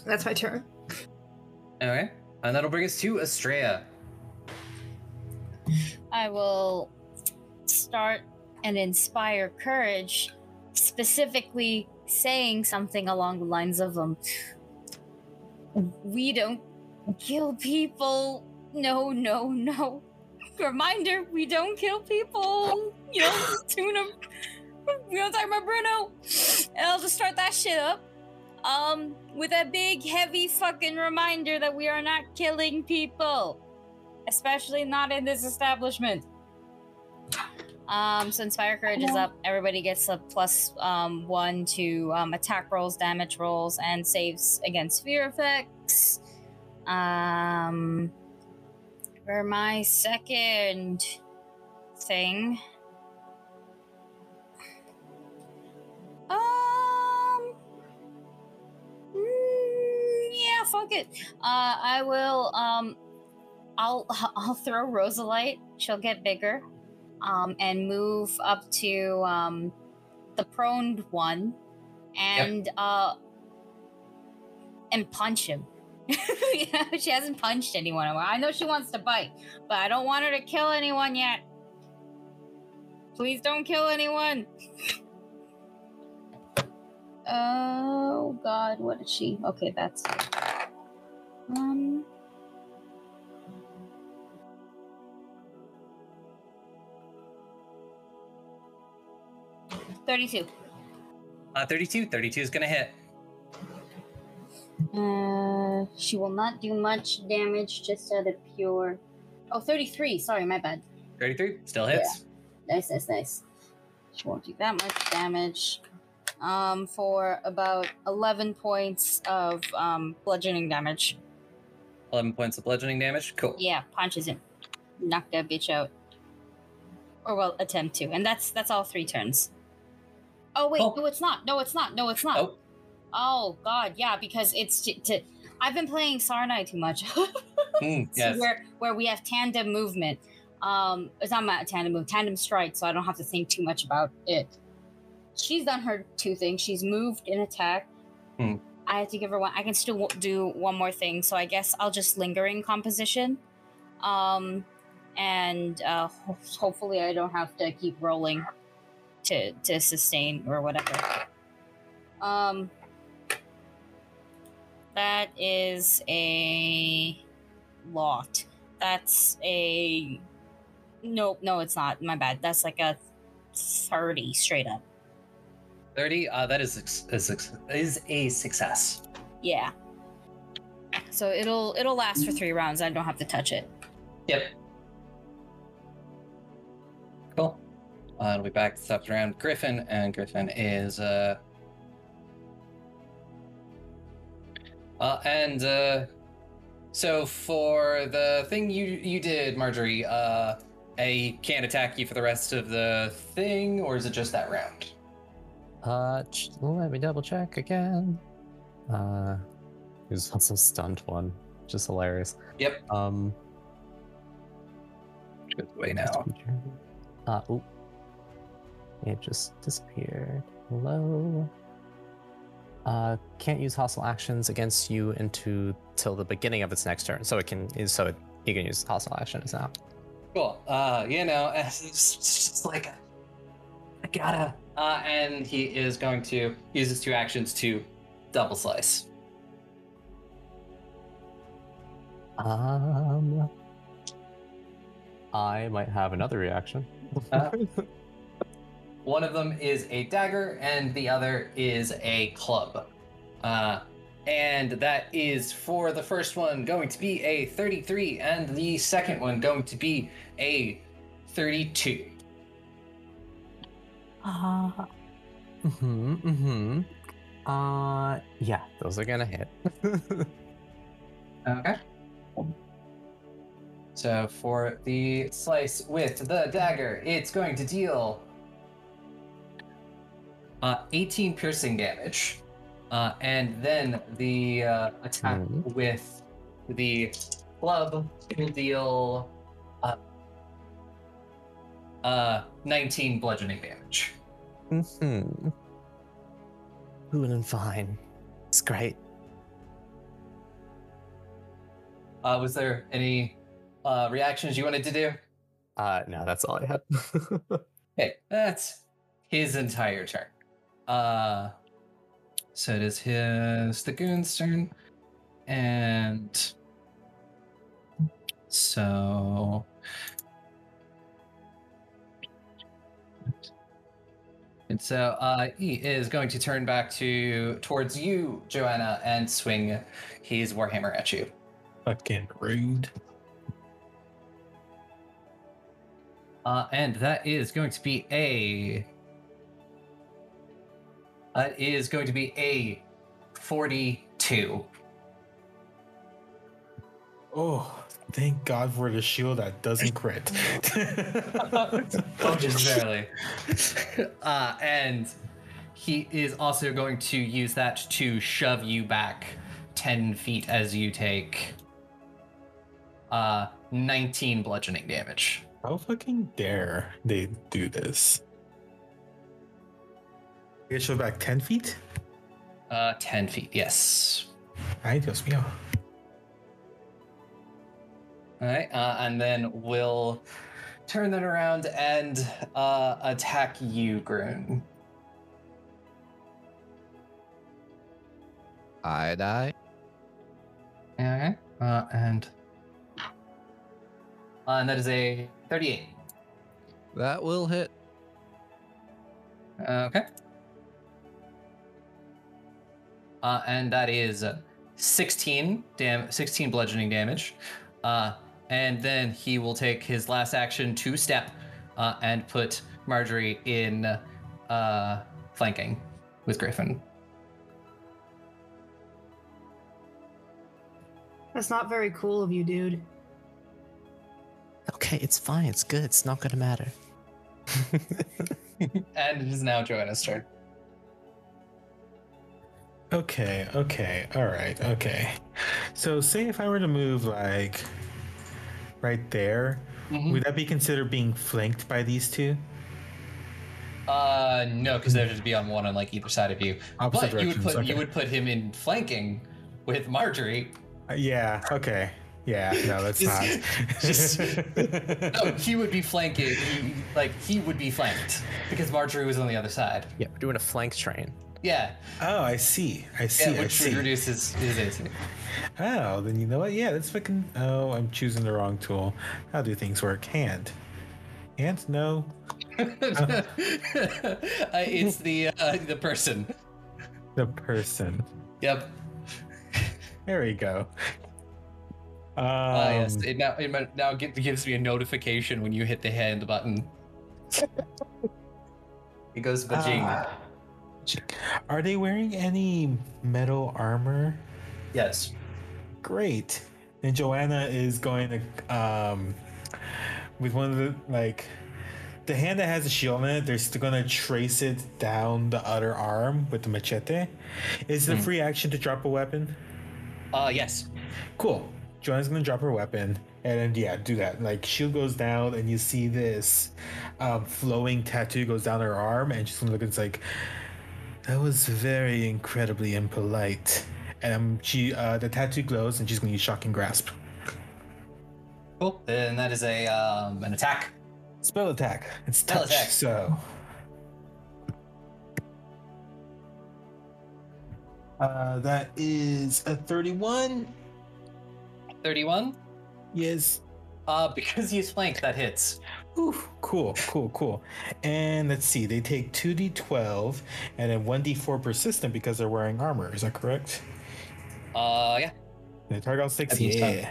That's my turn.
Okay, and that'll bring us to Estrella.
I will start and inspire courage, specifically saying something along the lines of um we don't kill people. No, no, no. Reminder, we don't kill people. You know, tuna we don't talk about Bruno. And I'll just start that shit up. Um, with a big heavy fucking reminder that we are not killing people especially not in this establishment. Um, so Inspire Courage is up. Everybody gets a plus um, one to um, attack rolls, damage rolls, and saves against fear effects. Um, for my second thing, um, mm, yeah, fuck it. Uh, I will um I'll I'll throw Rosalite. She'll get bigger, um, and move up to um, the proned one, and uh, and punch him. she hasn't punched anyone. I know she wants to bite, but I don't want her to kill anyone yet. Please don't kill anyone. oh God, what is she? Okay, that's um. Thirty-two.
Uh, 32. 32 is gonna hit.
Uh, she will not do much damage just out of pure. Oh, 33. Sorry, my bad.
33 still hits.
Nice, nice, nice. She won't do that much damage. Um, for about 11 points of um, bludgeoning damage.
11 points of bludgeoning damage. Cool.
Yeah, punches him. Knock that bitch out. Or well, attempt to. And that's that's all three turns. Oh wait,
Oh.
no it's not. No, it's not. No, it's not.
Oh,
Oh god, yeah, because it's to, to I've been playing Sarnai too much.
mm,
So where where we have tandem movement. Um, it's not my tandem move, tandem strike, so I don't have to think too much about it. She's done her two things. She's moved and attacked.
Hmm.
I have to give her one. I can still w- do one more thing, so I guess I'll just lingering composition. Um, and uh, ho- hopefully I don't have to keep rolling to to sustain or whatever. Um, that is a lot. That's a nope. No, it's not. My bad. That's like a thirty straight up.
30. Uh, that is, ex- is, is a success.
Yeah. So it'll it'll last for three rounds. I don't have to touch it.
Yep. Cool. Uh, it'll be back to the top around Griffin, and Griffin is uh uh and uh so for the thing you you did, Marjorie, uh he can't attack you for the rest of the thing, or is it just that round?
Uh, let me double check again. Uh, there's also stunned one, just hilarious.
Yep.
Um,
Goes away now.
Uh, oop. It just disappeared. Hello. Uh, can't use hostile actions against you into till the beginning of its next turn. So it can so it, you can use hostile actions now.
Cool. Uh, you know, it's just like I gotta. Uh, and he is going to use his two actions to double slice.
Um, I might have another reaction.
Uh, One of them is a dagger, and the other is a club. Uh, and that is for the first one going to be a 33, and the second one going to be a 32.
Ah,
Mm-hmm. Mm-hmm. Uh, yeah, those are gonna hit.
Okay. So for the slice with the dagger, it's going to deal uh, 18 piercing damage. Uh, and then the uh, attack
Mhm.
with the club will deal uh, uh, 19 bludgeoning damage.
mm-hmm. Good and fine. It's great.
Uh, was there any uh, reactions you wanted to do?
Uh, no, that's all I had.
Okay, that's his entire turn. Uh, so it is his the goon's turn, and so and so uh, he is going to turn back to towards you, Joanna, and swing his warhammer at you.
Fucking rude.
Uh, and that is going to be a. That is going to be a 42.
Oh, thank God for the shield that doesn't crit.
Oh, just barely. uh, and he is also going to use that to shove you back 10 feet as you take uh, 19 bludgeoning damage.
How fucking dare they do this? You get shoved back 10 feet?
Uh, 10 feet, yes.
Ay, Dios mío.
All right, uh, and then we'll turn that around and uh, attack you, Groon.
I die.
Okay. Uh, and uh, and that is a 38.
That will hit.
Okay. Uh, and that is 16 dam 16 bludgeoning damage. Uh, and then he will take his last action to step uh, and put Marjorie in uh, flanking with Griffin.
That's not very cool of you, dude.
okay, it's fine. It's good. It's not gonna matter.
and it is now Joanna's turn.
Okay, okay, all right, okay. So, say if I were to move like right there,
Mhm.
would that be considered being flanked by these two?
Uh, no, because they'd just be on one on like either side of you.
Opposite
but you would put
okay.
you would put him in flanking with Marjorie.
Uh, yeah. Okay. Yeah. No, that's
Just-
not.
No, he would be flanking. He, like he would be flanked because Marjorie was on the other side.
Yeah, we're doing a flank train.
Yeah,
oh, I see. I see.
yeah
I
which
see.
would reduce his, his AC.
Oh, then you know what? Yeah, that's fucking. Oh, I'm choosing the wrong tool. How do things work? Hand. Hand? No.
uh, it's the uh, the person.
The person.
Yep.
There we go. Um,
Ah, yes. It now it now gives me a notification when you hit the hand button. it goes bajing.
Ah. are they wearing any metal armor?
yes.
Great. And Joanna is going to um with one of the like the hand that has a shield in it, they're still gonna trace it down the other arm with the machete. Is it a
Hmm.
free action to drop a weapon?
Uh, yes.
Cool. Joanna's gonna drop her weapon, and then yeah, do that. Like shield goes down, and you see this um, flowing tattoo goes down her arm, and she's gonna look. and It's like that was very incredibly impolite. And um, she uh, the tattoo glows, and she's gonna use shocking grasp.
Cool. Then that is a um an attack.
Spell attack. It's
Spell
touch.
attack.
So. Uh, that is a 31.
Thirty-one.
Yes.
Uh, because he's flanked, that hits.
Ooh, cool, cool, cool. And let's see, they take 2d12 and then 1d4 persistent because they're wearing armor. Is that correct?
Uh, yeah.
The target on six? Yeah.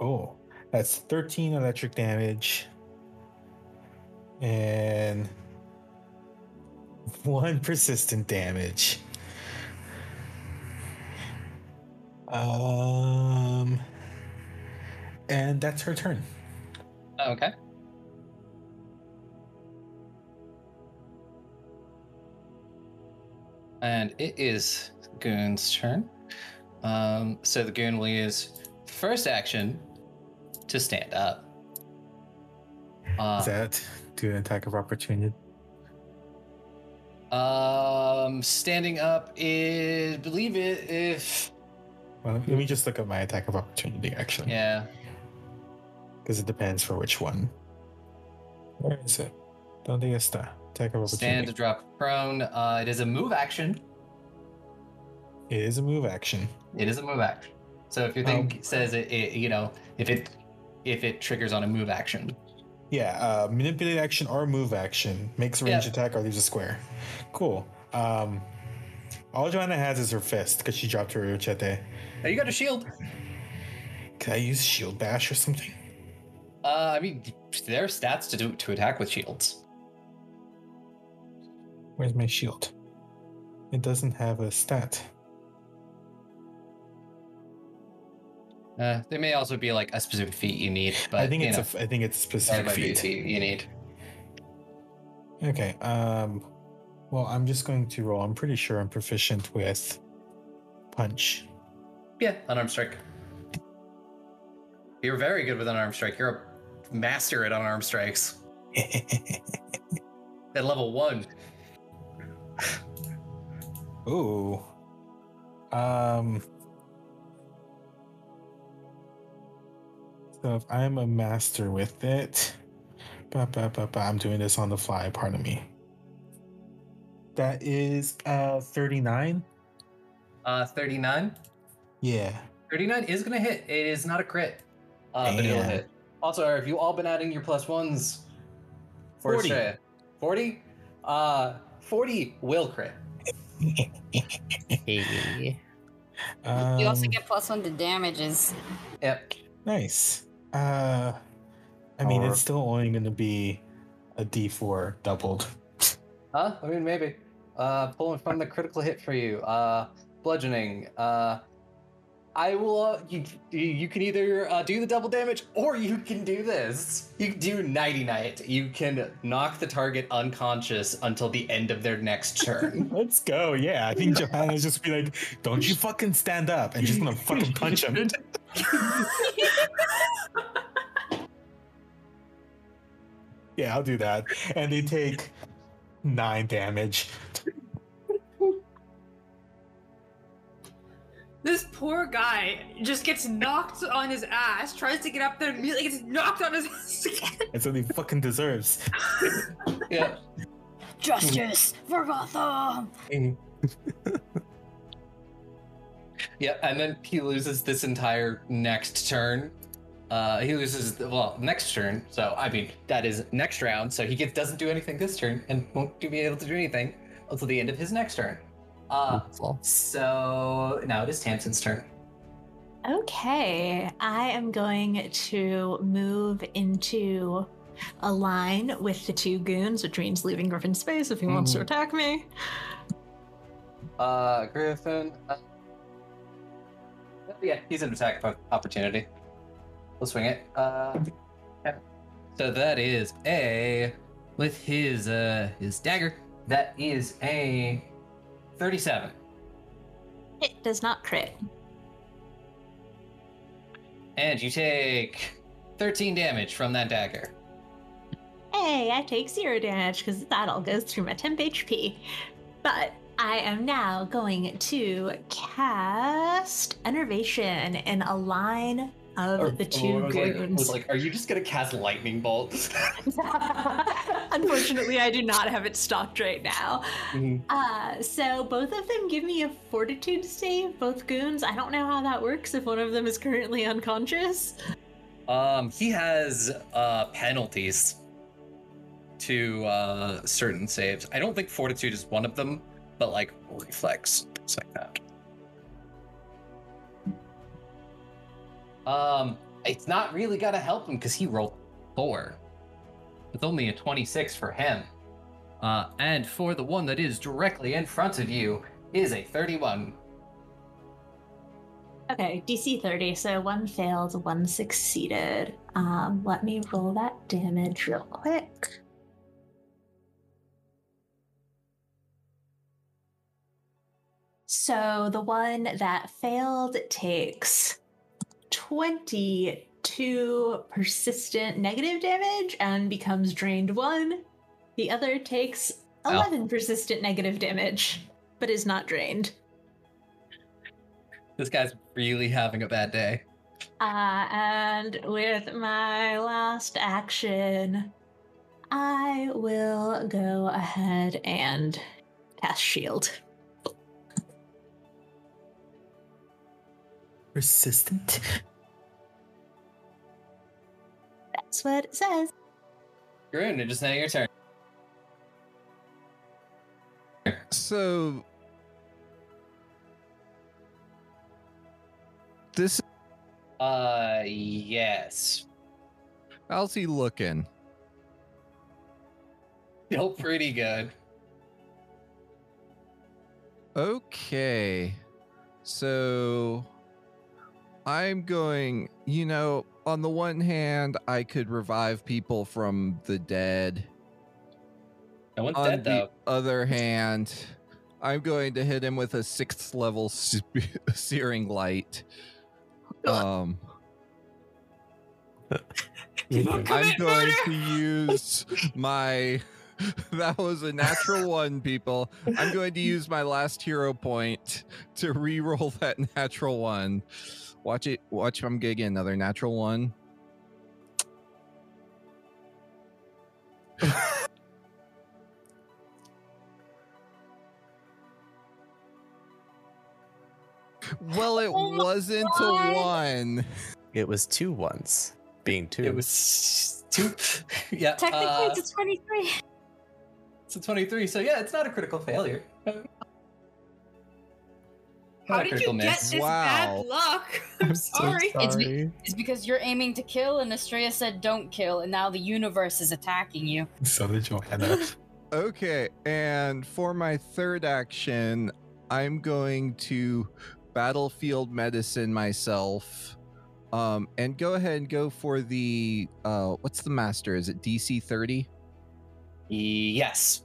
Oh, that's 13 electric damage. And one persistent damage. Um, and that's her turn.
Okay. And it is Goon's turn. Um, so the Goon will use first action to stand up. Uh,
Is that do an attack of opportunity?
um, standing up is believe it if
Well, let me just look up my attack of opportunity actually.
yeah.
Because it depends for which one. Where is it? Donde está? Attack of
Stand to drop prone. Uh, it is a move action.
It is a move action.
It is a move action. So if your thing says it, it, you know, if it if it triggers on a move action,
Yeah, uh, manipulate action or move action makes a range
Yeah.
attack or leaves a square. Cool. Um, all Joanna has is her fist because she dropped her machete.
oh, you got a shield.
Can I use shield bash or something?
Uh, I mean, there are stats to do to attack with shields.
Where's my shield? It doesn't have a stat.
Uh, there may also be like a specific feat you need, but
I think it's
know,
a. I think it's a specific feat.
feat you need.
Okay. Um. Well, I'm just going to roll. I'm pretty sure I'm proficient with punch.
Yeah, unarmed strike. You're very good with unarmed strike. You're a master at unarmed strikes. At level one.
Ooh. Um. So if I'm a master with it, ba, ba, ba, ba, I'm doing this on the fly. Pardon me. That is uh 39.
Uh, 39.
Yeah.
39 is gonna hit. It is not a crit, uh, but it'll hit. Also, have you all been adding your plus ones for
40.
Estrella? 40? Uh, 40 will crit.
Hey.
Um,
you also get plus one to damages.
Yep.
nice. Uh, I mean,
Or-
it's still only going to be a D4 doubled.
Huh? I mean, maybe. Uh, pulling from the critical hit for you. Uh, bludgeoning. Uh, I will. Uh, you, you you can either uh, do the double damage or you can do this. You can do nighty night. You can knock the target unconscious until the end of their next turn.
Let's go. Yeah, I think Johanna's just be like, "Don't you fucking stand up!" and just gonna fucking punch him. yeah, I'll do that. And they take nine damage.
This poor guy just gets knocked on his ass, tries to get up there, immediately gets knocked on his ass again.
That's what he fucking deserves.
yeah.
Justice for Gotham.
Yeah, and then he loses this entire next turn. Uh, he loses the, well next turn. So I mean that is next round. So he gets doesn't do anything this turn and won't be able to do anything until the end of his next turn. Uh, so now it is Tamsin's turn.
Okay, I am going to move into a line with the two goons, which means leaving Griffin space if he wants to
Mhm.
attack me.
Uh, Griffin. Uh, yeah, he's an attack opportunity. we'll swing it. Uh, okay. so that is a with his uh his dagger. That is a thirty-seven.
It does not crit.
And you take 13 damage from that dagger.
Hey, I take zero damage because that all goes through my temp HP. But I am now going to cast Enervation and a line of
Or-
the two
I was like,
goons.
was like, are you just gonna cast lightning bolts?
Unfortunately, I do not have it stocked right now.
Mhm.
Uh, so both of them give me a fortitude save, both goons. I don't know how that works if one of them is currently unconscious.
Um, he has uh penalties to uh certain saves. I don't think fortitude is one of them, but like reflex, things like that. Um, it's not really gonna help him because he rolled four. It's only a 26 for him. Uh, and for the one that is directly in front of you is a 31.
Okay, DC 30, so one failed, one succeeded. Um, let me roll that damage real quick. So the one that failed takes 22 persistent negative damage and becomes drained one. The other takes
Ow.
11 persistent negative damage, but is not drained.
This guy's really having a bad day.
Uh, and with my last action, I will go ahead and cast shield.
Persistent.
That's what it says.
Grun, it is now your turn.
So this
Uh, yes.
how's he looking?
Still pretty good.
Okay. So I'm going, you know, on the one hand, I could revive people from the dead.
No one's
On
dead
the
though.
other hand, I'm going to hit him with a sixth level se- searing light. Um, I'm going to use my. That was a natural one, people. I'm going to use my last hero point to re-roll that natural one. Watch it. Watch. if I'm gonna get another natural one. Well, it
Oh
wasn't
God.
a one.
It was two ones, being two.
It was two. yeah.
Technically,
uh,
it's a 23.
it's a 23. So yeah, it's not a critical failure.
How did you
miss.
get this
Wow.
bad luck? I'm
so
sorry.
It's be- It's because you're aiming to kill, and Estrella said don't kill, and now the universe is attacking you.
So did Joanna.
Okay, and for my third action, I'm going to battlefield medicine myself. Um, and go ahead and go for the uh what's the master? Is it DC 30?
Yes.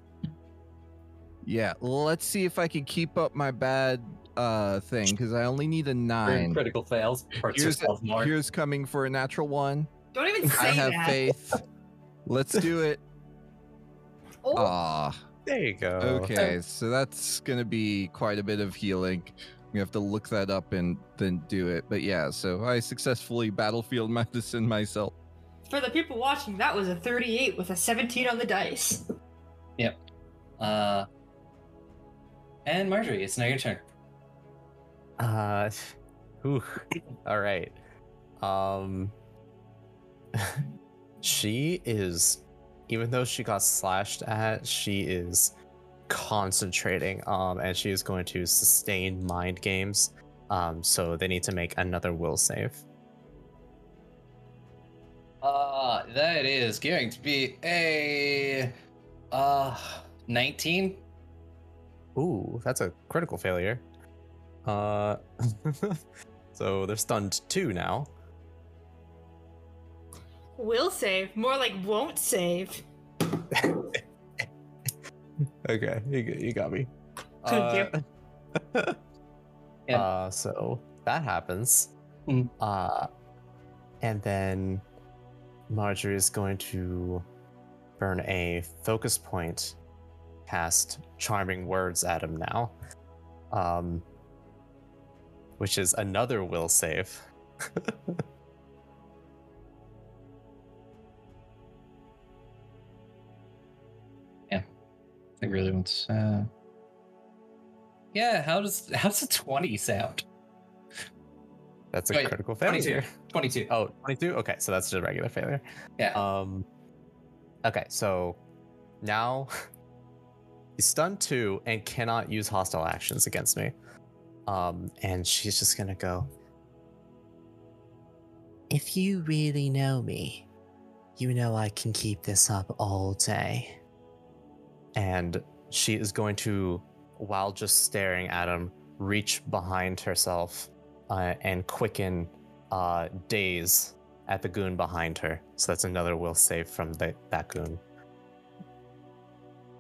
Yeah, let's see if I can keep up my bad uh thing because I only need a
Three
nine.
critical fails.
Here's, here's coming for a natural one.
Don't even say
I have
that.
faith. Let's do it.
Oh,
Ah.
There you go.
Okay, so that's gonna be quite a bit of healing. You have to look that up and then do it. But yeah, so I successfully battlefield medicine myself.
For the people watching, that was a 38 with a 17 on the dice. Yep.
Uh, and Marjorie, it's now your turn.
Uh, whew. all right. Um, she is, even though she got slashed at, she is concentrating. Um, and she is going to sustain mind games. Um, so they need to make another will save.
Uh, that is going to be a uh 19.
Ooh, that's a critical failure. Uh, so they're stunned two now.
Will save. More like won't save.
Okay, you, you got me.
Thank
Uh,
Yeah.
uh, so that happens.
Mhm.
Uh, and then Marjorie is going to burn a focus point, cast charming words at him now, um, which is another will save.
Yeah, I really want. Uh... Yeah, how does how does a twenty sound?
That's a
Wait,
critical failure.
22.
Oh, 22? Okay, so that's just a regular failure.
Yeah.
Um Okay, so now he's stunned too and cannot use hostile actions against me. Um and she's just gonna go. If you really know me, you know I can keep this up all day. And she is going to, while just staring at him, reach behind herself uh, and quicken uh, daze at the goon behind her. So that's another will save from the, that goon.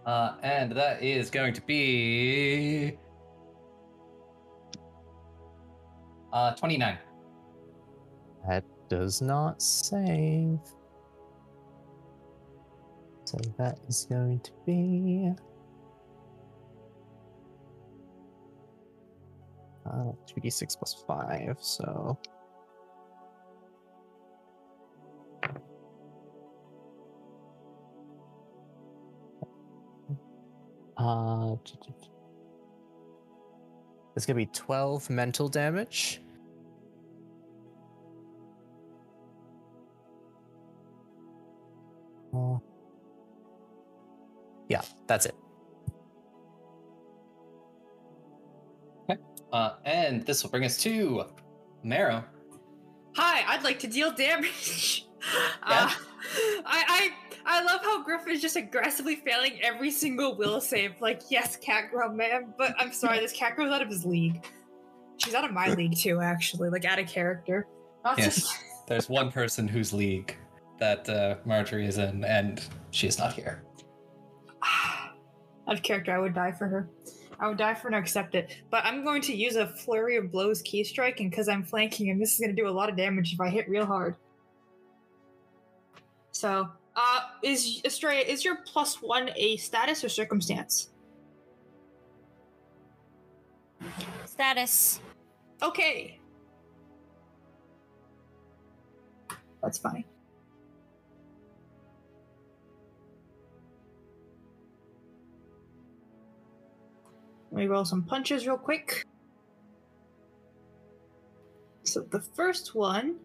Uh, and that is going to be uh 29.
That does not save. So that is going to be. Uh, 2d6 plus 5, so. Uh, it's gonna be 12 mental damage. Uh, yeah, that's it.
Uh, and this will bring us to Marrow.
Hi, I'd like to deal damage. Uh, I, I I love how Griffin's just aggressively failing every single will save. Like, yes, Catgirl, man, but I'm sorry, this Catgirl's out of his league. She's out of my league too, actually, like out of character. Not
Yes.
just-
There's one person whose league that uh, Marjorie is in, and she is not here.
out of character, I would die for her. I would die for her and accept it. But I'm going to use a flurry of blows ki strike, and because I'm flanking him, this is going to do a lot of damage if I hit real hard. So, uh, is Estrella, is your plus one a status or circumstance?
Status.
Okay. That's funny. Let me roll some punches real quick. So the first one.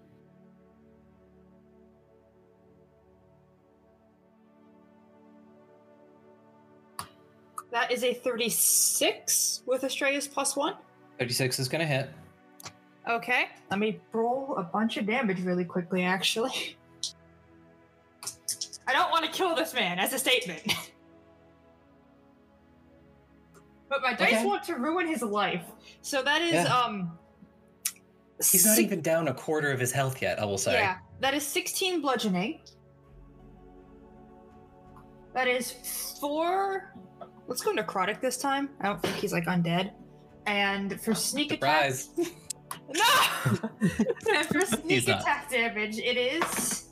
That is a 36 with Estrella's plus one.
36 is going to hit.
Okay, let me roll a bunch of damage really quickly, actually. I don't want to kill this man as a statement. but my dice
Okay.
want to ruin his life. So that is,
Yeah.
um.
He's not
six-
even down a quarter of his health yet, I will say.
Yeah, that is 16 bludgeoning. That is four. Let's go necrotic this time. I don't think he's like undead. And for sneak attack.
Surprise.
No! and for
He's
sneak
not.
attack damage, it is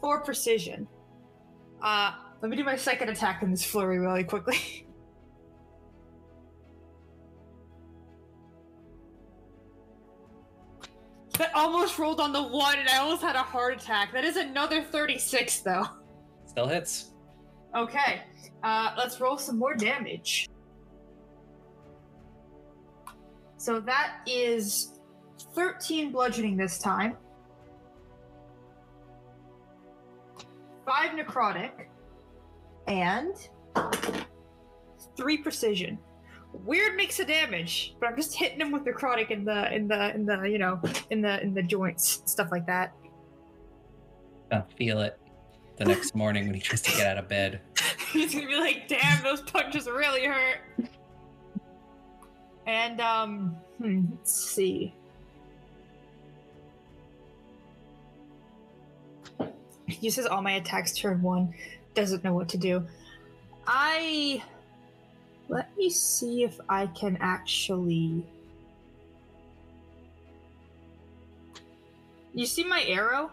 four precision. Uh, let me do my second attack in this flurry really quickly. that almost rolled on the one, and I almost had a heart attack. That is another 36, though.
Still hits.
Okay, uh, let's roll some more damage. So that is 13 bludgeoning this time, 5 necrotic, and 3 precision. Weird mix of damage, but I'm just hitting him with necrotic in the in the in the you know in the in the joints stuff like that.
Gonna feel it the next morning when he tries to get out of bed.
He's gonna be like, damn, those punches really hurt. And um, hmm, let's see. He uses all my attacks turn one. Doesn't know what to do. I let me see if I can actually. You see my arrow?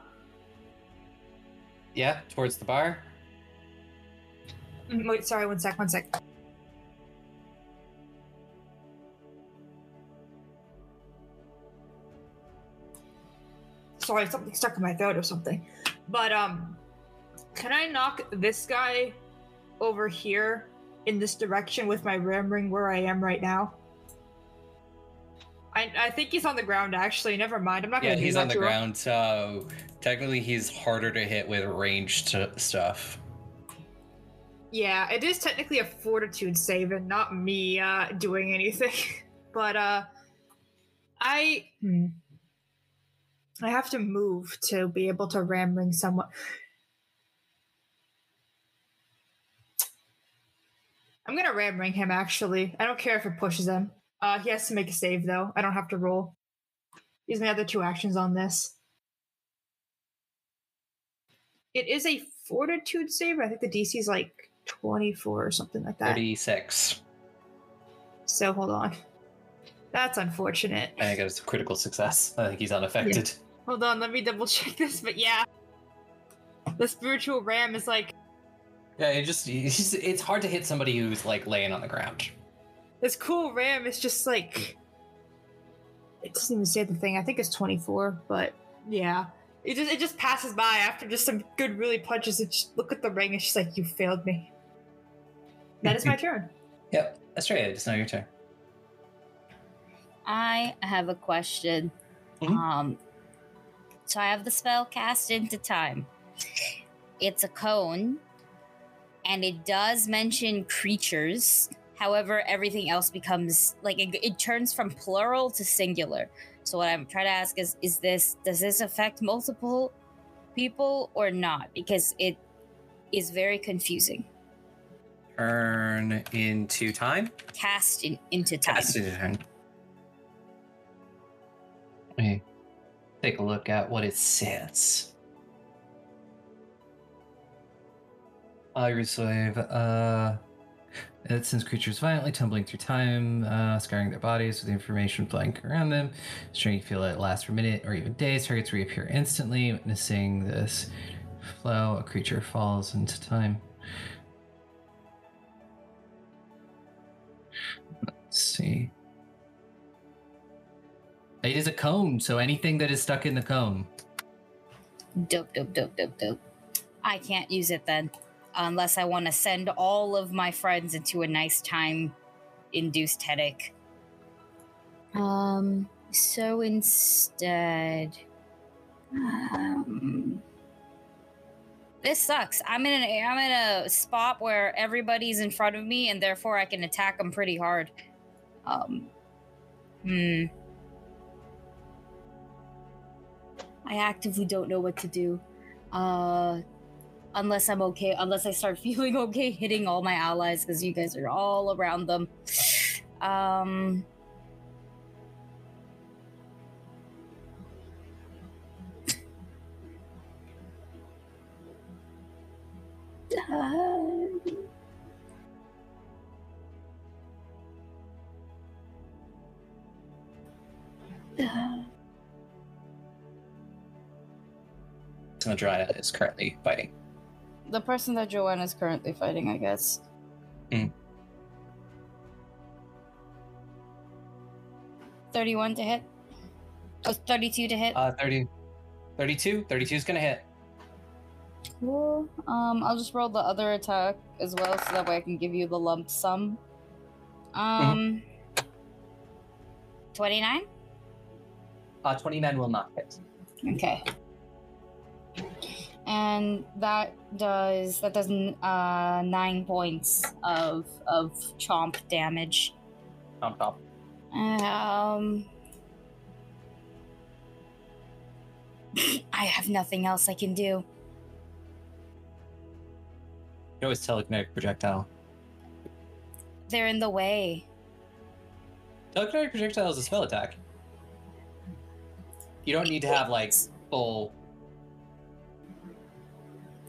Yeah, towards the bar.
Mm, Wait, sorry, one sec, one sec. Sorry, something stuck in my throat or something. But um, can I knock this guy over here in this direction with my ram ring where I am right now? I I think he's on the ground actually. Never mind. I'm not gonna do
he's on the
to him.
ground, so technically he's harder to hit with ranged stuff.
Yeah, it is technically a fortitude save and not me uh doing anything. but uh I hmm. I have to move to be able to ram ring someone. I'm gonna ram ring him actually. I don't care if it pushes him. Uh he has to make a save though. I don't have to roll. Use my other two actions on this. It is a fortitude save. I think the DC is like 24 or something like that.
36.
So hold on. That's unfortunate.
I think it's a critical success. I think he's unaffected.
Hold on, let me double check this. But yeah, the spiritual ram is like
Yeah, it just he's, it's hard to hit somebody who's like laying on the ground.
this cool ram is just like it doesn't even say the thing. I think it's 24, but yeah. It just it just passes by after just some good really punches. It just look at the ring and she's like, "You failed me." That is my turn.
Yep, Estrella, it's now your turn.
I have a question.
Mhm.
Um, so I have the spell cast into time. It's a cone, and it does mention creatures. However, everything else becomes like it, it turns from plural to singular. So what I'm trying to ask is: Is this does this affect multiple people or not? Because it is very confusing.
Turn into time.
Cast in, into time.
Cast into time. Let me take a look at what it says. Your slave, uh, it sends creatures violently tumbling through time, uh, scarring their bodies with information flying around them. You feel it lasts for a minute or even days. Targets reappear instantly. Witnessing this flow, a creature falls into time. Let's see. It is a cone, so anything that is stuck in the cone.
Dope, dope, dope, dope, dope. I can't use it then, unless I want to send all of my friends into a nice time induced headache. Um, so instead. Um, this sucks. I'm in an I'm in a spot where everybody's in front of me, and therefore I can attack them pretty hard. Um, hmm. I actively don't know what to do. Uh unless I'm okay, unless I start feeling okay hitting all my allies because you guys are all around them. Um uh,
is currently fighting.
The person that Joanna is currently fighting, I guess.
Mm.
31 to hit. Oh, 32 to hit.
Uh, 30, 32? 32 is gonna hit.
Cool. Um, I'll just roll the other attack as well, so that way I can give you the lump sum. Um, 29?
Uh, 29 will not hit.
Okay. And that does that does uh nine points of of chomp damage.
Chomp chomp.
Um, I have nothing else I can do.
You can always telekinetic projectile.
They're in the way.
Telekinetic projectile is a spell attack. You don't need to have like full.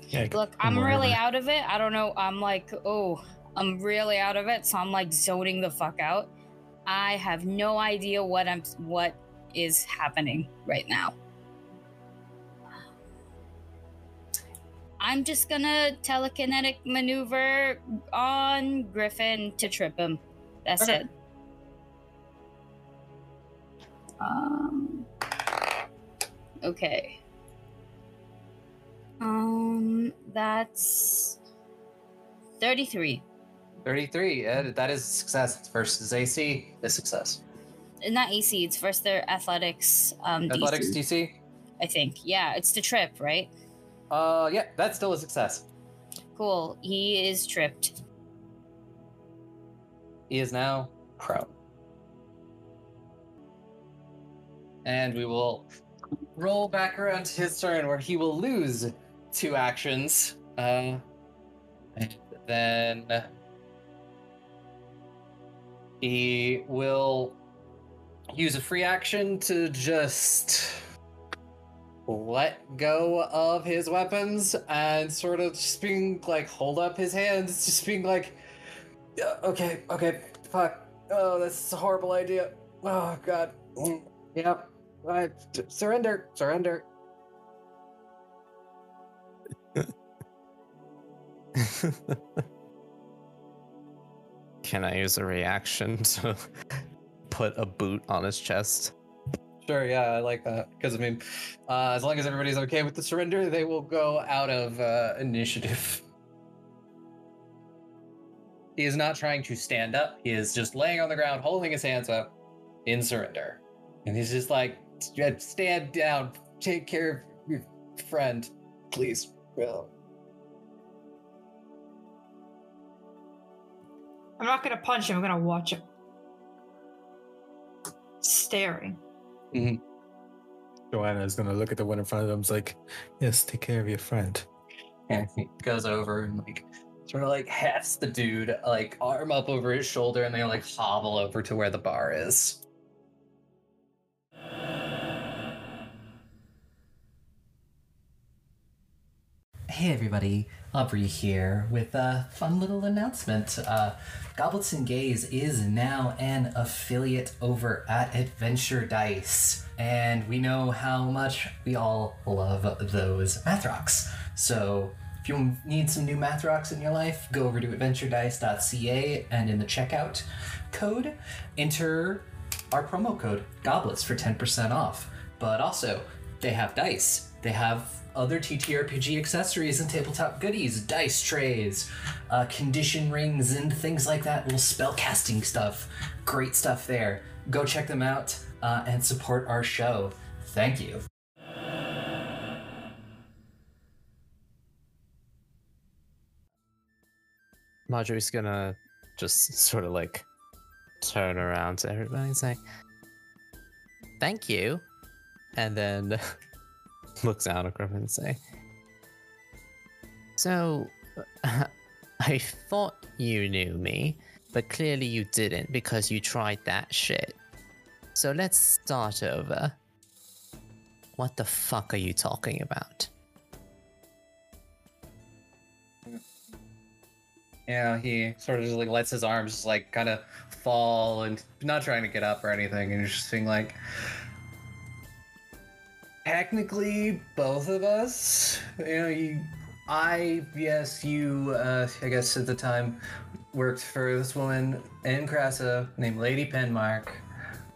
Yeah,
Look, I'm really out of it. I don't know. I'm like, oh, I'm really out of it. So I'm like zoning the fuck out. I have no idea what I'm what is happening right now. I'm just gonna telekinetic maneuver on Griffin to trip him. That's
Okay.
it. Um. Okay. Um, that's thirty-three.
33. Uh, that is a success. It's versus AC. A success.
Uh, Not AC. It's first their athletics. Um,
Athletics
DC,
DC.
I think. Yeah, it's the trip, right?
Uh, yeah, that's still a success.
Cool. He is tripped.
He is now prone. And we will roll back around to his turn where he will lose two actions. Uh, and then he will use a free action to just let go of his weapons and sort of just being like hold up his hands, just being like, okay, okay, fuck. Oh, that's a horrible idea. Oh god. Mm, Yep. I surrender, surrender.
Can I use a reaction to put a boot on his chest?
Sure, yeah, I like that because I mean, uh, as long as everybody's okay with the surrender, they will go out of uh, initiative. He is not trying to stand up. He is just laying on the ground, holding his hands up in surrender, and he's just like, "Stand down. Take care of your friend, please." Well,
I'm not gonna punch him. I'm gonna watch him. Staring. Mm-hmm.
Joanna is gonna look at the one in front of them. Is like, yes, take care of your friend.
And he goes over and like sort of like hefts the dude, like arm up over his shoulder, and they like hobble over to where the bar is. Hey everybody, Aubrey here with a fun little announcement. Uh, Goblets and Gaze is now an affiliate over at Adventure Dice, and we know how much we all love those math rocks. So if you need some new math rocks in your life, go over to adventuredice.ca and in the checkout code, enter our promo code Goblets for 10% off. But also, they have dice. They have other TTRPG accessories and tabletop goodies, dice trays, uh, condition rings, and things like that. Little spell casting stuff. Great stuff there. Go check them out uh, and support our show. Thank you.
Marjorie's gonna just sort of like turn around to everybody and say, Thank you. And then looks out at Griffin and say, So, I thought you knew me, but clearly you didn't because you tried that shit. So let's start over. What the fuck are you talking about?
Yeah, he sort of just like lets his arms like kind of fall and not trying to get up or anything, and just being like, technically, both of us, you know, you, I, yes, you, uh, I guess at the time worked for this woman in Crassa named Lady Penmark,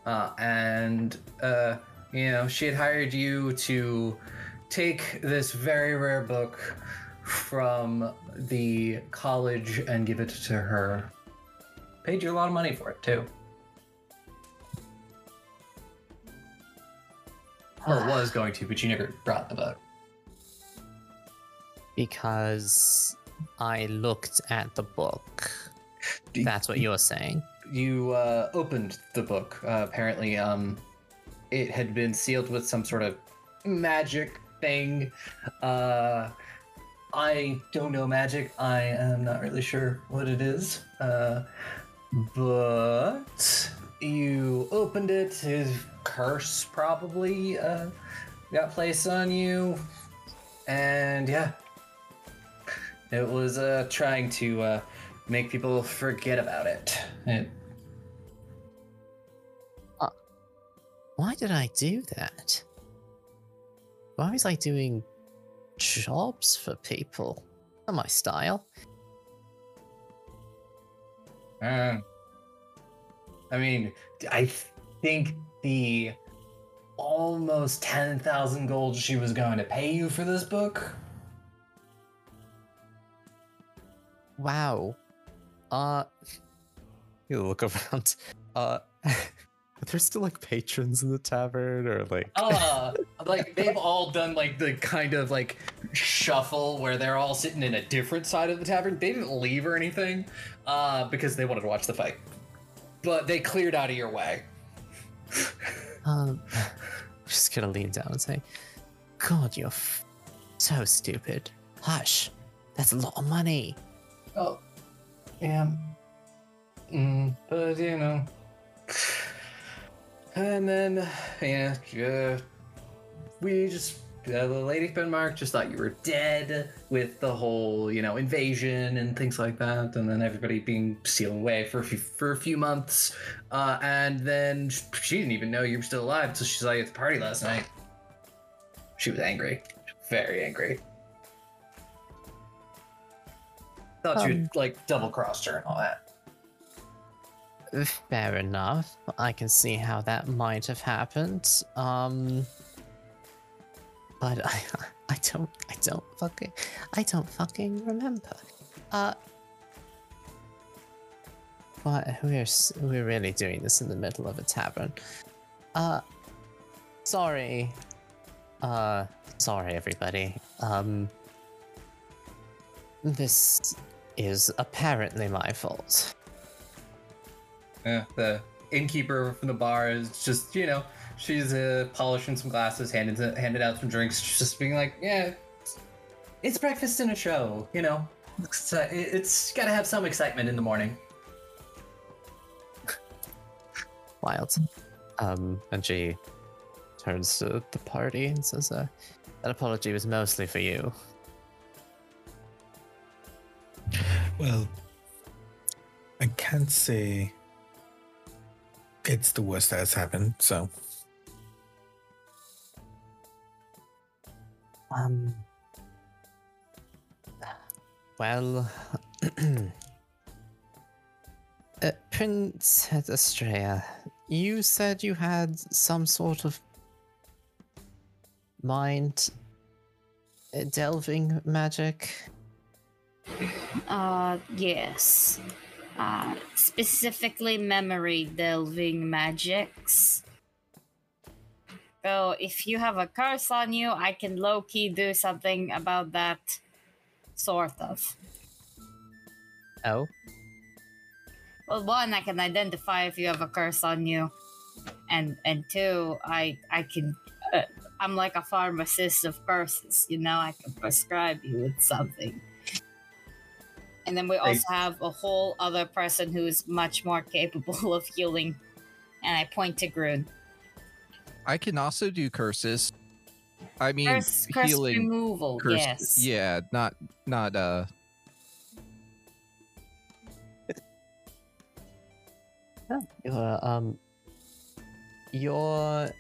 uh, and, uh, you know, she had hired you to take this very rare book from the college and give it to her. Paid you a lot of money for it too. Or was going to, but you never brought the book.
Because I looked at the book.
Do-
That's what you're saying.
You uh, opened the book. Uh, apparently, um, it had been sealed with some sort of magic thing. Uh, I don't know magic. I am not really sure what it is. Uh, but you opened it. His curse probably uh, got placed on you, and yeah, It was uh, trying to uh, make people forget about it. it.
Why did I do that? Why was I doing jobs for people? Not my style.
Um, I mean, I think the almost 10,000 gold she was going to pay you for this book.
Wow. Uh, you look around. Uh, are there still like patrons in the tavern or like?
Uh, like they've all done like the kind of like shuffle where they're all sitting in a different side of the tavern. They didn't leave or anything, uh, because they wanted to watch the fight. But they cleared out of your way.
Um, just gonna lean down and say, "God, you're f- so stupid." Hush. That's a lot of money.
Oh, yeah. Mm, but you know. And then, yeah, uh, we just, the Lady Penmark just thought you were dead with the whole, you know, invasion and things like that. And then everybody being sealed away for a few, for a few months. Uh, and then she didn't even know you were still alive until she saw you at the party last night. She was angry. Very angry. Thought you
Um,
had, like, double crossed her and all that.
Fair enough. I can see how that might have happened. Um, but I, I don't, I don't fucking, I don't fucking remember. Uh, but we're we're really doing this in the middle of a tavern. Uh, sorry. Uh, sorry everybody. Um, this is apparently my fault.
Yeah, the innkeeper from the bar is just, you know, she's uh, polishing some glasses, handed handed out some drinks, just being like, yeah, it's, it's breakfast in a show, you know. It's, uh, it- it's got to have some excitement in the morning.
Wild. Um, and she turns to the party and says, uh, "That apology was mostly for you."
Well, I can't say it's the worst that has happened. So
Um. Well, uh, Princess Estrella, you said you had some sort of mind uh, delving magic.
Uh, yes. Uh, specifically memory delving magics. So if you have a curse on you, I can low key do something about that. Sort of.
Oh,
Well, one, I can identify if you have a curse on you, and and two, I I can. Uh, I'm like a pharmacist of curses. You know, I can prescribe you with something. And then we also have a whole other person who's much more capable of healing. And I point to Grun.
I can also do curses. I mean,
Curse, curse
healing.
removal,
curse-
yes.
Yeah, not not uh.
your um, your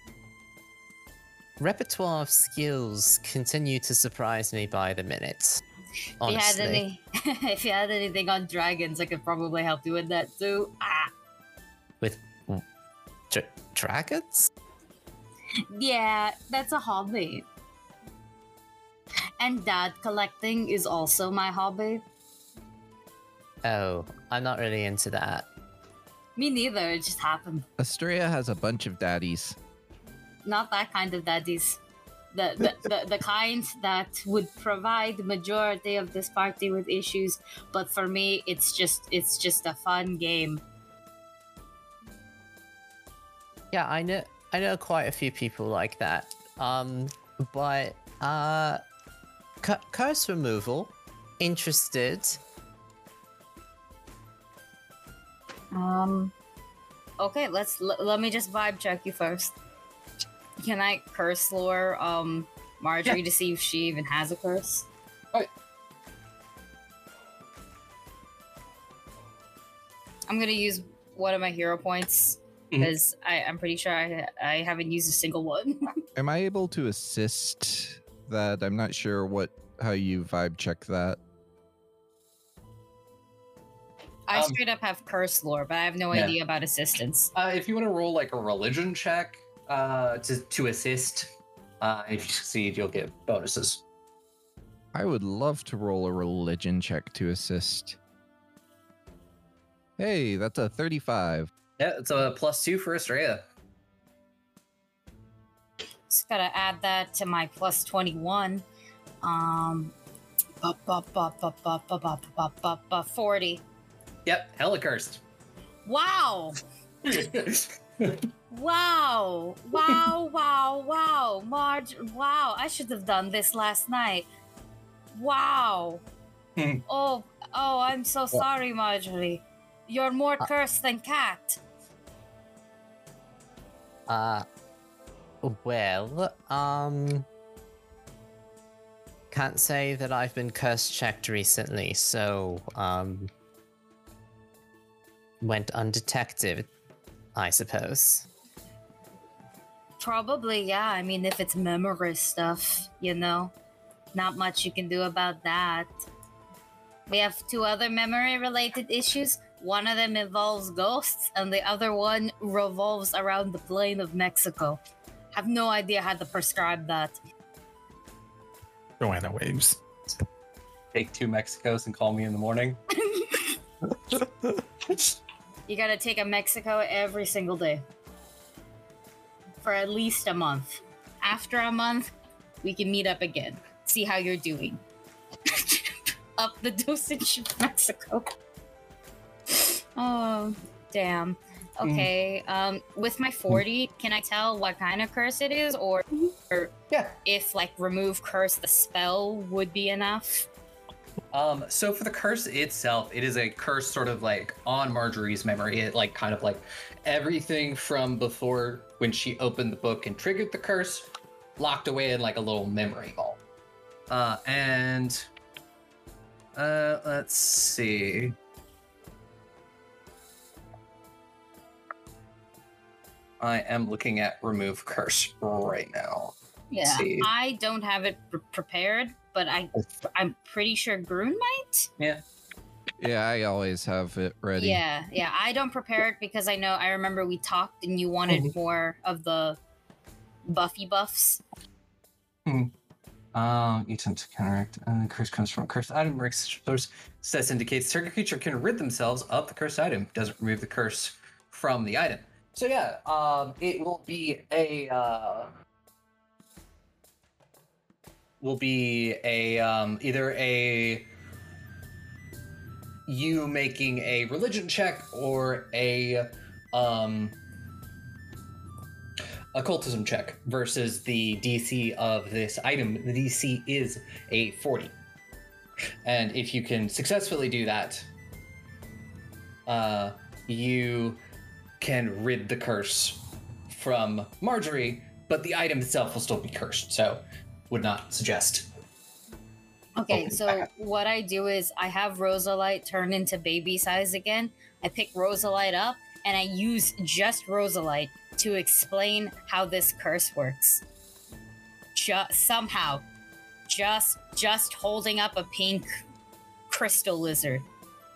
repertoire of skills continue to surprise me by the minute.
If you
Honestly.
had any, if you had anything on dragons, I could probably help you with that too. Ah,
with dra- dragons.
Yeah, that's a hobby. And dad collecting is also my hobby.
Oh, I'm not really into that.
Me neither. It just happened.
Estrella has a bunch of daddies.
Not that kind of daddies. The the, the, the kind that would provide the majority of this party with issues, but for me, it's just it's just a fun game.
Yeah, I know. I know quite a few people like that. Um, but uh, curse removal, interested.
Um, okay, let's let me just vibe check you first. Can I curse lore um Marjorie yeah. to see if she even has a curse? Right. I'm gonna use one of my hero points
Mhm.
because I'm pretty sure I I haven't used a single one.
Am I able to assist that? I'm not sure what how you vibe check that.
I
Um,
straight up have curse lore, but I have no
Yeah.
idea about assistance.
Uh, if you want to roll like a religion check uh, to to assist, uh, if you succeed, you'll get bonuses.
I would love to roll a religion check to assist. Hey, that's a 35.
Yeah, it's a plus two for Estrella.
Just gotta add that to my plus twenty-one. Um, bu- bu- bu- forty.
Yep, hella cursed.
Wow. wow. Wow, wow, wow. Marge, wow. I should have done this last night. Wow. oh, oh, I'm so sorry, Marjorie. You're more cursed than cat.
Uh, well, um, can't say that I've been curse checked recently, so um, went undetected, I suppose.
Probably, yeah. I mean, if it's memory stuff, you know, not much you can do about that. We have two other memory related issues. One of them involves ghosts, and the other one revolves around the plane of Mexico. Have no idea how to prescribe that.
Joanna waves.
Take two Mexicos and call me in the morning.
You gotta take a Mexico every single day for at least a month. After a month, we can meet up again, see how you're doing. up the dosage of Mexico. Oh, damn. Okay, um, with my 40, can I tell what kind of curse it is, or, or
Yeah.
if like remove curse the spell would be enough?
Um, so for the curse itself, it is a curse sort of like on Marjorie's memory. It like kind of like everything from before when she opened the book and triggered the curse, locked away in like a little memory vault. Uh, and uh, let's see. I am looking at remove curse right now.
Yeah,
see.
I don't have it pre- prepared, but I I'm pretty sure Grun might.
Yeah, Yeah, I always have it ready.
Yeah, yeah. I don't prepare it because I know I remember we talked and you wanted
Mhm.
more of the Buffy buffs.
Um, you attempt to counteract. Uh, the curse comes from a cursed item. Rick's source status indicates target creature can rid themselves of the cursed item. Doesn't remove the curse from the item. So yeah, um, it will be a uh, will be a um, either a you making a religion check or a um occultism check versus the DC of this item. The DC is a 40. And if you can successfully do that, uh, you can rid the curse from Marjorie, but the item itself will still be cursed. So, would not suggest.
Okay,
Okay,
so
back
what I do is I have Rosalite turn into baby size again. I pick Rosalite up and I use just Rosalite to explain how this curse works. Just somehow, just just holding up a pink crystal lizard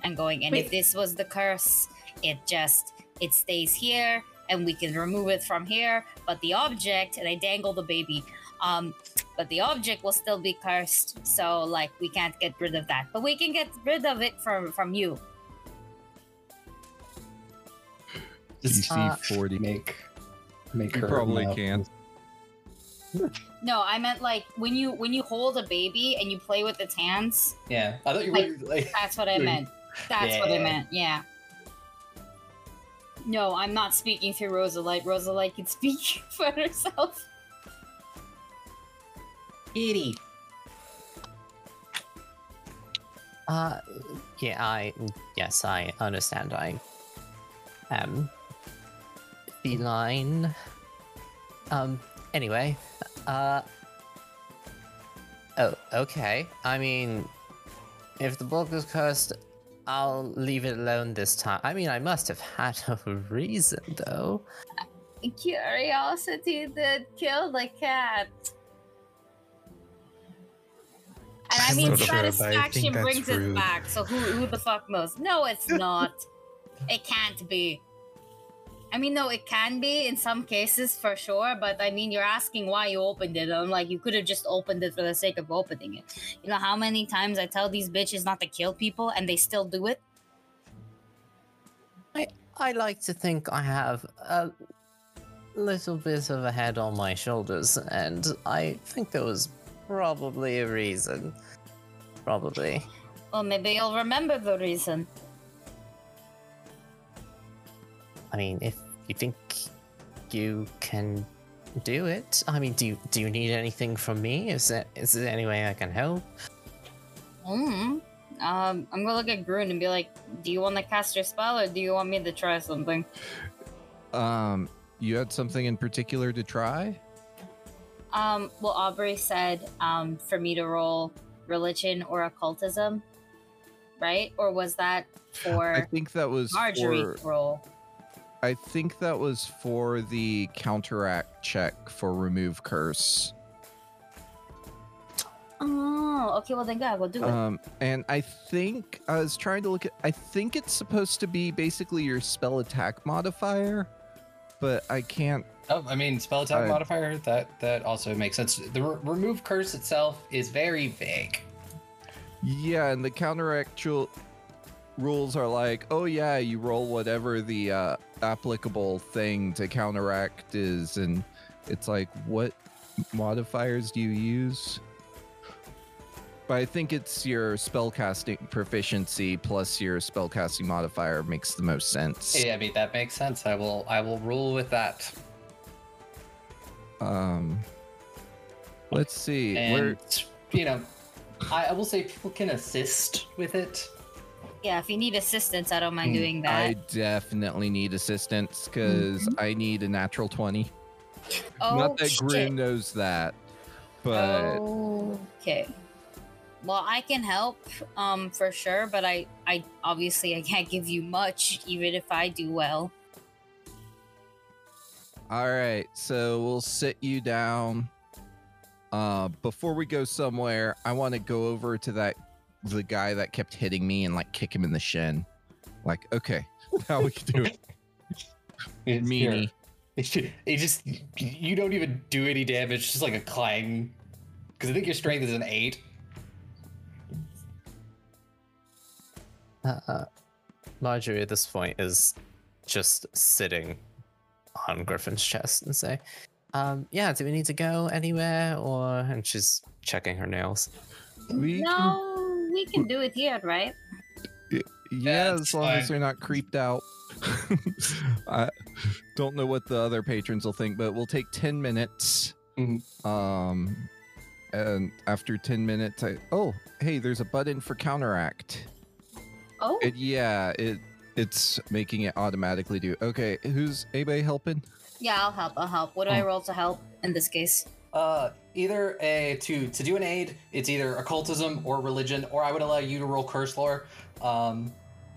and going. And if this was the curse, it just it stays here and we can remove it from here. But the object, and I dangle the baby. Um, but the object will still be cursed so like we can't get rid of that but we can get rid of it from from you
Just
DC
Uh,
40.
make make
You
her
probably
know.
can.
no i meant like when you when you hold a baby and you play with its hands
Yeah, I thought you were like.
that's what i meant that's what i meant yeah no i'm not speaking through rosalite rosalite can speak for herself
Kitty.
Uh, yeah, I yes, I understand. I am feline. Um. Anyway, uh. Oh, okay. I mean, if the book is cursed, I'll leave it alone this time. I mean, I must have had a reason, though.
Curiosity did kill the cat. And I
I'm
mean,
sure, but I think
satisfaction
that's
brings it
rude.
back. So who who the fuck knows? No, it's not. it can't be. I mean, no, it can be in some cases for sure. But I mean, you're asking why you opened it. I'm like, you could have just opened it for the sake of opening it. You know how many times I tell these bitches not to kill people, and they still do it.
I I like to think I have a little bit of a head on my shoulders, and I think there was probably a reason. Probably.
Well, maybe you'll remember the reason.
I mean, if you think you can do it, I mean, do you do you need anything from me? Is there is there any way I can help?
Hmm. Um, I'm gonna look at Grun and be like, "Do you want to cast your spell, or do you want me to try something?"
Um, you had something in particular to try?
Um, well, Aubrey said um, for me to roll religion or occultism, right? Or was that for?
I think that was
Marjorie
for.
to roll?
I think that was for the counteract check for remove curse.
Oh, okay. Well, then go. We'll do it.
Um, and I think I was trying to look at. I think it's supposed to be basically your spell attack modifier, but I can't.
Oh, I mean, spell attack
I-
modifier. That that also makes sense. The re- remove curse itself is very vague.
Yeah, and the counteractual rules are like, oh yeah, you roll whatever the uh, applicable thing to counteract is, and it's like, what modifiers do you use? But I think it's your spellcasting proficiency plus your spellcasting modifier makes the most sense.
Yeah, I mean that makes sense. I will I will rule with that.
Um, let's see.
And
Where,
you know, I, I will say people can assist with it.
Yeah, if you need assistance, I don't mind doing that.
I definitely need assistance because I need a natural twenty.
oh,
Not that
shit.
Grin knows that, but
okay. Well, I can help, um, for sure, but I, I obviously I can't give you much, even if I do well.
all right. So we'll sit you down. Uh, before we go somewhere, I want to go over to that the guy that kept hitting me and like kick him in the shin. Like, okay, now we can do it.
It's
Meanie.
here. It just you don't even do any damage. Just like a clang. Because I think your strength is an eight.
Uh, uh, Marjorie at this point is just sitting on Griffin's chest and say, um, yeah, do we need to go anywhere? Or and she's checking her nails.
We can-
no, we can do it here, right?
yeah,
That's
as long as
fine.
they're not creeped out. I don't know what the other patrons will think, but we'll take 10 minutes.
Mhm.
Um, and after 10 minutes, I oh, hey, there's a button for counteract.
Oh,
It, yeah, it it's making it automatically do. Okay, who's anybody helping?
yeah, I'll help. I'll help. What do I
Oh.
roll to help in this case?
Uh, either a to to do an aid, it's either occultism or religion, or I would allow you to roll curse lore. Um,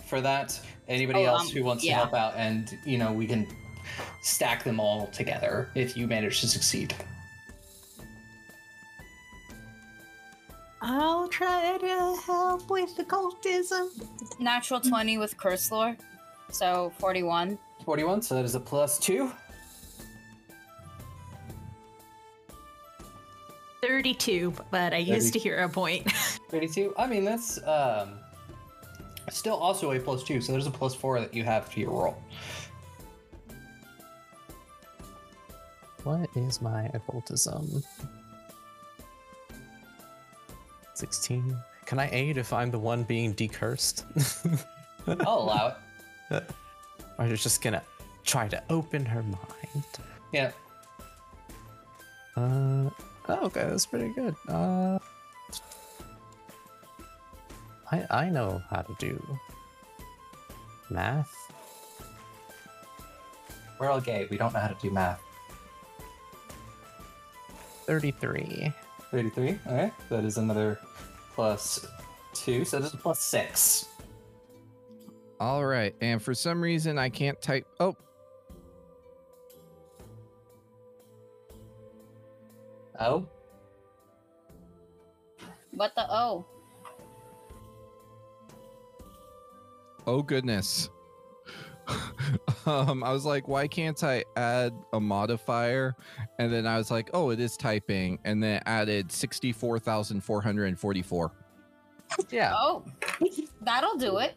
for that, anybody
Oh,
else
um,
who wants
yeah.
to help out, and you know we can stack them all together if you manage to succeed.
I'll try to help with occultism.
Natural 20 with curse lore. So 41.
Forty-one, so that is a plus two.
32, but I used to hear a hero point.
Thirty-two. I mean that's um still also a plus two, so there's a plus four that you have to your roll.
What is my occultism? 16. Can I aid if I'm the one being decursed?
I'll allow it.
or you're just gonna try to open her mind?
Yeah.
Uh, oh, okay, that's pretty good. Uh, I I know how to do math.
We're all gay. We don't know how to do math.
Thirty-three.
33. Okay. That is another plus two. So this is plus six.
All right. And for some reason, I can't type. Oh,
Oh,
What the oh?
oh goodness. um, I was like, why can't I add a modifier? And then I was like, oh, it is typing, and then it added sixty-four thousand four hundred and forty-four.
Yeah.
Oh, that'll do it.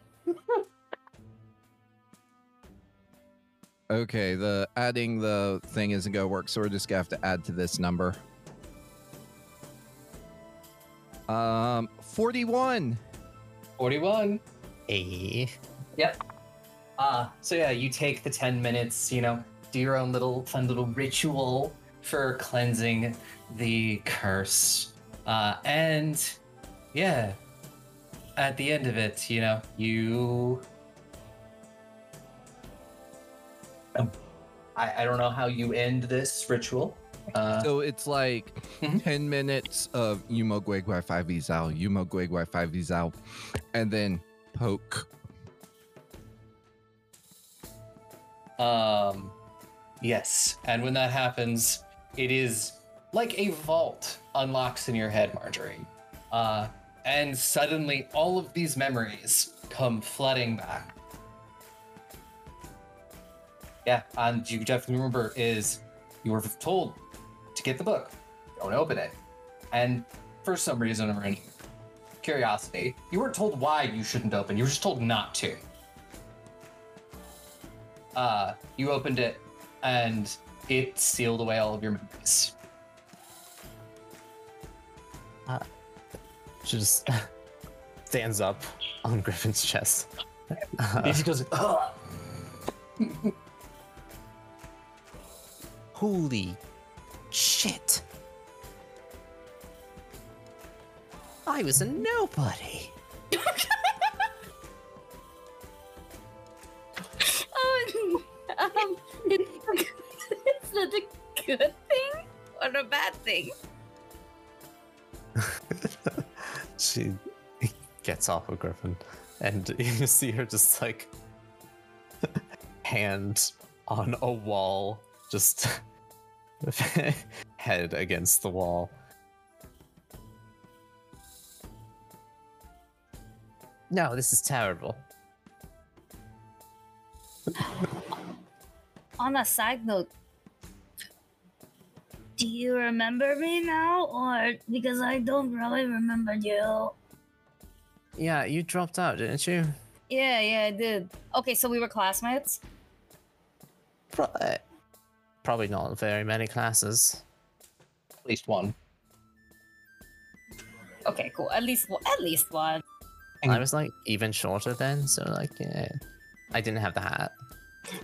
Okay, the adding the thing isn't gonna work, so we're just gonna have to add to this number. Um, forty-one.
41.
yep.
Uh, so yeah, you take the 10 minutes, you know, do your own little fun little ritual for cleansing the curse. Uh, and yeah, at the end of it, you know, you. I, I don't know how you end this ritual. Uh,
So it's like
Mhm.
10 minutes of Yumo Guegui 5 Zao, Yumo Guegui 5 Zao, and then poke.
Um, yes, and when that happens, it is like a vault unlocks in your head, Marjorie. Uh, and suddenly all of these memories come flooding back. Yeah, and you definitely remember is you were told to get the book, don't open it, and for some reason or any curiosity, you weren't told why you shouldn't open. You were just told not to uh, you opened it and it sealed away all of your memories.
She just stands up on Griffin's chest. Uh,
He goes, Ugh.
Holy shit. I was a nobody.
Um, um, it's, it's not a good thing or a bad thing.
she gets off of Griffin, and you see her just like hand on a wall, just head against the wall. No, this is terrible.
On a side note, do you remember me now, or because I don't really remember you?
Yeah, you dropped out, didn't you?
Yeah, yeah, I did. Okay, so we were classmates.
Pro- uh, probably not very many classes.
at least one.
Okay, cool. At least, one- at least one.
I was like even shorter then, so like yeah, I didn't have the hat.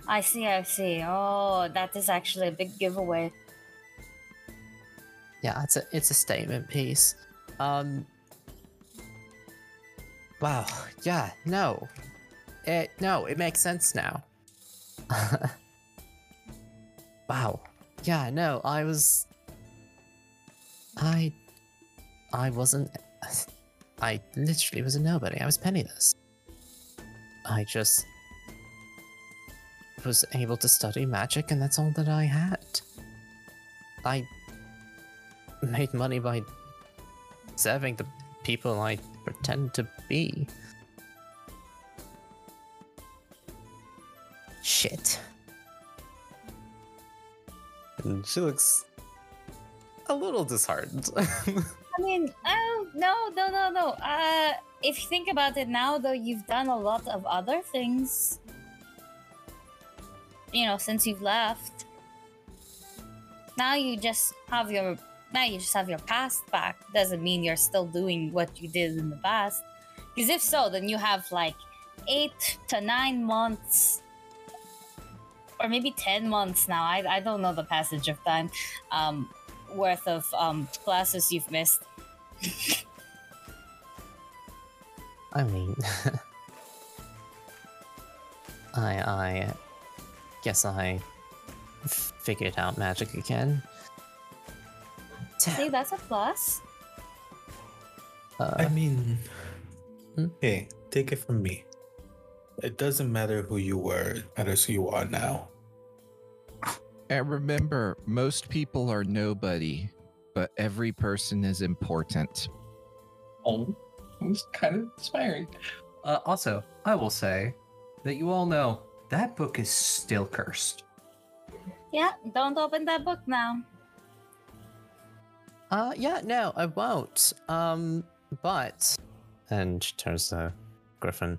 I see, I see. Oh, that is actually a big giveaway.
Yeah, it's a it's a statement piece. Um. Wow. Yeah. No. It no. It makes sense now. wow. Yeah. No. I was. I. I wasn't. I literally was a nobody. I was penniless. I just was able to study magic, and that's all that I had. I made money by serving the people I pretend to be. Shit. And she looks a little disheartened.
I mean, oh no, no, no, no. Uh, if you think about it now, though, you've done a lot of other things. You know, since you've left. Now you just have your now you just have your past back. Doesn't mean you're still doing what you did in the past. Because if so, then you have like eight to nine months, or maybe ten months now. I I don't know the passage of time. Um, worth of um classes you've missed.
I mean, I I guess I figured out magic again.
See, that's a plus.
I
Uh,
mean,
Hmm?
hey, take it from me. It doesn't matter who you were, it matters who you are now.
And remember, most people are nobody, but every person is important.
Oh, it's kind of inspiring. Uh, also, I will say that you all know that book is still cursed.
Yeah, don't open that book now.
Uh, yeah, no, I won't. Um, but, and she turns to Griffin.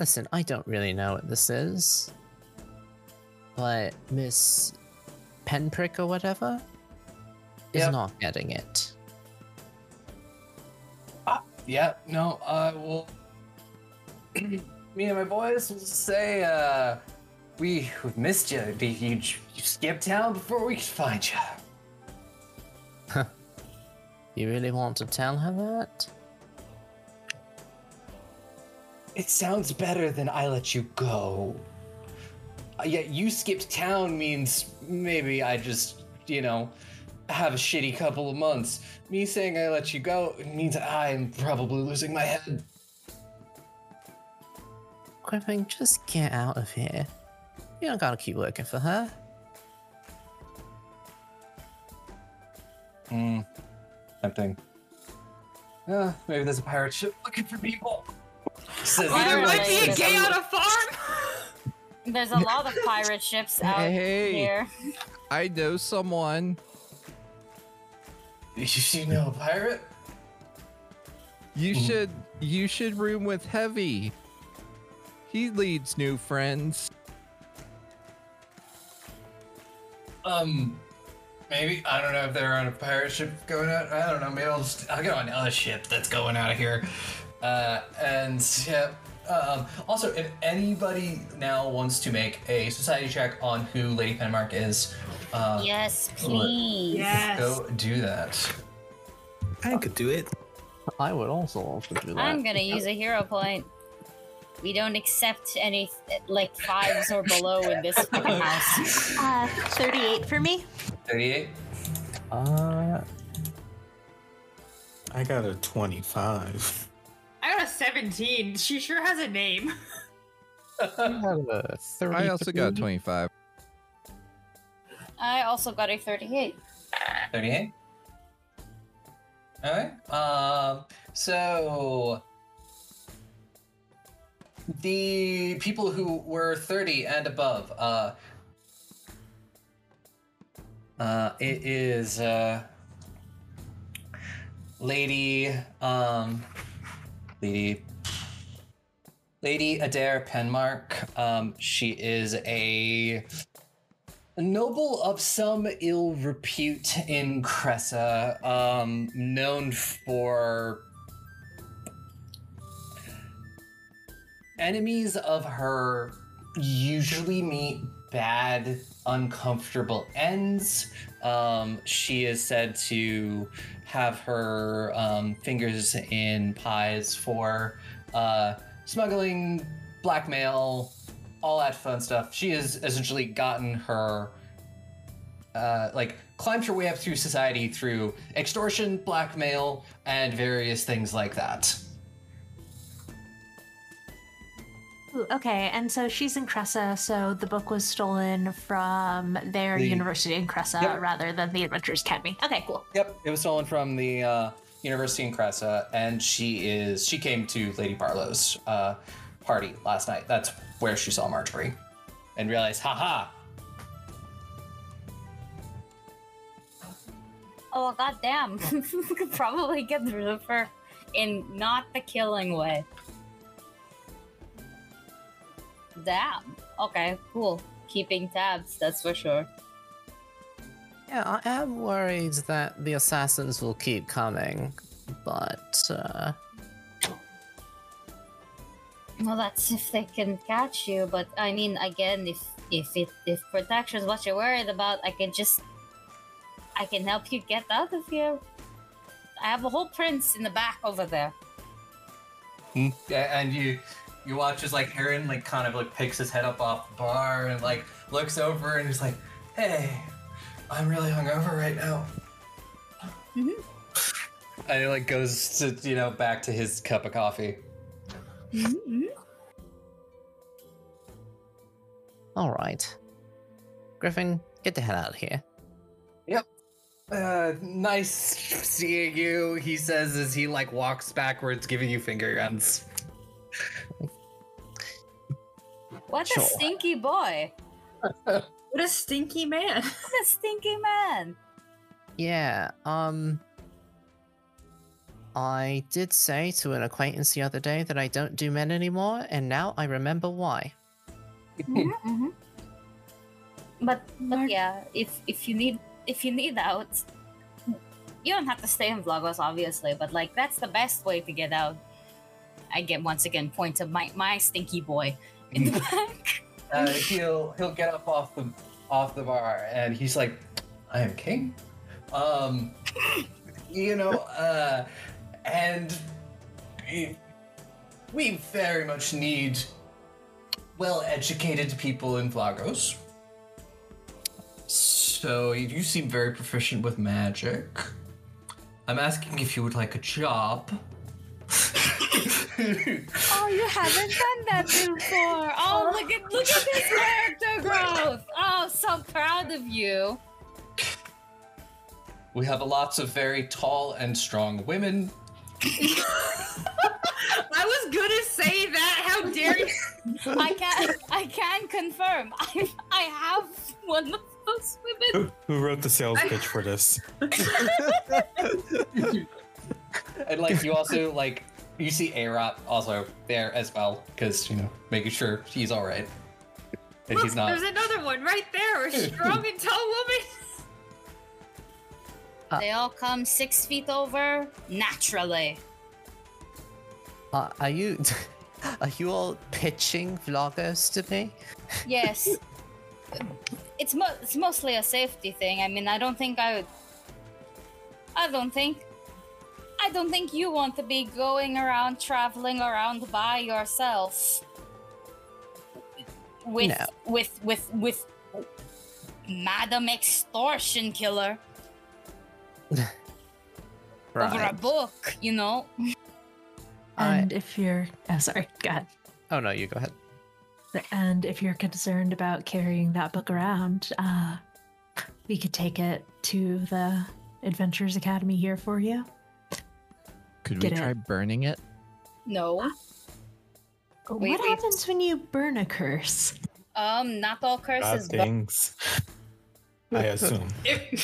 Listen, I don't really know what this is, but Miss Penprick or whatever is
Yep.
not getting it.
Yeah, no, I will. Me and my boys will say, uh, we we missed you. You, you, you skipped town before we could find you.
You really want to tell her that?
It sounds better than I let you go. Uh, yeah, you skipped town means maybe I just, you know, have a shitty couple of months. Me saying I let you go means I'm probably losing my head.
Griffin, just get out of here. You don't gotta keep working for her.
Hmm. Tempting. Uh, maybe there's a pirate ship looking for people. Says
Oh, there might be a gay on a farm.
There's a lot of pirate ships out
Hey.
here.
I know someone.
Did You know a pirate?
You
Mhm.
should you should room with Heavy. He leads new friends.
Um, maybe I don't know if they're on a pirate ship going out. I don't know. Maybe I'll just I'll get on another ship that's going out of here. Uh, and yeah. Um, also, if anybody now wants to make a society check on who Lady Penmark is, uh,
Yes, please.
Yes.
go do that.
I could do it.
I would also also do that.
I'm gonna use a hero point. We don't accept any like fives or below in this house.
Uh, 38 for me.
Thirty-eight.
Uh,
I got a 25.
I got a 17. She sure has a name.
I have a
I also got
33.
25.
I also got a 38.
38. All right. Um. So the people who were 30 and above. Uh. Uh. It is. Uh. Lady. Um. Lady. Lady Adair Penmark. Um. She is a noble of some ill repute in Cressa, um, known for enemies of her usually meet bad, uncomfortable ends. Um, she is said to have her um, fingers in pies for uh, smuggling, blackmail, all that fun stuff. She has essentially gotten her, uh, like, climbed her way up through society through extortion, blackmail, and various things like that.
Ooh, okay, and so she's in Cressa, so the book was stolen from their
The-
university in Cressa
Yep.
rather than the Adventurers Academy. Okay, cool.
Yep, it was stolen from the uh, university in Cressa, and she is she came to Lady Barlow's uh, party last night. That's where she saw Marjorie, and realized, haha,
Oh goddamn! Could probably get rid of her in not the killing way. Damn. Okay, cool. Keeping tabs, that's for sure.
Yeah, I am worried that the assassins will keep coming, but uh,
Well, that's if they can catch you. But I mean, again, if if it if protection is what you're worried about, I can just I can help you get out of here. I have a whole prince in the back over there.
Yeah, and you you watch as like Aaron like kind of like picks his head up off the bar and like looks over and he's like, "Hey, I'm really hungover right now."
Mhm.
And he like goes to you know back to his cup of coffee.
Mhm.
All right. Griffin, get the hell out of here. Yep.
Uh, nice seeing you, he says as he like walks backwards, giving you finger guns.
What
Sure.
a stinky boy.
What a stinky man.
What a stinky man.
Yeah, um. I did say to an acquaintance the other day that I don't do men anymore, and now I remember why.
Mhm, mhm. But but yeah, if if you need if you need out, you don't have to stay in Vlogos, obviously. But like that's the best way to get out. I get once again point to my my stinky boy in the back.
Uh, he'll he'll get up off the off the bar and he's like, "I am king." Um, you know, uh, and we- we very much need well-educated people in Vlagos. So you seem very proficient with magic. I'm asking if you would like a job.
Oh, you haven't done that before. Oh, look at look at this character growth. Oh, so proud of you.
We have lots of very tall and strong women.
I was gonna say that. How dare you?
I can I can confirm. I I have one of those women.
Who, who wrote the sales pitch for this?
And like you also like you see Arot also there as well because you know making sure he's all right. And
Look,
he's not.
there's another one right there. A strong and tall woman.
They all come six feet over naturally.
Uh, are you. Are you all pitching vloggers to me?
Yes. it's mo- it's mostly a safety thing. I mean, I don't think I would. I don't think. I don't think you want to be going around traveling around by yourself. With
No.
with with with Madam Extortion Killer over a book, you know.
I-
And if you're, oh, sorry, go ahead.
Oh no, you go ahead.
And if you're concerned about carrying that book around, uh, we could take it to the Adventures Academy here for you.
Could
Get
we
it.
try burning it?
No. Wait,
what
wait.
happens when you burn a curse?
Um, not all curses. but
things. I assume.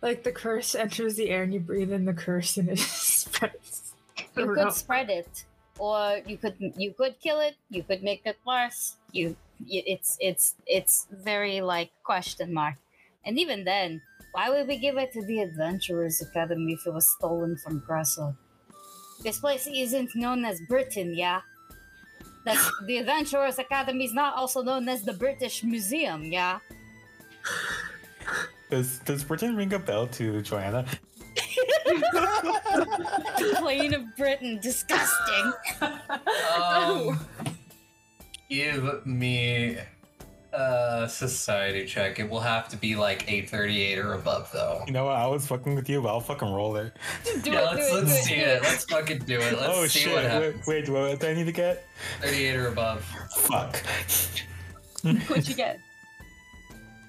Like the curse enters the air and you breathe in the curse and it spreads.
you
around.
could spread it or you could you could kill it you could make it worse you y- it's it's it's very like question mark and even then why would we give it to the adventurers academy if it was stolen from Cressa? This place isn't known as britain yeah? That's the adventurers academy is not also known as the british museum yeah?
Does Does Britain ring a bell to Joanna?
plain of britain disgusting.
Um, give me a society check. It will have to be like 838 or above, though.
You know what? I was fucking with you, but I'll fucking roll it.
do
yeah,
it,
let's
do it,
let's
do
see
do
it. Let's fucking do it. Let's
oh
see
shit!
what
Wait, wait, what do I need to get?
38 or above.
Fuck.
what'd you get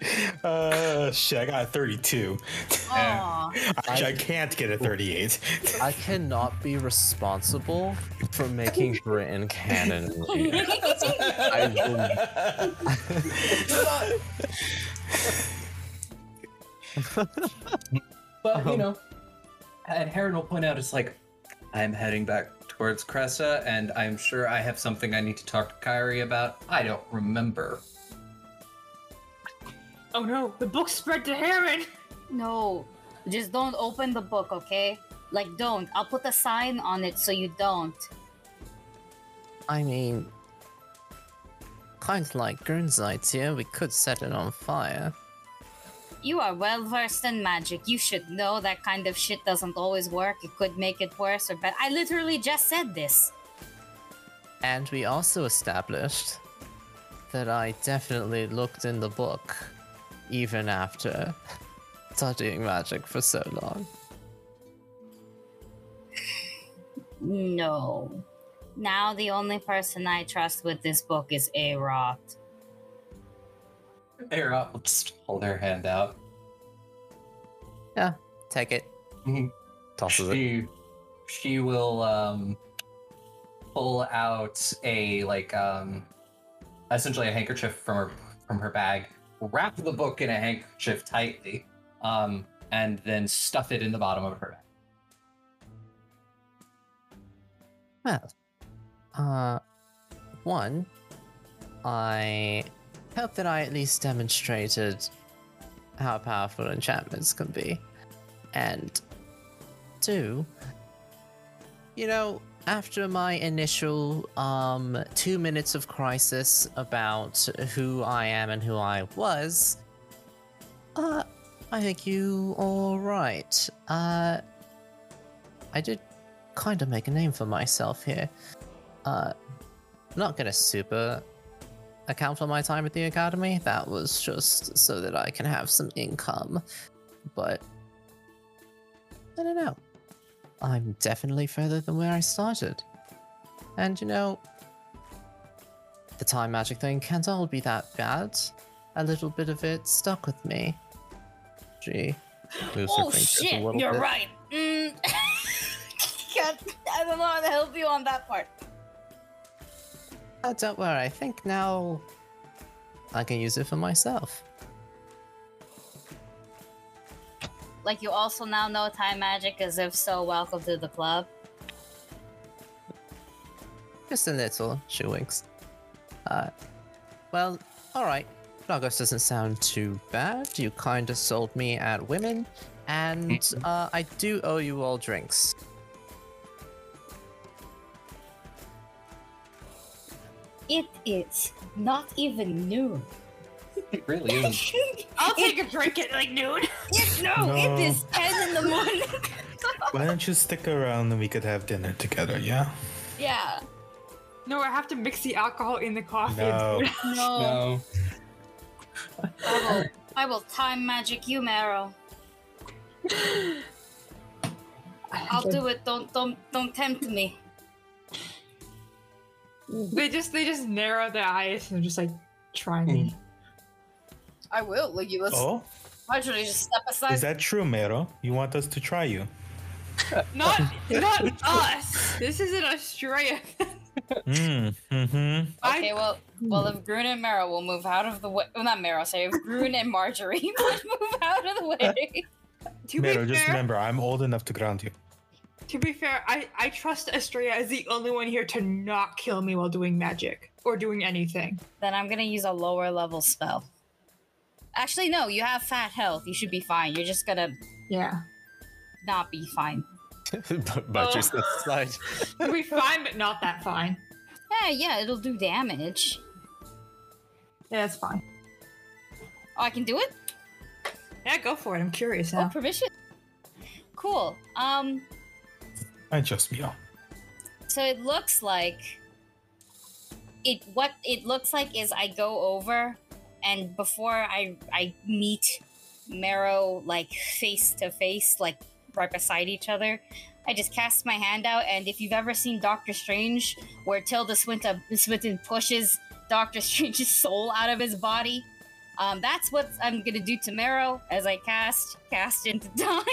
Uh, shit! I got a 32.
Aw.
Actually, I can't get a 38.
I cannot be responsible for making Britain canon. I
But you know, and Heron will point out it's like, I'm heading back towards Cressa, and I'm sure I have something I need to talk to Kyrie about. I don't remember.
Oh no, the book spread to Heron.
No, just don't open the book, okay? Like, don't. I'll put a sign on it so you don't.
I mean, kind of like Gurn's idea, we could set it on fire.
You are well versed in magic. You should know that kind of shit doesn't always work. It could make it worse or better. I literally just said this.
And we also established that I definitely looked in the book, even after studying magic for so long.
No. now the only person I trust with this book is A Rot.
Era will just hold her hand out.
Yeah, take it.
Mhm.
Tosses it.
She she will um pull out a like um essentially a handkerchief from her from her bag, wrap the book in a handkerchief tightly, um, and then stuff it in the bottom of her bag.
Well, uh, one, I hope that I at least demonstrated how powerful enchantments can be. And two, you know, after my initial um two minutes of crisis about who I am and who I was, uh, I think you all right. Uh, I did kind of make a name for myself here. Uh, I'm not gonna super account for my time at the academy. That was just so that I can have some income. But I don't know. I'm definitely further than where I started. And you know, the time magic thing can't all be that bad. A little bit of it stuck with me. Gee.
Oh shit, you're
bit.
right. Mm. I don't know how to help you on that part.
Oh, don't worry. I think now I can use it for myself.
Like you also now know time magic, as if so, welcome to the club.
Just a little. She winks. Uh, well, alright. Lagos doesn't sound too bad. You kinda sold me at women. And uh, I do owe you all drinks.
It is not even noon.
It really is.
I'll take a drink at like noon.
It- no,
No.
it is ten in the morning.
Why don't you stick around and we could have dinner together? Yeah.
yeah.
No, I have to mix the alcohol in the coffee.
No.
and
No.
No.
I will. I will time magic you, Marrow. I'll do it. Don't don't don't tempt me.
They just they just narrow their eyes and just like try me. Mm.
I will. Like you. Let's
Oh,
Marjorie just step aside.
is that true, Mero? You want us to try you?
Not not us. This isn't Australia.
Mm, mm-hmm.
Okay, well, well, if Grun and Marrow will move out of the way, well, not Marrow, say if Grun and Marjorie would move out of the way.
to
Mero,
be
just
fair,
remember, I'm old enough to ground you.
to be fair, I I trust Estrella as the only one here to not kill me while doing magic or doing anything.
then I'm gonna use a lower level spell. Actually, no, you have fat health. You should be fine. You're just gonna
Yeah,
not be fine.
but
but you
you
Oh.
aside.
you'll be fine, but not that fine.
Yeah, yeah, it'll do damage.
Yeah, that's fine.
Oh, I can do it.
Yeah, go for it. I'm curious
Oh,
now.
permission. Cool. Um,
I just Mero.
so it looks like it. What it looks like is I go over, and before I I meet Marrow like face to face, like right beside each other. I just cast my hand out, and if you've ever seen Doctor Strange, where Tilda Swinton, Swinton pushes Doctor Strange's soul out of his body, um, that's what I'm gonna do to Marrow as I cast cast into dying.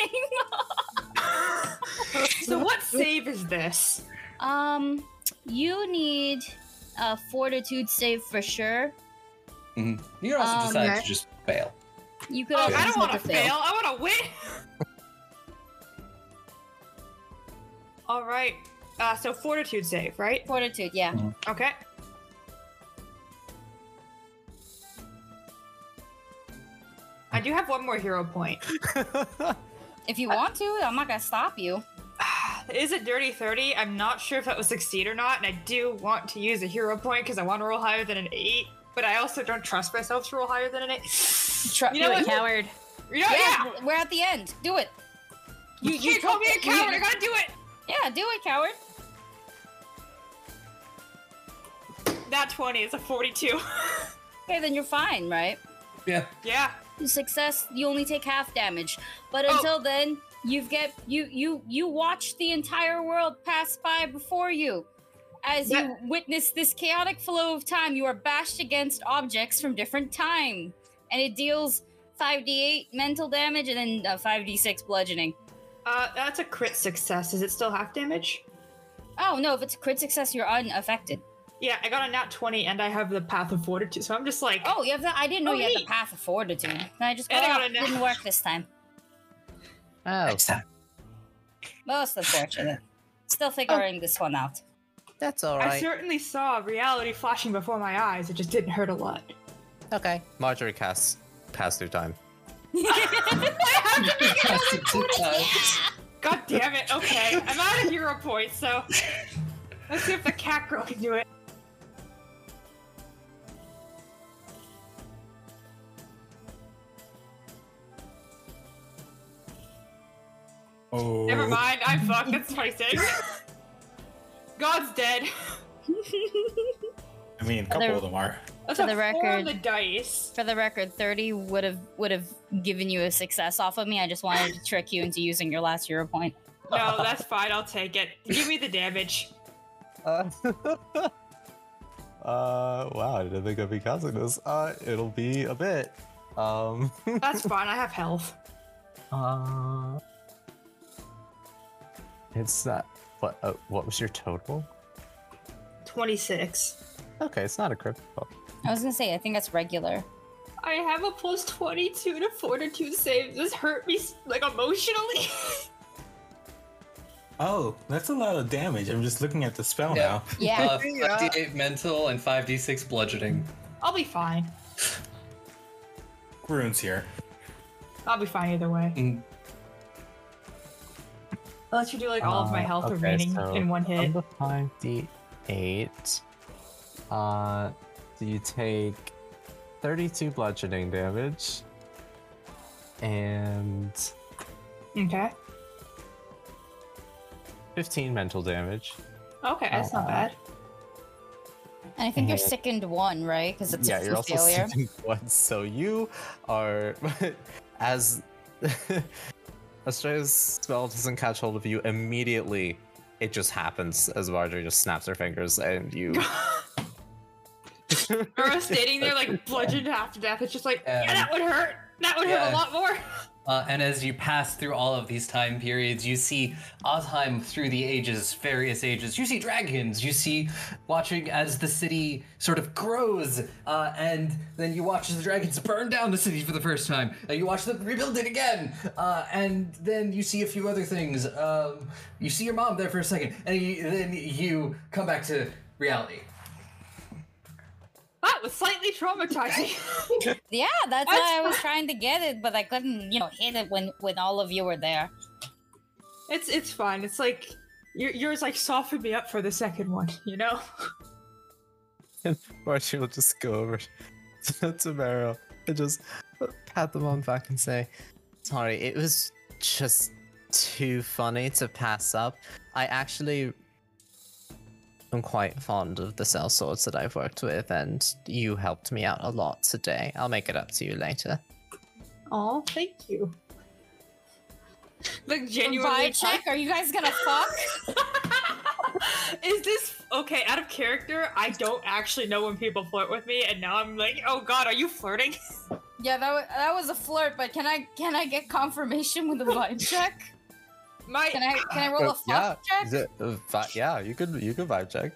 so what save is this?
um, you need a Fortitude save for sure.
Mhm. You can also
Um,
decide
okay.
to just fail.
You could
Oh,
also
I don't
just
want
make
to
a
fail. I want to win. All right. Uh, so fortitude save, right?
Fortitude, yeah.
Okay. I do have one more hero point.
If you want to, I'm not gonna stop you.
Is it dirty 30? I'm not sure if that will succeed or not, and I do want to use a hero point because I want to roll higher than an 8, but I also don't trust myself to roll higher than an 8.
Tru-
You know
do it,
what?
coward.
You know,
yeah,
yeah!
we're at the end. Do it.
You, you call me a
you-
coward, I gotta do it!
Yeah, do it, coward.
That 20 is a 42.
Okay, then you're fine, right?
Yeah.
yeah.
Success, you only take half damage. But
Oh.
until then, you've get you you you watch the entire world pass by before you. As you witness this chaotic flow of time, you are bashed against objects from different time, and it deals 5d8 mental damage and then uh, 5d6 bludgeoning.
Uh, that's a crit success. Is it still half damage?
Oh no, if it's a crit success, you're unaffected.
Yeah, I got a nat 20 and I have the Path of Fortitude, so I'm just like,
Oh, you have that? I didn't know
Oh,
you had the path of fortitude. And I just
And
got
I got
oh,
a nat-
didn't work this time.
Oh,
Next time.
Most unfortunate. Still figuring this one out.
That's all
I certainly saw reality flashing before my eyes. It just didn't hurt a lot.
Okay. Marjorie casts pass through time.
God damn it. Okay, I'm out of hero points, so let's see if the cat girl can do it.
Oh,
Never mind, I'm fucked. That's 26. God's dead.
I mean, a couple
Other-
of them are.
That's
For
a
the
four on
record-
the dice.
For the record, 30 would have would have given you a success off of me. I just wanted to trick you into using your last hero point.
No, that's fine. I'll take it. Give me the damage.
Uh, uh, wow, I didn't think I'd be causing this. Uh, it'll be a bit. Um,
That's fine. I have health.
uh, it's that. What? Uh, what was your total?
26.
Okay, it's not a critical.
I was gonna say, I think that's regular.
I have a plus 22 to fortitude save. This hurt me like emotionally.
Oh, that's a lot of damage. I'm just looking at the spell
Yeah.
now.
Yeah.
Uh, 5d8 mental and 5d6 bludgeoning.
I'll be fine.
Runes here.
I'll be fine either way.
Mm.
I'll let you do like all of my
Uh,
health
okay,
remaining
so
in one hit.
On the five d eight, uh, you take thirty-two bludgeoning damage, and
Okay.
fifteen mental damage.
Okay, that's not
Uh,
bad.
And I think you're sickened one, right? Because it's
yeah,
a
you're also
failure.
sitting one, so you are as Australia's spell doesn't catch hold of you immediately. It just happens as Marjorie just snaps her fingers and you.
Or standing there like bludgeoned half to death. It's just like, yeah, that would hurt. That would hurt a lot more.
Uh, and as you pass through all of these time periods, you see Othheim through the ages, various ages. You see dragons. You see watching as the city sort of grows, uh, and then you watch as the dragons burn down the city for the first time. And you watch them rebuild it again, uh, and then you see a few other things. Um, you see your mom there for a second, and you, then you come back to reality.
That was slightly traumatizing.
Yeah, that's
That's
why I was trying to get it, but I couldn't, you know, hit it when when all of you were there.
it's it's fine. It's like your, yours like softened me up for the second one. You know.
Marjorie will just go over to, to Meryl and just pat them on the back and say, Sorry, it was just too funny to pass up. I actually am quite fond of the sellswords that I've worked with, and you helped me out a lot today. I'll make it up to you later.
Oh, thank you. Like genuinely.
Vibe check? Are you guys gonna fuck?
Is this okay? Out of character, I don't actually know when people flirt with me, and now I'm like, oh god, are you flirting?
yeah, that was, that was a flirt, but can I can I get confirmation with a vibe check?
My
Can I can I roll a
Uh,
fuck check?
Is it, uh, vi- yeah, you could you could vibe check.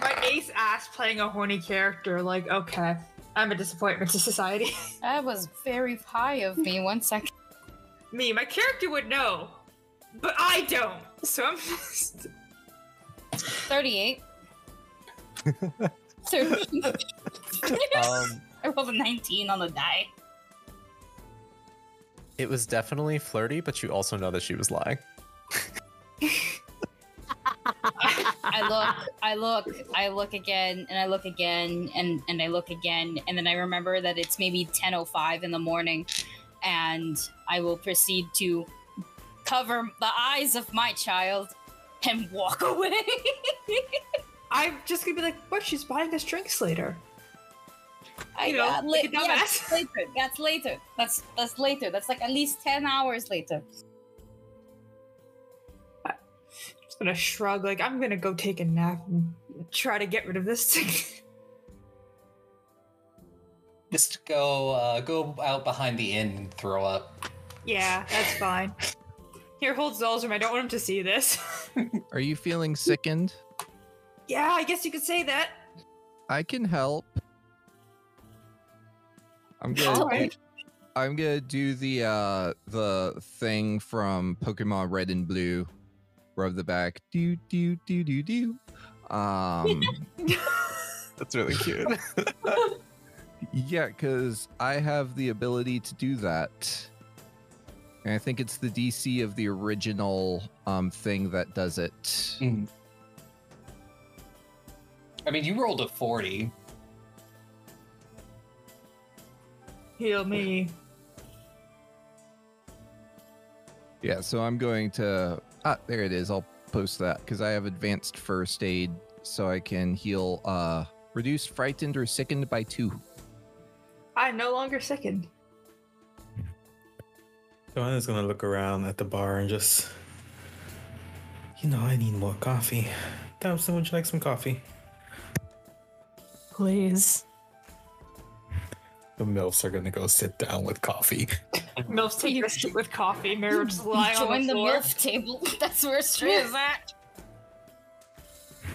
my ace ass playing a horny character. Like, okay, I'm a disappointment to society.
That was very high of me. One second.
me, my character would know, but I don't. So I'm just.
38. 13.
Um,
I rolled a 19 on the die.
it was definitely flirty, but you also know that she was lying.
I look, I look, I look again, and I look again, and and I look again, and then I remember that it's maybe 10:05 in the morning, and I will proceed to cover the eyes of my child and walk away.
I'm just gonna be like, what? She's buying us drinks later.
I
You know,
got
like
li-
a
yeah, that's later. That's later. That's that's later. That's like at least 10 hours later.
Gonna shrug, like I'm gonna go take a nap and try to get rid of this thing.
Just go uh, go out behind the inn and throw up.
yeah, that's fine. Here, hold Zolzrum. I don't want him to see this.
Are you feeling sickened?
yeah, I guess you could say that.
I can help. I'm gonna
Alright.
I'm gonna do the uh the thing from Pokemon Red and Blue. Rub the back. Do do do do do. Um
That's really cute.
yeah, because I have the ability to do that. And I think it's the DC of the original um thing that does it.
Mhm. I mean, you rolled a 40.
Heal me.
Yeah, so I'm going to ah there it is. I'll post that because I have advanced first aid, so I can heal uh reduced frightened or sickened by two.
I'm no longer sickened.
Joanna's gonna look around at the bar and just, you know, I need more coffee. Thompson, would you like some coffee?
Please.
The MILFs are gonna go sit down with coffee.
Milf's take a seat with coffee. Mary just lying on
Join
the
the
floor.
MILF table. That's where Strea's at.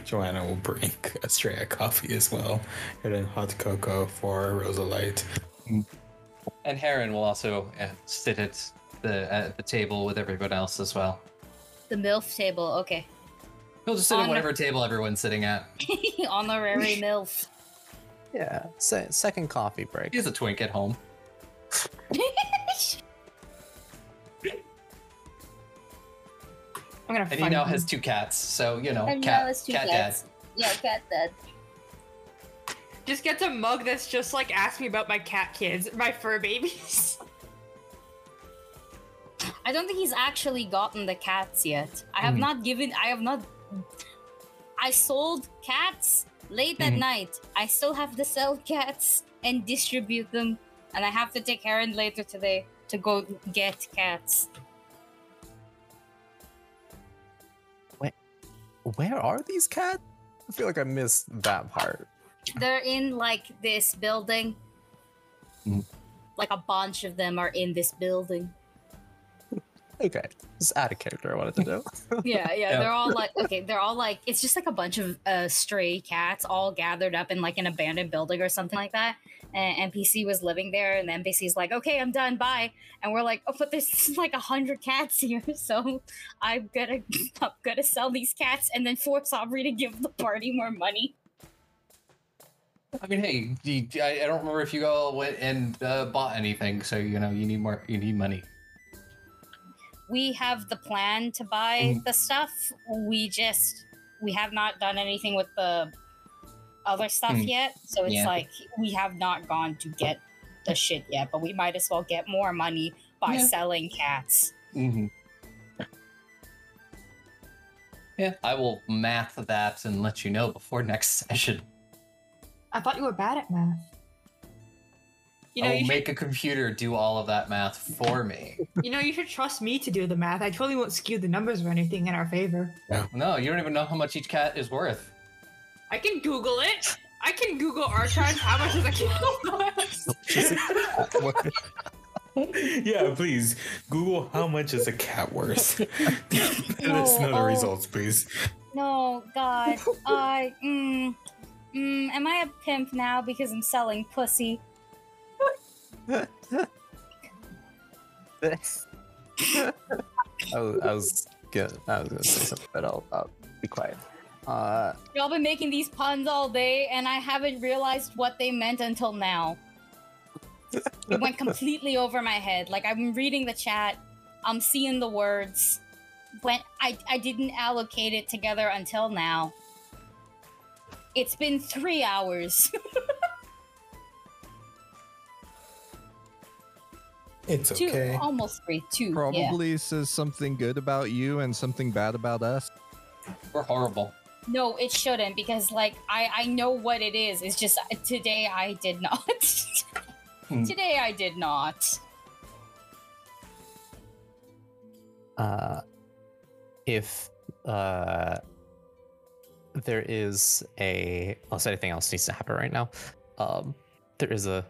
Joanna will bring a Estrella coffee as well, and then hot cocoa for Rosalite.
And Heron will also uh, sit at the at the table with everyone else as well.
The MILF table. Okay.
He'll just sit at
Honor-
whatever table everyone's sitting at.
Honorary MILF.
Yeah. Se- second coffee break.
He's a twink at home.
I'm gonna
And he now
him.
has two cats, so you know,
And
cat,
now two
cat
cats. Yeah, cat dad.
Just gets a mug that's just like ask me about my cat kids, my fur babies.
I don't think he's actually gotten the cats yet. I have
Mhm.
not given. I have not. I sold cats late at
Mhm.
night. I still have to sell cats and distribute them, and I have to take Heron later today to go get cats.
Where are these cats? I feel like I missed that part.
They're in like this building.
Mhm.
Like a bunch of them are in this building.
Okay, just add a character I wanted to do.
yeah, yeah,
Yeah.
They're all like okay, they're all like it's just like a bunch of uh, stray cats all gathered up in like an abandoned building or something like that. And NPC was living there, and the NPC's like, "Okay, I'm done, bye." And we're like, "Oh, but there's like a hundred cats here, so I'm gonna I'm gonna sell these cats and then force Aubrey to give the party more money."
I mean, hey, I, I don't remember if you all went and uh, bought anything, so you know you need more. You need money.
We have the plan to buy
Mhm.
the stuff. We just we have not done anything with the other stuff
Mhm.
yet. So it's
Yeah.
like we have not gone to get the shit yet, but we might as well get more money by
Yeah.
selling cats.
Mm-hmm. Yeah, I will math that and let you know before next session.
I thought you were bad at math. You know,
I will
you should,
make a computer do all of that math for me.
you know, you should trust me to do the math. I totally won't skew the numbers or anything in our favor.
No, you don't even know how much each cat is worth.
I can Google it. I can Google archives. How much is a cat worth?
yeah, please Google how much is a cat worth. Let us
No,
know the
oh.
results, please.
No, God, I mm, mm, am I a pimp now because I'm selling pussy?
I was, I was gonna, I was gonna say something, but I'll, I'll be quiet. Uh,
Y'all been making these puns all day, and I haven't realized what they meant until now. it went completely over my head. Like I'm reading the chat, I'm seeing the words. When I I didn't allocate it together until now. It's been three hours.
It's
two,
okay.
almost three. Two. Yeah.
Probably says something good about you and something bad about us.
We're horrible.
No, it shouldn't because like I I know what it is. It's just uh, today I did not.
Hmm.
today I did not.
uh, if uh, there is a unless anything else needs to happen right now. Um, there is a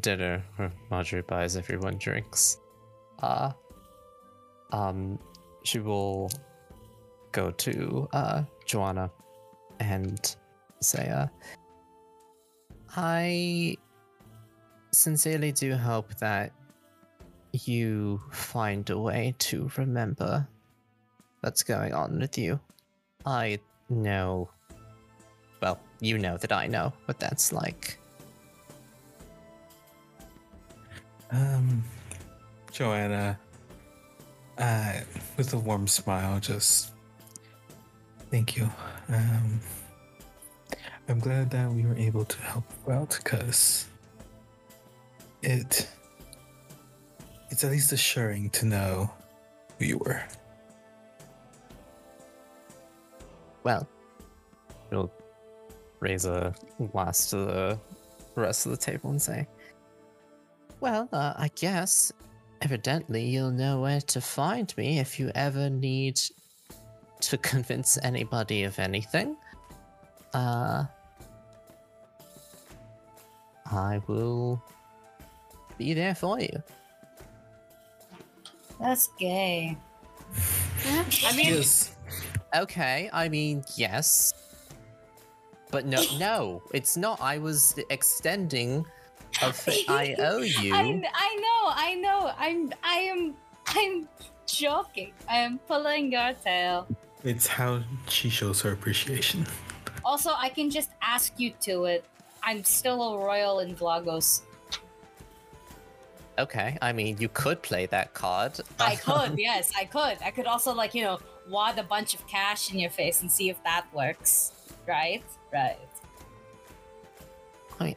dinner where Marjorie buys everyone drinks. Uh, um, she will go to uh Joanna and say, uh, I sincerely do hope that you find a way to remember what's going on with you. I know. Well, you know that I know what that's like.
Um, Joanna, uh, with a warm smile, just thank you. Um, I'm glad that we were able to help you out because it it's at least assuring to know who you were.
Well, you'll raise a glass to the rest of the table and say, Well, uh, I guess evidently you'll know where to find me if you ever need to convince anybody of anything. Uh, I will be there for you.
That's gay.
I mean,
Yes.
Okay, I mean, yes. But no, no, it's not. I was extending a fa- I owe you.
I, I know, I know. I'm I am I'm joking. I am pulling your tail.
It's how she shows her appreciation.
Also, I can just ask you to it. I'm still a royal in Vlagos.
Okay, I mean, you could play that card.
I could, yes, I could. I could also like, you know, wad a bunch of cash in your face and see if that works. Right? Right.
I,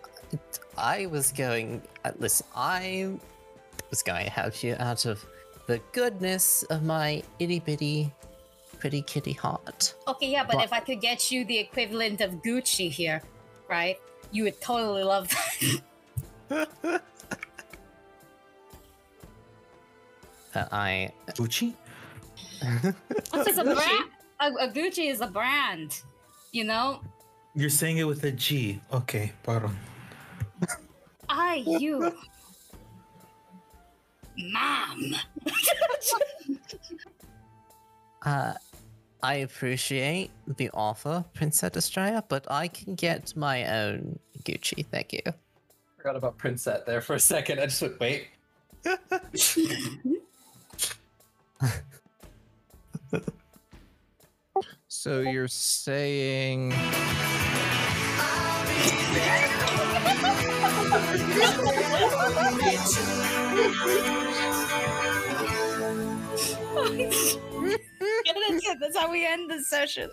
I was going. Uh, listen, I was going to help you out of the goodness of my itty bitty, pretty kitty heart.
Okay, yeah, but
But-
if I could get you the equivalent of Gucci here, right? You would totally love that.
Uh, I.
Gucci?
It's a brand. A, a Gucci is a brand. You know?
You're saying it with a G. Okay, pardon.
I, you. Mom.
Uh, I appreciate the offer, Princess Estrella, but I can get my own Gucci. Thank you.
Forgot about Princette there for a second. I just went, wait.
So you're saying
That's how we end the session.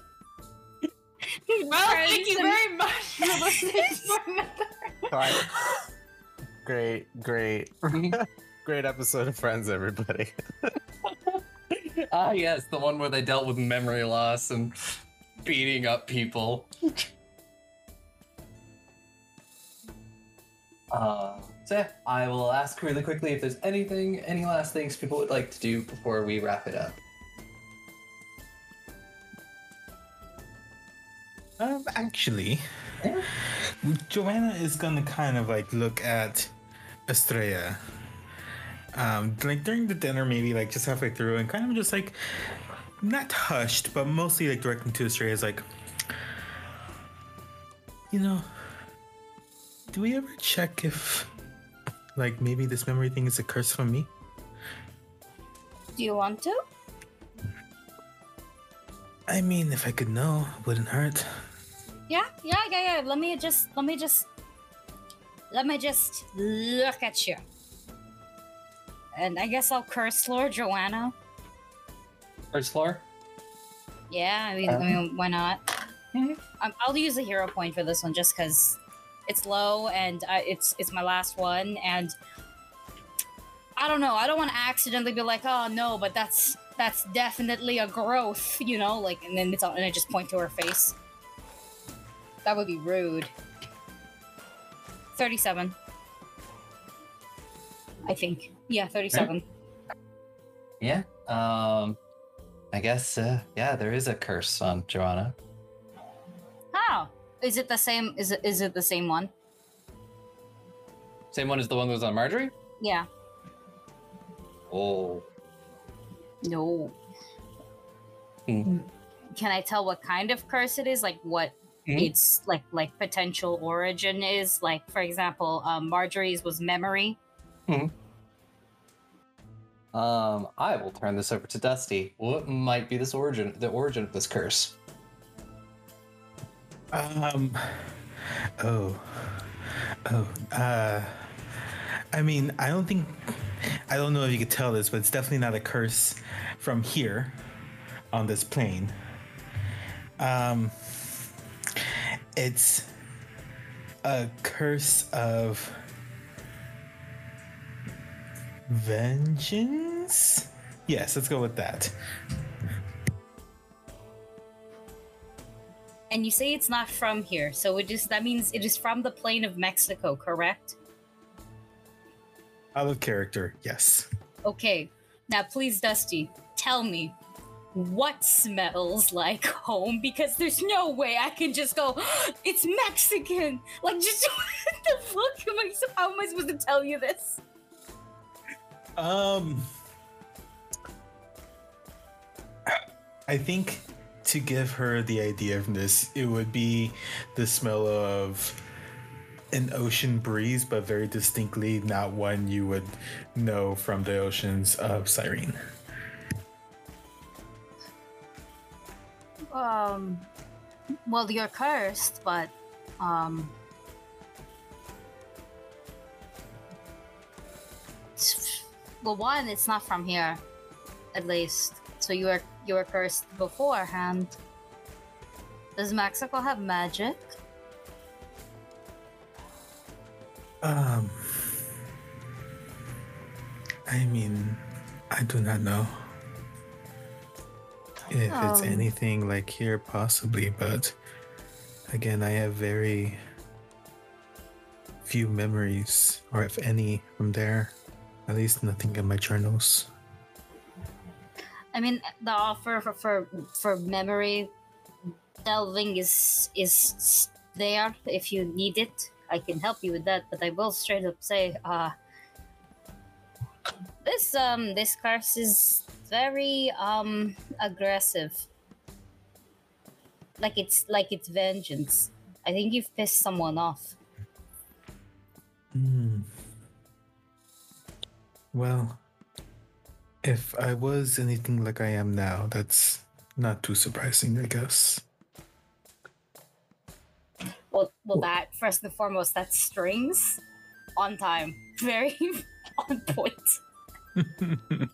well, thank you very much for listening to another.
Great, great, great episode of Friends, everybody.
Ah, yes, the one where they dealt with memory loss and beating up people. Uh, so yeah, I will ask really quickly if there's anything, any last things people would like to do before we wrap it up.
Um, actually,
Yeah.
Joanna is gonna kind of like look at Estrella. Um, like during the dinner, maybe like just halfway through, and kind of just like not hushed, but mostly like directing to Estrella is like, you know, do we ever check if like maybe this memory thing is a curse from me?
Do you want to?
I mean, if I could know, it wouldn't hurt.
Yeah, yeah, yeah, yeah. Let me just, let me just, let me just look at you. And I guess I'll curse Lord Joanna.
First floor?
Yeah, I mean, I mean why not? Um, I'll use a hero point for this one just because it's low and uh, it's it's my last one, and I don't know. I don't want to accidentally be like, oh no, but that's that's definitely a growth, you know, like, and then it's all, and I just point to her face. That would be rude. Thirty-seven. I think. Yeah, thirty-seven.
Yeah. Um, I guess, uh, yeah, there is a curse on Joanna.
Is it the same? Is it is it the same one?
Same one as the one that was on Marjorie?
Yeah.
Oh.
No.
Hmm.
Can I tell what kind of curse it is? Like what
Mhm.
its like like potential origin is? Like for example, um, Marjorie's was memory. Hmm.
Um, I will turn this over to Dusty. What might be this origin the origin of this curse?
Um. Oh. Oh. Uh. I mean, I don't think. I don't know if you could tell this, but it's definitely not a curse from here on this plane. Um. It's a curse of vengeance. Yes, let's go with that.
And you say it's not from here, so it just that means it is from the plane of Mexico, correct?
Out of character, yes.
Okay. Now please, Dusty, tell me what smells like home because there's no way I can just go, it's Mexican. Like just what the fuck am I how am I supposed to tell you this?
Um, I think to give her the idea of this, it would be the smell of an ocean breeze, but very distinctly not one you would know from the oceans of Cyrene.
Um well you're cursed, but um it's- well one, it's not from here, at least. So you were you were cursed beforehand. Does Mexico have magic?
Um, I mean, I do not know if it's
Oh.
anything like here, possibly, but again, I have very few memories, or if any, from there. At least nothing in my journals.
I mean, the offer for for, for memory delving is is there if you need it. I can help you with that, but I will straight up say, uh, this um this curse is very um aggressive. Like it's like it's vengeance. I think you've pissed someone off.
Hmm. Well, if I was anything like I am now, that's not too surprising, I guess.
Well, well, that first and foremost, that strings on time, very on point.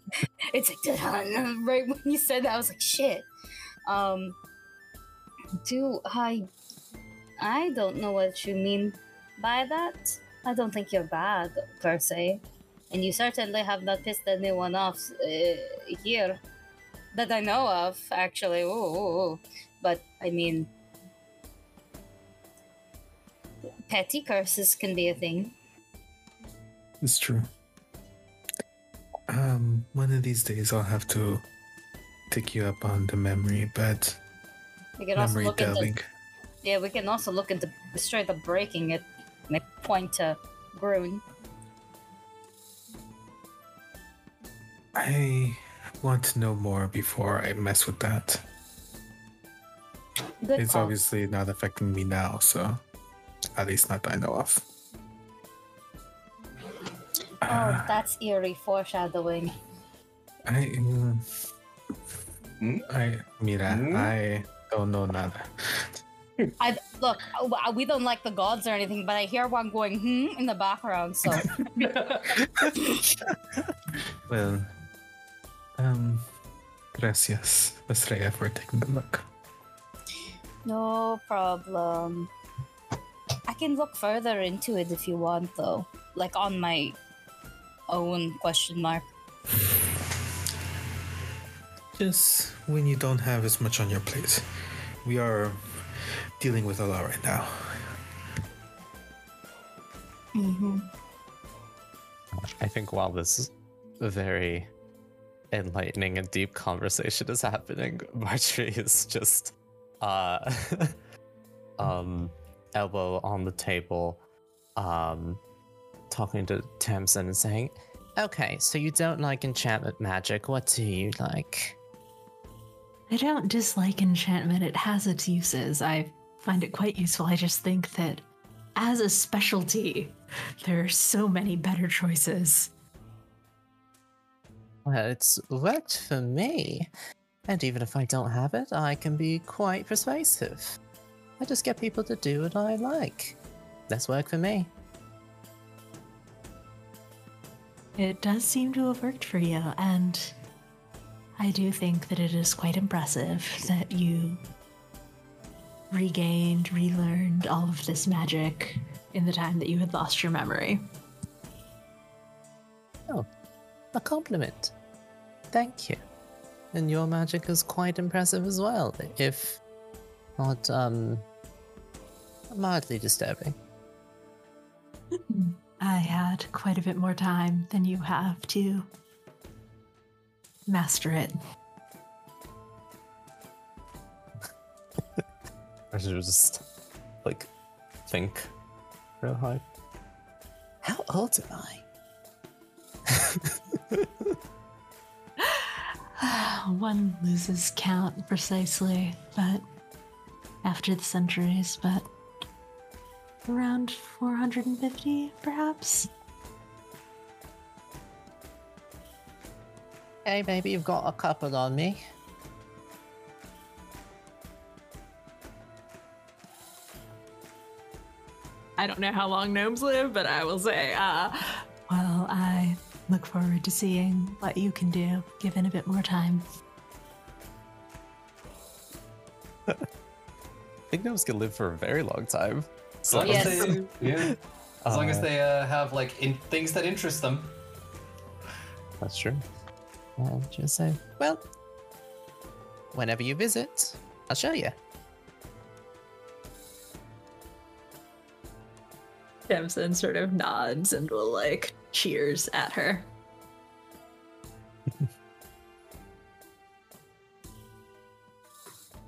It's like right when you said that, I was like, shit. Um, do I? I don't know what you mean by that. I don't think you're bad per se, and you certainly have not pissed anyone off uh, here that I know of. Actually, ooh, ooh, ooh. but I mean, petty curses can be a thing.
It's true. Um, one of these days I'll have to take you up on the memory, but
We can also
memory
look
delving.
into yeah, we can also look into straight up breaking it. And I point to Groon.
I want to know more before I mess with that.
Good
it's
call.
obviously not affecting me now, so at least not that I know of.
Oh, that's eerie foreshadowing.
I, mm,
Hmm?
I, mira,
Hmm?
I don't know nada.
I look. uh, We don't like the gods or anything, but I hear one going hmm in the background. So
Well, um, gracias, Estrella, for taking a look.
no problem. I can look further into it if you want, though. Like on my own question mark.
Just when you don't have as much on your plate. We are dealing with a lot right now.
Mm-hmm.
I think while this is very enlightening and deep conversation is happening, Marjorie is just uh um, elbow on the table, um, talking to Tamsin and saying, Okay, so you don't like enchantment magic. What do you like?
I don't dislike enchantment. It has its uses. I find it quite useful. I just think that as a specialty, there are so many better choices.
Well, it's worked for me. And even if I don't have it, I can be quite persuasive. I just get people to do what I like. That's work for me.
It does seem to have worked for you, and I do think that it is quite impressive that you regained, relearned all of this magic in the time that you had lost your memory.
Oh, a compliment. Thank you. And your magic is quite impressive as well, if not, um, mildly disturbing.
I had quite a bit more time than you have to master it.
I should just, like, think real hard. How old am I?
One loses count precisely, but after the centuries, but around 450, perhaps?
Hey, maybe you've got a couple on me.
I don't know how long gnomes live, but I will say, uh, well, I look forward to seeing what you can do given a bit more time.
I think gnomes can live for a very long time.
As long
Yes.
as they, yeah. As long as
Uh,
they uh, have like in things that interest them.
That's true. I'll just say, well, whenever you visit, I'll show you.
Tamsin sort of nods and will like cheers at her.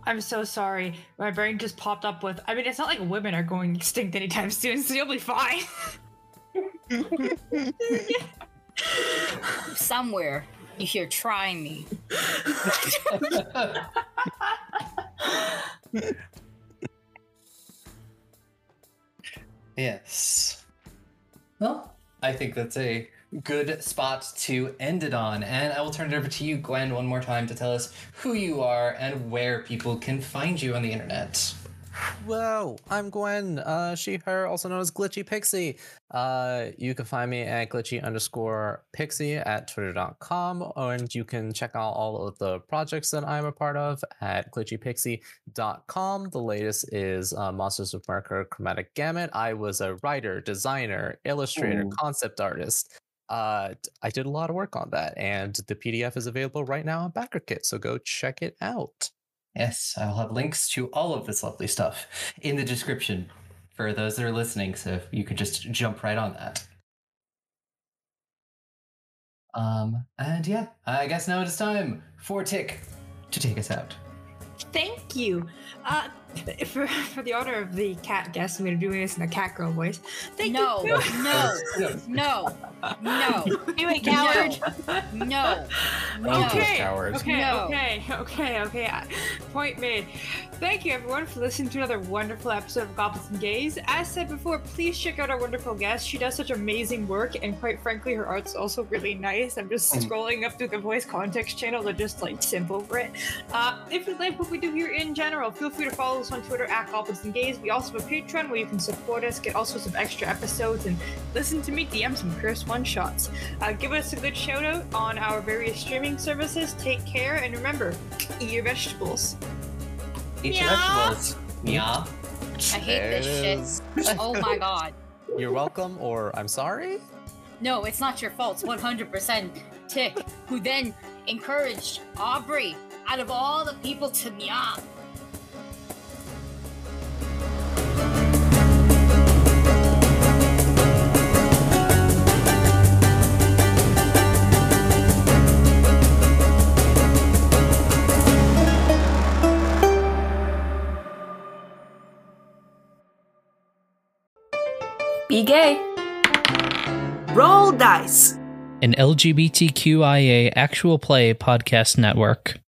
I'm so sorry. My brain just popped up with. I mean, it's not like women are going extinct anytime soon, so you'll be fine.
Somewhere you hear try me.
yes. Well, I think that's a good spot to end it on. And I will turn it over to you, Gwen, one more time to tell us who you are and where people can find you on the internet.
Whoa, I'm Gwen, uh, she, her, also known as Glitchy Pixie. Uh, you can find me at glitchy underscore pixie at twitter.com, and you can check out all of the projects that I'm a part of at glitchypixie.com. The latest is uh, Monsters of Marker Chromatic Gamut. I was a writer, designer, illustrator,
Ooh.
concept artist. Uh, I did a lot of work on that, and the PDF is available right now on BackerKit, so go check it out.
Yes, I will have links to all of this lovely stuff in the description for those that are listening, so you can just jump right on that. Um, and yeah, I guess now it is time for Tick to take us out.
Thank you. Uh, for, for the honor of the cat guest, I'm going to be doing this in a cat girl voice. Thank
No,
you.
no, no, no,
Do it, coward!
no, no.
Okay.
cowards.
Okay.
No.
Okay. Okay. Okay. uh, Point made. Thank you, everyone, for listening to another wonderful episode of Goblins and Gaze. As said before, please check out our wonderful guest. She does such amazing work, and quite frankly, her art's also really nice. I'm just
Mm.
scrolling up through the voice context channel to just like simp over it. Uh, if you like what we do here in general, feel free to follow us on Twitter at Goblins and Gaze. We also have a Patreon where you can support us, get all sorts of extra episodes, and listen to me DM some cursed one shots. Uh, give us a good shout out on our various streaming services. Take care, and remember, eat your vegetables.
Eat your vegetables. Meow.
I hate
There
this shit. Oh my god.
You're welcome, or I'm sorry.
No, it's not your fault. It's 100% Tick, who then encouraged Aubrey out of all the people to meow.
Be gay.
Roll dice.
An LGBTQIA actual play podcast network.